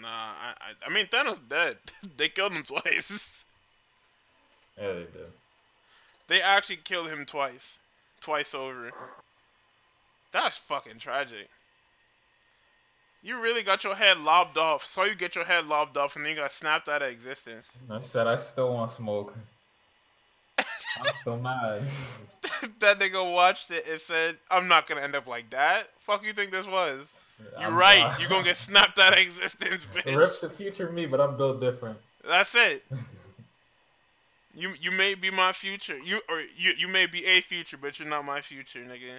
Nah, I, I, I mean Thanos dead. they killed him twice. yeah, they did. They actually killed him twice, twice over. That's fucking tragic. You really got your head lobbed off. Saw you get your head lobbed off, and then you got snapped out of existence. I said I still want smoke. I'm still mad. that nigga watched it and said, "I'm not gonna end up like that." Fuck you think this was? You're I'm- right. You're gonna get snapped out of existence, bitch. Rip the future me, but I'm built different. That's it. You you may be my future. You or you you may be a future, but you're not my future, nigga.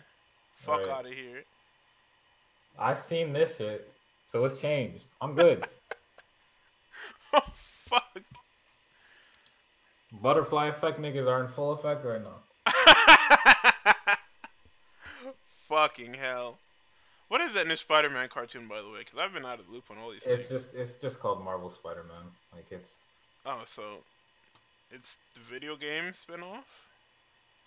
Fuck Right. out of here. I've seen this shit, so it's changed. I'm good. Oh fuck. Butterfly effect niggas are in full effect right now. Fucking hell. What is that new Spider-Man cartoon, by the way? Because I've been out of the loop on all these It's things. just it's just called Marvel Spider-Man. Like it's Oh, so it's the video game spin-off?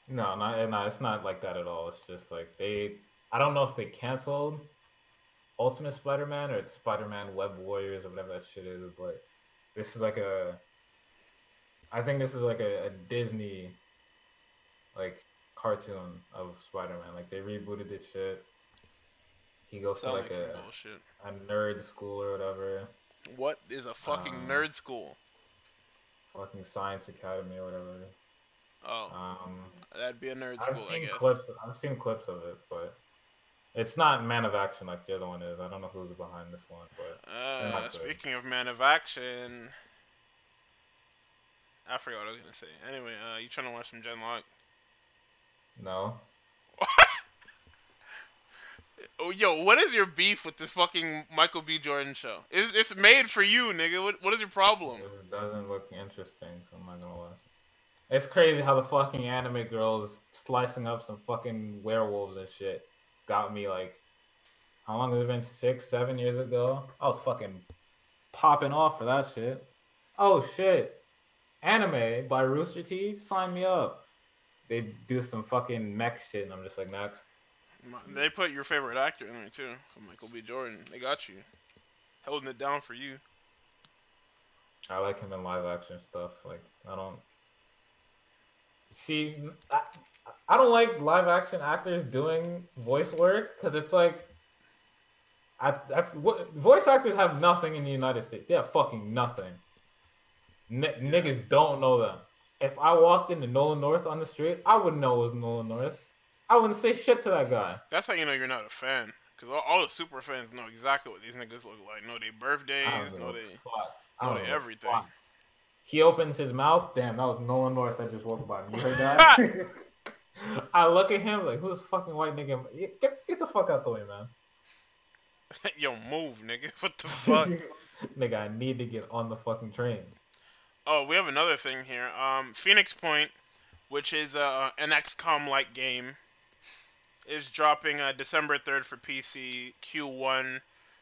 no, not no, it's not like that at all. It's just like they I don't know if they canceled Ultimate Spider-Man or it's Spider-Man Web Warriors or whatever that shit is, but this is like a I think this is like a, a Disney like cartoon of Spider-Man. Like they rebooted this shit. He goes to like a, bullshit. a nerd school or whatever. What is a fucking Um, nerd school? Fucking Science Academy or whatever. Oh, Um that'd be a nerd I've school, I seen guess. clips. I've seen clips of it, but it's not Man of Action like the other one is. I don't know who's behind this one, but Uh, not good. speaking of man of action, I forgot what I was gonna say. Anyway, uh, you trying to watch some gen:LOCK? No. Oh, yo, what is your beef with this fucking Michael B. Jordan show? It's, it's made for you, nigga. What, what is your problem? It doesn't look interesting, so I'm not gonna watch. it. It's crazy how the fucking anime girls slicing up some fucking werewolves and shit got me like. How long has it been? Six, seven years ago. I was fucking popping off for that shit. Oh shit, anime by Rooster Teeth. Sign me up. They do some fucking mech shit, and I'm just like, next. They put your favorite actor in there too, Michael B. Jordan. They got you, holding it down for you. I like him in live action stuff. Like I don't see. I, I don't like live action actors doing voice work because it's like. I, that's what voice actors have nothing in the United States. They have fucking nothing. N- Niggas don't know them. If I walked into Nolan North on the street, I wouldn't know it was Nolan North. I wouldn't say shit to that guy. That's how you know you're not a fan, because all, all the super fans know exactly what these niggas look like. Know their birthdays, know a they. Know they everything. fuck. He opens his mouth. Damn, that was Nolan North that just walked by. You heard that? I look at him like, who's fucking white nigga? Get, get the fuck out the way, man. Yo, move, nigga. What the fuck? Nigga, I need to get on the fucking train. Oh, we have another thing here. Um, Phoenix Point, which is uh, an XCOM-like game, is dropping uh, December 3rd for PC, Q1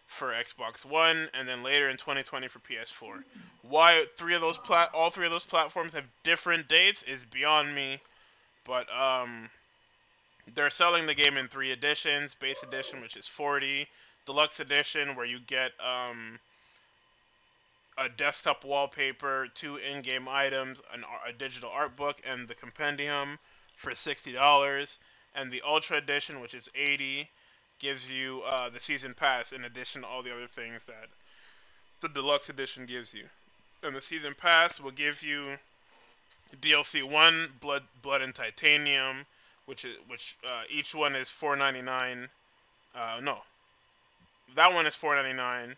for Xbox One, and then later in 2020 for PS4. Why three of those plat, all three of those platforms have different dates is beyond me, but um, they're selling the game in three editions: base edition, which is 40, deluxe edition, where you get um a desktop wallpaper, two in-game items, an, a digital art book, and the compendium for sixty dollars. And the Ultra Edition, which is eighty, gives you uh, the season pass in addition to all the other things that the deluxe edition gives you. And the season pass will give you DLC one, Blood, Blood and Titanium, which is which uh, each one is four ninety nine. Uh, no, that one is four ninety nine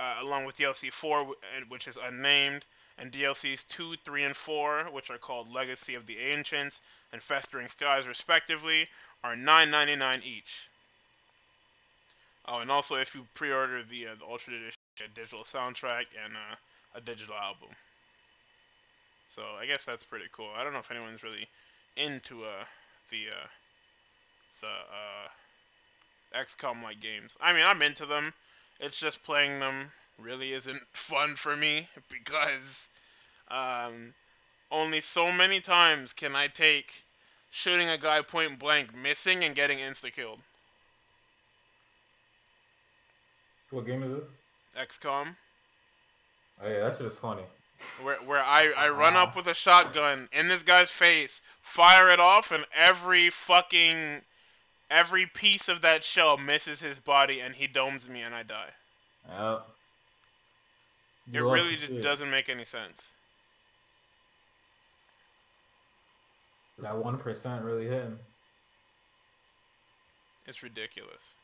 uh, along with DLC 4, which is unnamed, and DLCs 2, 3, and 4, which are called Legacy of the Ancients and Festering Skies, respectively, are $9.99 each. Oh, and also if you pre-order the, uh, the Ultra Edition, digital soundtrack and uh, a digital album. So I guess that's pretty cool. I don't know if anyone's really into uh, the uh, the uh, XCOM like games. I mean, I'm into them. It's just playing them really isn't fun for me because um, only so many times can I take shooting a guy point blank, missing, and getting insta killed. What game is this? XCOM. Oh yeah, that shit is funny. Where where I, I run up with a shotgun in this guy's face, fire it off, and every fucking every piece of that shell misses his body, and he domes me, and I die. Yep. It You really just it. doesn't make any sense. That one percent really hitting. It's ridiculous.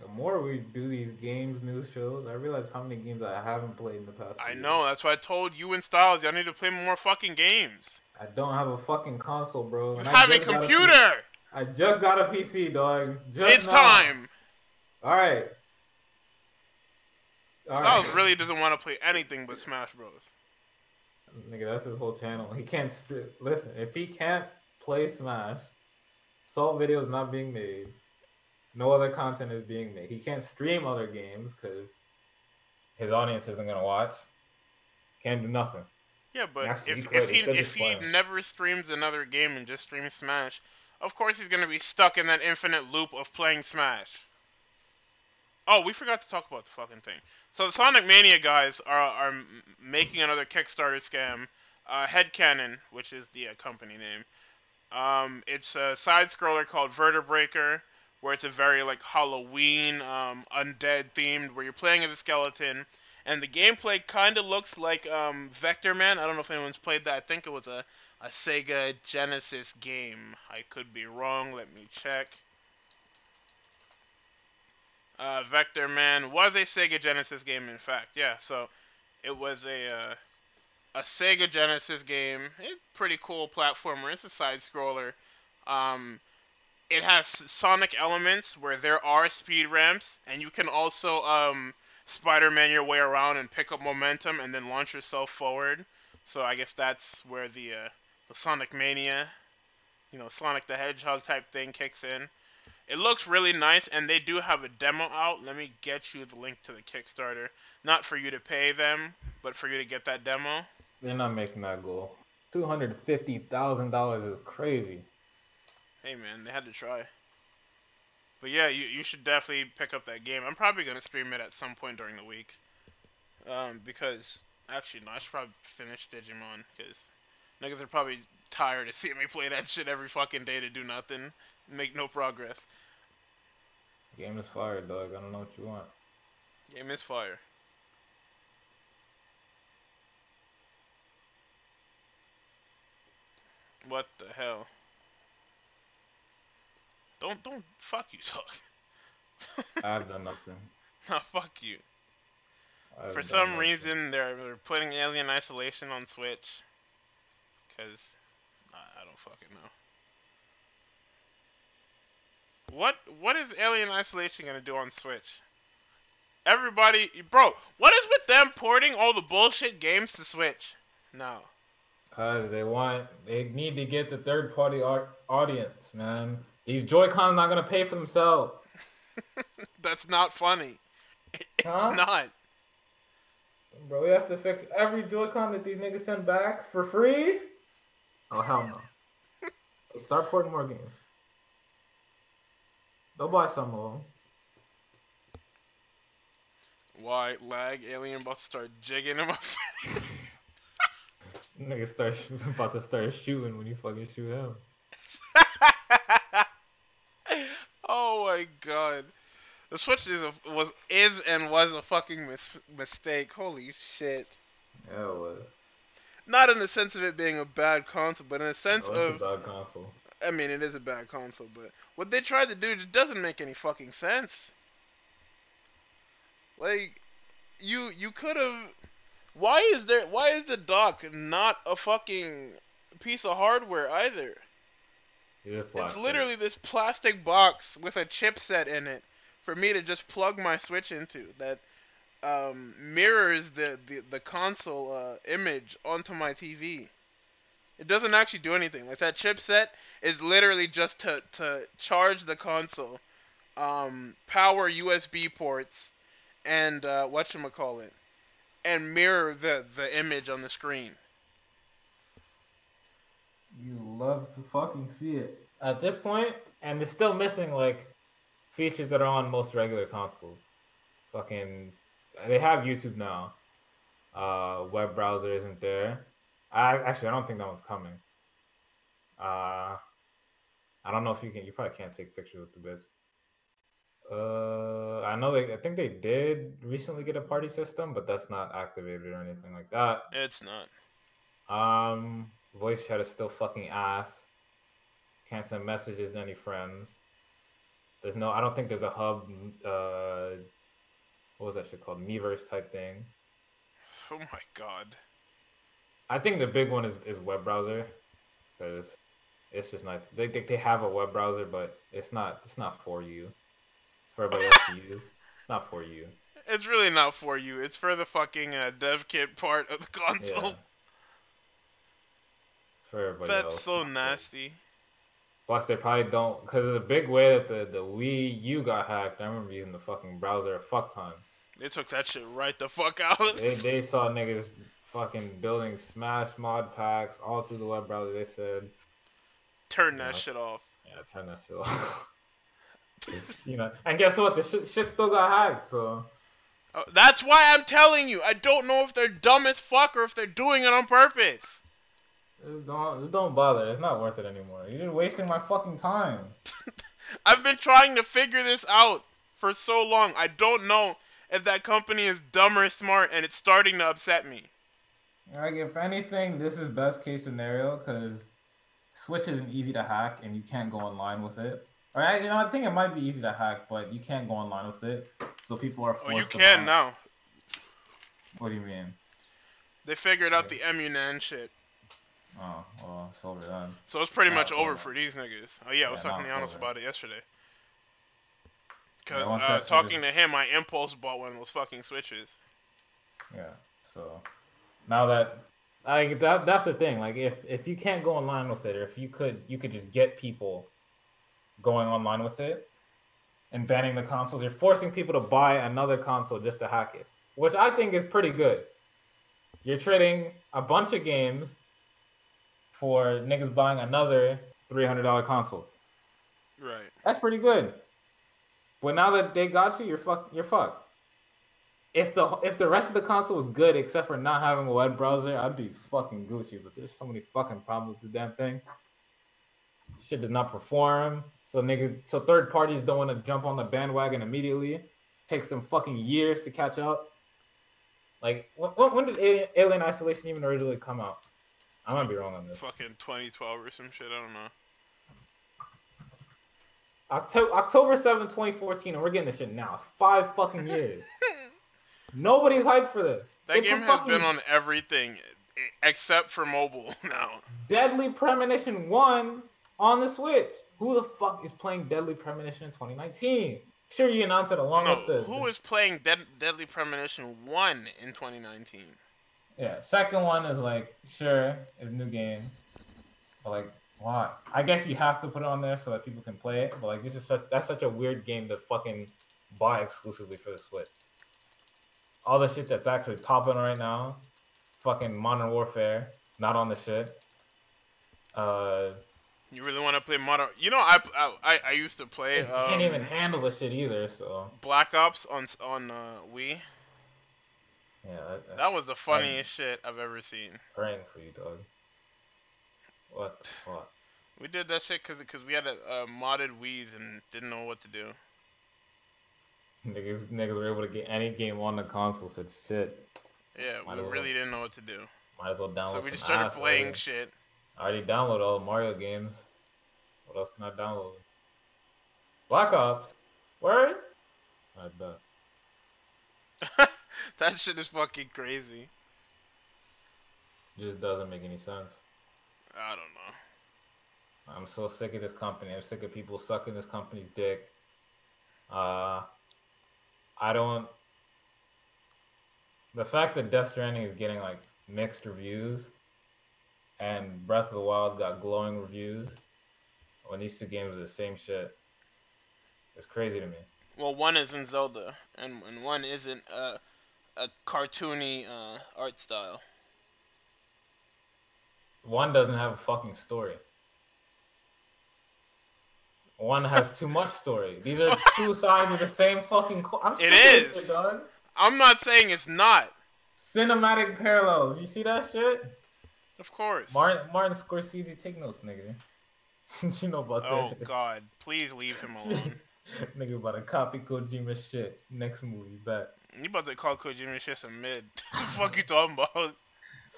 The more we do these games, news shows, I realize how many games I haven't played in the past. I know. That's why I told you and Styles, y'all need to play more fucking games. I don't have a fucking console, bro. You have a computer. P- I just got a PC, dog. Just It's now. time. All right. All Styles right. really doesn't want to play anything but Smash Bros. Nigga, that's his whole channel. He can't stri- listen. If he can't play Smash, Salt video is not being made. No other content is being made. He can't stream other games because his audience isn't gonna watch. Can't do nothing. Yeah, but if if he if he never streams another game and just streams Smash, of course he's gonna be stuck in that infinite loop of playing Smash. Oh, we forgot to talk about the fucking thing. So the Sonic Mania guys are are making another Kickstarter scam. Uh, Headcannon, which is the uh, company name. Um, it's a side scroller called Vertebreaker, where it's a very like Halloween, um, undead themed, where you're playing as a skeleton, and the gameplay kind of looks like um, Vectorman. I don't know if anyone's played that. I think it was a, a Sega Genesis game. I could be wrong. Let me check. Uh, Vectorman was a Sega Genesis game, in fact. Yeah, so it was a uh, a Sega Genesis game. It's pretty cool platformer. It's a side scroller. Um, it has Sonic elements where there are speed ramps, and you can also um, Spider-Man your way around and pick up momentum and then launch yourself forward. So I guess that's where the uh, the Sonic Mania, you know, Sonic the Hedgehog type thing kicks in. It looks really nice, and they do have a demo out. Let me get you the link to the Kickstarter. Not for you to pay them, but for you to get that demo. They're not making that goal. Two hundred fifty thousand dollars is crazy. Hey man, they had to try. But yeah, you you should definitely pick up that game. I'm probably gonna stream it at some point during the week. Um, because actually no, I should probably finish Digimon because niggas are probably tired of seeing me play that shit every fucking day to do nothing, make no progress. Game is fire, dog. I don't know what you want. Game is fire. What the hell? Don't don't fuck you, dog. I've done nothing. Nah, fuck you. I've For some nothing. reason, they're, they're putting Alien Isolation on Switch. Because I, I don't fucking know. what what is Alien Isolation gonna do on Switch? Everybody, bro, what is with them porting all the bullshit games to Switch? No. Cause they want, they need to get the third party ar- audience, man. These Joy-Cons not gonna pay for themselves. That's not funny. It's Huh? not. Bro, we have to fix every Joy-Con that these niggas send back for free? Oh, hell no. So start porting more games. They'll buy some of them. Why lag? Alien about to start jigging him up. Nigga start about to start shooting when you fucking shoot him. My god. The Switch is a, was is and was a fucking mis- mistake. Holy shit. Yeah, it was. Not in the sense of it being a bad console, but in the sense Oh, of a bad console. I mean, it is a bad console, but what they tried to do just doesn't make any fucking sense. Like, you you could have. Why is there? Why is the dock not a fucking piece of hardware either? It is literally this plastic box with a chipset in it for me to just plug my Switch into that um, mirrors the, the, the console uh, image onto my TV. It doesn't actually do anything. Like that chipset is literally just to, to charge the console, um, power USB ports, and uh, whatchamacallit, and mirror the, the image on the screen. You love to fucking see it. At this point, and it's still missing like features that are on most regular consoles. Fucking, they have YouTube now. Uh, web browser isn't there. I actually I don't think that one's coming. Uh, I don't know if you can. You probably can't take pictures with the bits. Uh, I know they. I think they did recently get a party system, but that's not activated or anything like that. It's not. Um, voice chat is still fucking ass. Can't send messages to any friends. There's no. I don't think there's a hub. Uh, what was that shit called? Miiverse type thing. Oh my god. I think the big one is, is web browser, because it's just not. They think they have a web browser, but it's not. It's not for you. It's for everybody else to use. It's not for you. It's really not for you. It's for the fucking uh, dev kit part of the console. Yeah. For everybody That's else. so not for you. nasty. Plus, they probably don't because of the big way that the, the Wii U got hacked. I remember using the fucking browser a fuck ton. They took that shit right the fuck out. They, they saw niggas fucking building Smash mod packs all through the web browser. They said, Turn that Yeah. shit off. "Yeah, turn that shit off." you know, and guess what? The shit, shit still got hacked. So Oh, that's why I'm telling you. I don't know if they're dumb as fuck or if they're doing it on purpose. Don't just don't bother. It's not worth it anymore. You're just wasting my fucking time. I've been trying to figure this out for so long. I don't know if that company is dumb or smart, and it's starting to upset me. Like, if anything, this is best case scenario because Switch isn't easy to hack and you can't go online with it. Or, I- you know, I think it might be easy to hack, but you can't go online with it. So people are forced. Oh, you to can now. What do you mean? They figured out the emuNAND shit. Oh, well, it's over then. So it's pretty Nah, much it's over over. for these niggas. Oh yeah, I was Yeah, talking to Giannis about it yesterday. Cause once uh, talking to him, I impulse bought one of those fucking switches. Yeah. So now that I that that's the thing. Like if if you can't go online with it, or if you could you could just get people going online with it and banning the consoles, you're forcing people to buy another console just to hack it, which I think is pretty good. You're trading a bunch of games for niggas buying another three hundred dollar console. Right. That's pretty good. But now that they got you, you're fuck you're fucked. If the if the rest of the console was good except for not having a web browser, I'd be fucking Gucci. But there's so many fucking problems with the damn thing. Shit does not perform. So niggas, so third parties don't want to jump on the bandwagon immediately. Takes them fucking years to catch up. Like when, when when did Alien Isolation even originally come out? I might be wrong on this. Fucking 2012 or some shit. I don't know. October October 7, 2014, and we're getting this shit now. Five fucking years. Nobody's hyped for this. That They game has fucking been on everything except for mobile now. Deadly Premonition 1 on the Switch. who the fuck is playing Deadly Premonition in 2019? Sure, you announced it along No, with the. Who is playing Dead, Deadly Premonition 1 in 2019? Yeah, second one is like sure, it's a new game, but like why? I guess you have to put it on there so that people can play it. But like this is such that's such a weird game to fucking buy exclusively for the Switch. All the shit that's actually popping right now, fucking Modern Warfare, not on the shit. Uh, You really want to play Modern? You know, I I, I used to play. Um, can't even handle the shit either. So Black Ops on on uh, Wii. Yeah, that, That was the funniest shit I've ever seen. praying for you, dog. What the fuck? We did that shit because cause we had a, uh, modded Wii's and didn't know what to do. Niggas, niggas were able to get any game on the console. Said shit. Yeah, Might we well. really didn't know what to do. Might as well download. So we just started playing already. shit. I already downloaded all the Mario games. What else can I download? Black Ops. Word? I bet. that shit is fucking crazy. Just doesn't make any sense. I don't know. I'm so sick of this company. I'm sick of people sucking this company's dick. Uh, I don't. The fact that Death Stranding is getting like mixed reviews, and Breath of the Wild got glowing reviews, when these two games are the same shit, it's crazy to me. Well, one is in Zelda, and and one isn't uh, a cartoony uh, art style. One doesn't have a fucking story. One has too much story. These are two sides of the same fucking. Co- I'm It is. shit. I'm not saying it's not, Cinematic parallels. You see that shit? of course. Martin, Martin Scorsese, take notes, nigga. you know about oh that? God, please leave him alone. nigga about to copy Kojima shit. Next movie, bet. You about to call Kojima shit some mid? What the fuck you talking about?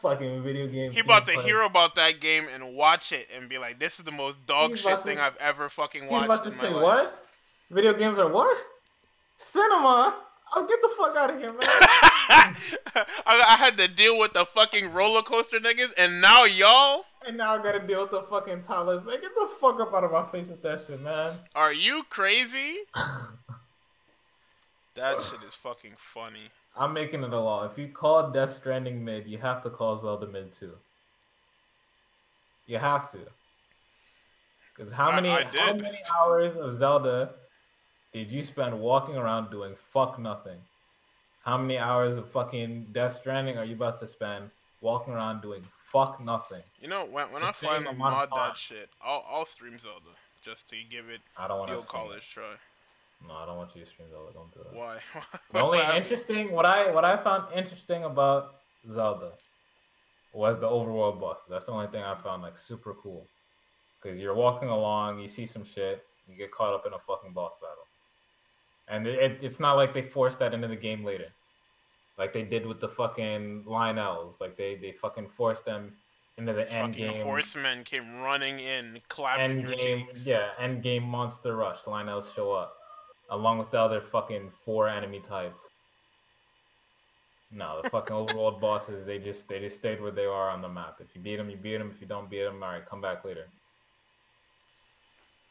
Fucking video game. He about to gameplay. hear about that game and watch it and be like, "This is the most dog He's shit to- thing I've ever fucking He's watched." about to in say life. what? Video games are what? Cinema. I'll get the fuck out of here, man. I, I had to deal with the fucking roller coaster niggas, and now y'all and now I gotta deal with the fucking toddlers. Man, get the fuck up out of my face with that shit, man. are you crazy? That shit is fucking funny. I'm making it a law. If you call Death Stranding mid, you have to call Zelda mid too. You have to. Because how I- many I how many hours of Zelda did you spend walking around doing fuck nothing? How many hours of fucking Death Stranding are you about to spend walking around doing fuck nothing? You know, when when I The same finally mod that shit, I'll I'll stream Zelda just to give it I don't want to college try. No, I don't want you to stream Zelda. Don't do that. Why? The only interesting what I what I found interesting about Zelda was the overworld boss. That's the only thing I found like super cool. Cause you're walking along, you see some shit, you get caught up in a fucking boss battle, and it, it, it's not like they forced that into the game later, like they did with the fucking Lynels. Like they they fucking forced them into the end fucking game. horsemen came running in, clapping End game, yeah, end game monster rush. Lynels show up along with the other fucking four enemy types. No, the fucking overworld bosses, they just they just stayed where they are on the map. If you beat them, you beat them. If you don't beat them, all right, come back later.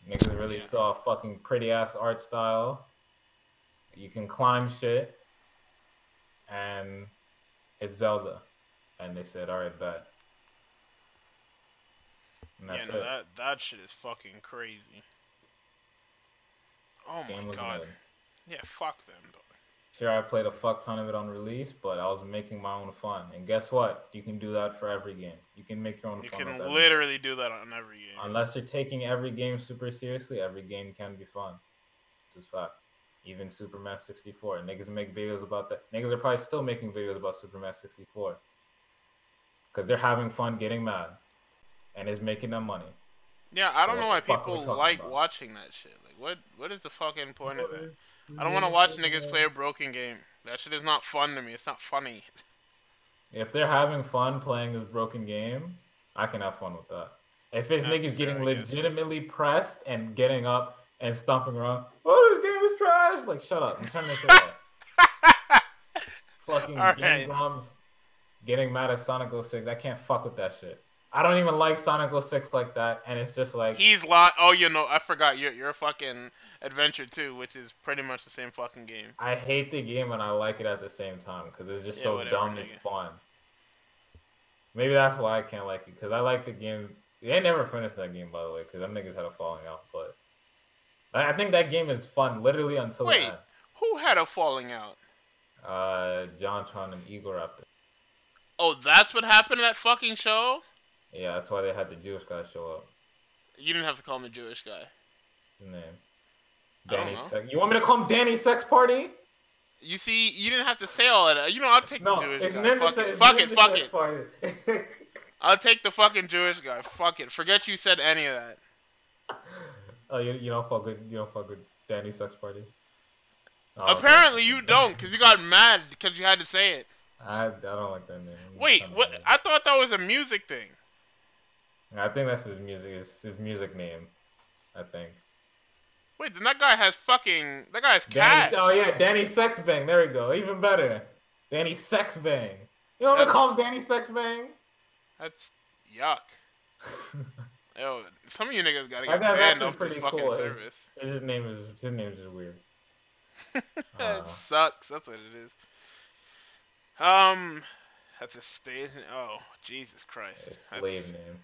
Niggas really Yeah. saw fucking pretty ass art style. You can climb shit, and it's Zelda, and they said, all right, bet. And Yeah, no, it. that that shit is fucking crazy. Oh Game my god. mid. Yeah, fuck them, dog. Sure, I played a fuck ton of it on release, but I was making my own fun. And guess what? You can do that for every game. You can make your own You fun. with can literally do that on every game. game. Unless you're taking every game super seriously, every game can be fun. This is fact. Even Superman 64. Niggas make videos about that. Niggas are probably still making videos about Superman 64. Because they're having fun getting mad. And it's making them money. Yeah, I don't So know why the fuck are we people like about? watching that shit. Like, what what is the fucking point of that? I don't want to watch niggas play a broken game. That shit is not fun to me. It's not funny. If they're having fun playing this broken game, I can have fun with that. If it's That's niggas getting legitimately pressed and getting up and stomping around, oh, this game is trash. Like, shut up. I'm turning this shit off. Fucking All Game right. Grumps getting mad at Sonic 06. I can't fuck with that shit. I don't even like Sonic 06 like that, and it's just like He's lot. Oh, you know, I forgot. You're you're a fucking Adventure 2, which is pretty much the same fucking game. I hate the game and I like it at the same time because it's just Yeah, so whatever, dumb. It's fun. Maybe that's why I can't like it because I like the game. They never finished that game by the way because them niggas had a falling out. But I think that game is fun literally until Wait. Who had a falling out? Uh, JonTron and Egoraptor. Oh, that's what happened in that fucking show. Yeah, that's why they had the Jewish guy show up. You didn't have to call him a Jewish guy. His name. Danny. Sex. You want me to call him Danny Sex Party? You see, you didn't have to say all that. You know, I'll take No, the Jewish guy. Fuck Sex. it, fuck it, fuck it. I'll take the fucking Jewish guy. Fuck it. Forget you said any of that. oh, you, you don't fuck with you don't fuck with Danny Sex Party. Oh, okay. Apparently you don't, cause you got mad because you had to say it. I, I don't like that name. Wait, what? I thought that was a music thing. I think that's his music. His, his music name. I think. Wait, then that guy has fucking. That guy has cash. Danny, oh yeah, Danny Sexbang. There we go. Even better. Danny Sexbang. You want to call him Danny Sexbang? That's yuck. Yo, some of you niggas gotta get banned off this fucking cool. service. his name is his name is just weird. it Uh. sucks. That's what it is. Um, that's a state. Oh, Jesus Christ. His That's- slave name.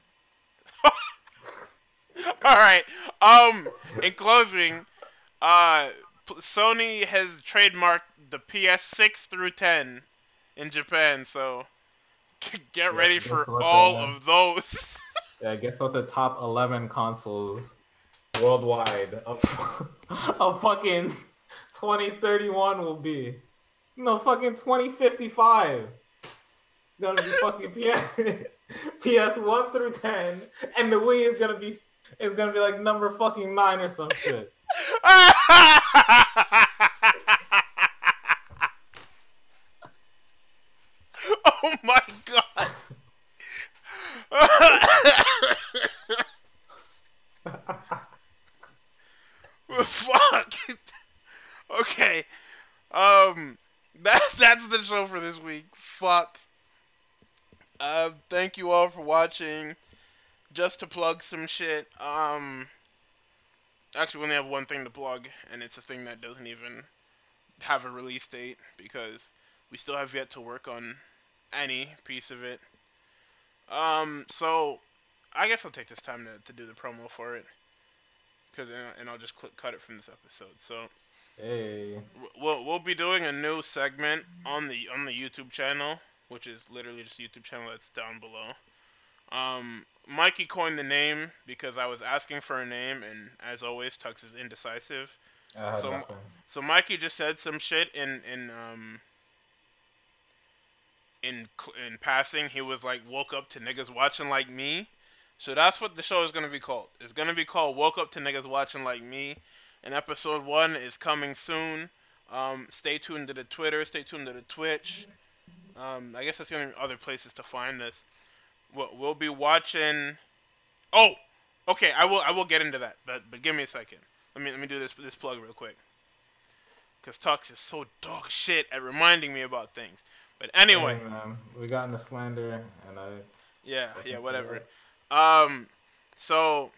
All right. Um, in closing, uh, Sony has trademarked the PS6 through 10 in Japan, so get Yeah, ready for all then? of those. Yeah, guess what the top 11 consoles worldwide of, of fucking 2031 will be? No, fucking 2055. Gonna be fucking PS, PS1 through 10, and the Wii is gonna be is gonna be like number fucking nine or some shit. oh my god. Fuck. okay. Um that's that's the show for this week. Fuck. Uh thank you all for watching. Just to plug some shit. Um actually we only have one thing to plug and it's a thing that doesn't even have a release date because we still have yet to work on any piece of it. Um, so I guess I'll take this time to, to do the promo for it, cause and I'll just click, cut it from this episode. So Hey, we'll we'll be doing a new segment on the on the YouTube channel, which is literally just YouTube channel that's down below. Um, Mikey coined the name because I was asking for a name, and as always, Tux is indecisive. Had So- nothing. So Mikey just said some shit in in um in in passing. He was like, "Woke up to niggas watching like me." So that's what the show is gonna be called. It's gonna be called "Woke Up to Niggas Watching Like Me," and episode one is coming soon. Um, stay tuned to the Twitter. Stay tuned to the Twitch. Um, I guess that's the only other places to find this. We'll, we'll be watching. Oh, okay. I will. I will get into that. But but give me a second. Let me let me do this this plug real quick. Cause Tux is so dog shit at reminding me about things. But anyway, Hey, man, we got into slander, and I. yeah, yeah, whatever. Um, so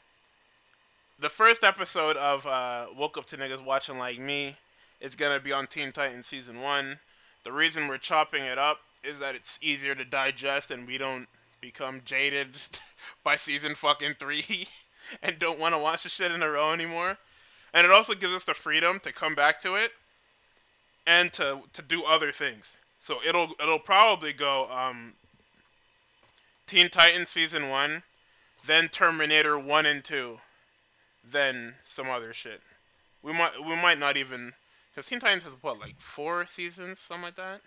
the first episode of uh, Woke Up to Niggas Watching Like Me is gonna be on Teen Titans season one. The reason we're chopping it up is that it's easier to digest and we don't become jaded by season fucking three and don't want to watch the shit in a row anymore. And it also gives us the freedom to come back to it and to to do other things. So it'll it'll probably go um Teen Titans season one, then Terminator one and two, then some other shit. We might we might not even because Teen Titans has what like four seasons, something like that.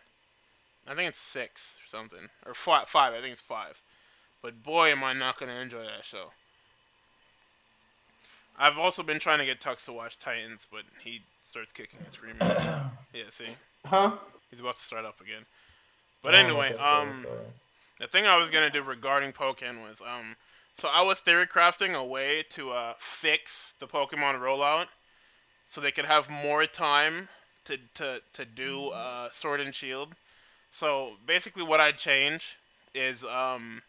I think it's six or something, or five. Five. I think it's five. But boy, am I not gonna enjoy that show. I've also been trying to get Tux to watch Titans, but he starts kicking and screaming. yeah, see, Huh? he's about to start up again. But Oh, anyway, okay, um. sorry. The thing I was gonna do regarding Pokemon was um, so I was theory crafting a way to uh fix the Pokemon rollout, so they could have more time to to to do uh Sword and Shield. So basically, what I'd change is um,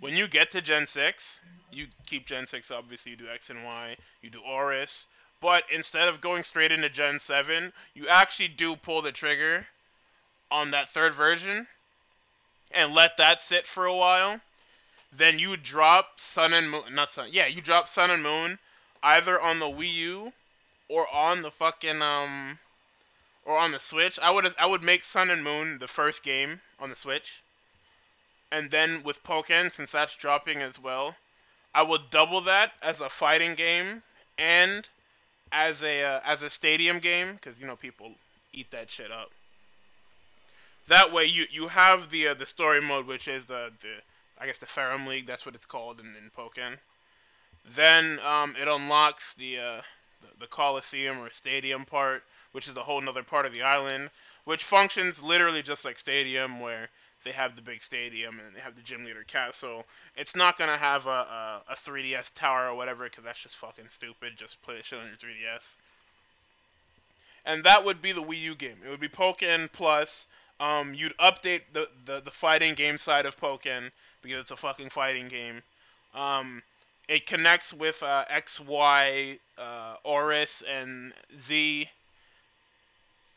When you get to Gen 6, you keep Gen 6, obviously, you do X and Y, you do ORAS, but instead of going straight into Gen 7, you actually do pull the trigger on that third version and let that sit for a while. Then you drop Sun and Moon, not Sun, yeah, you drop Sun and Moon either on the Wii U or on the fucking um or on the Switch. I would I would make Sun and Moon the first game on the Switch. And then with Pokken, since that's dropping as well, I would double that as a fighting game and as a uh, as a stadium game because you know people eat that shit up. That way you you have the uh, the story mode, which is the the I guess the Ferrum League. That's what it's called in in Pokken. Then um, it unlocks the, uh, the the Coliseum or stadium part, which is a whole other part of the island, which functions literally just like Stadium, where they have the big stadium and they have the gym leader castle. It's not gonna have a, a, a 3DS tower or whatever, because that's just fucking stupid. Just play the shit on your 3DS. And that would be the Wii U game. It would be Pokken Plus. Um, you'd update the, the, the fighting game side of Pokken because it's a fucking fighting game. Um, it connects with uh, X, Y, uh, ORAS, and Z,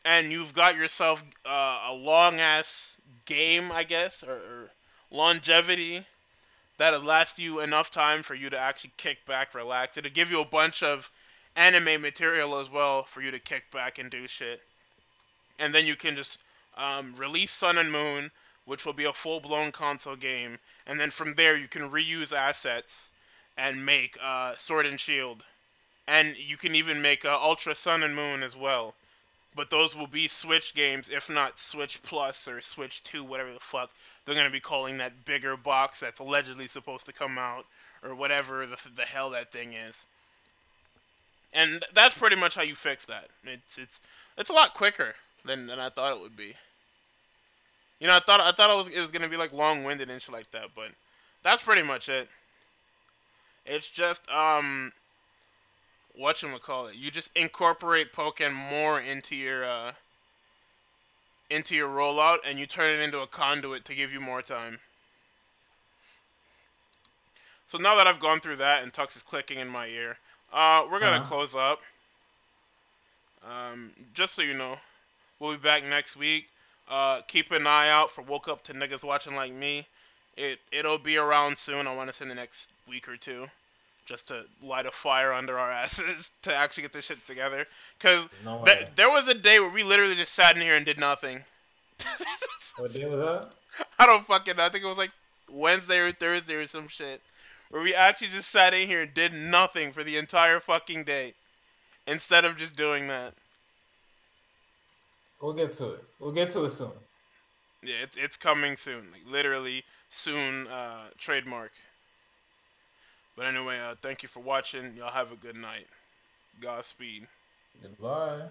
and you've got yourself uh, a long ass game, I guess, or, or longevity that'll last you enough time for you to actually kick back, relax. It'll give you a bunch of anime material as well for you to kick back and do shit. And then you can just um, release Sun and Moon, which will be a full blown console game. And then from there, you can reuse assets and make uh, Sword and Shield. And you can even make uh, Ultra Sun and Moon as well but those will be Switch games, if not Switch Plus or Switch 2, whatever the fuck they're gonna be calling that bigger box that's allegedly supposed to come out, or whatever the, the hell that thing is. And that's pretty much how you fix that. It's it's it's a lot quicker than, than I thought it would be. You know, I thought I thought it was it was gonna be like long-winded and shit like that, but that's pretty much it. It's just um what you call it. You just incorporate Pokken more into your uh, into your rollout, and you turn it into a conduit to give you more time. So now that I've gone through that and Tux is clicking in my ear, uh, we're gonna uh-huh. close up. Um, just so you know, we'll be back next week. Uh, keep an eye out for Woke Up to Niggas Watching Like Me. It it'll be around soon. I want to say in the next week or two just to light a fire under our asses to actually get this shit together. Because no th- there was a day where we literally just sat in here and did nothing. what day was that? I don't fucking know. I think it was like Wednesday or Thursday or some shit. Where we actually just sat in here and did nothing for the entire fucking day. Instead of just doing that. We'll get to it. We'll get to it soon. Yeah, it's it's coming soon. Like literally soon uh trademark. But anyway, uh, thank you for watching. Y'all have a good night. Godspeed. Goodbye.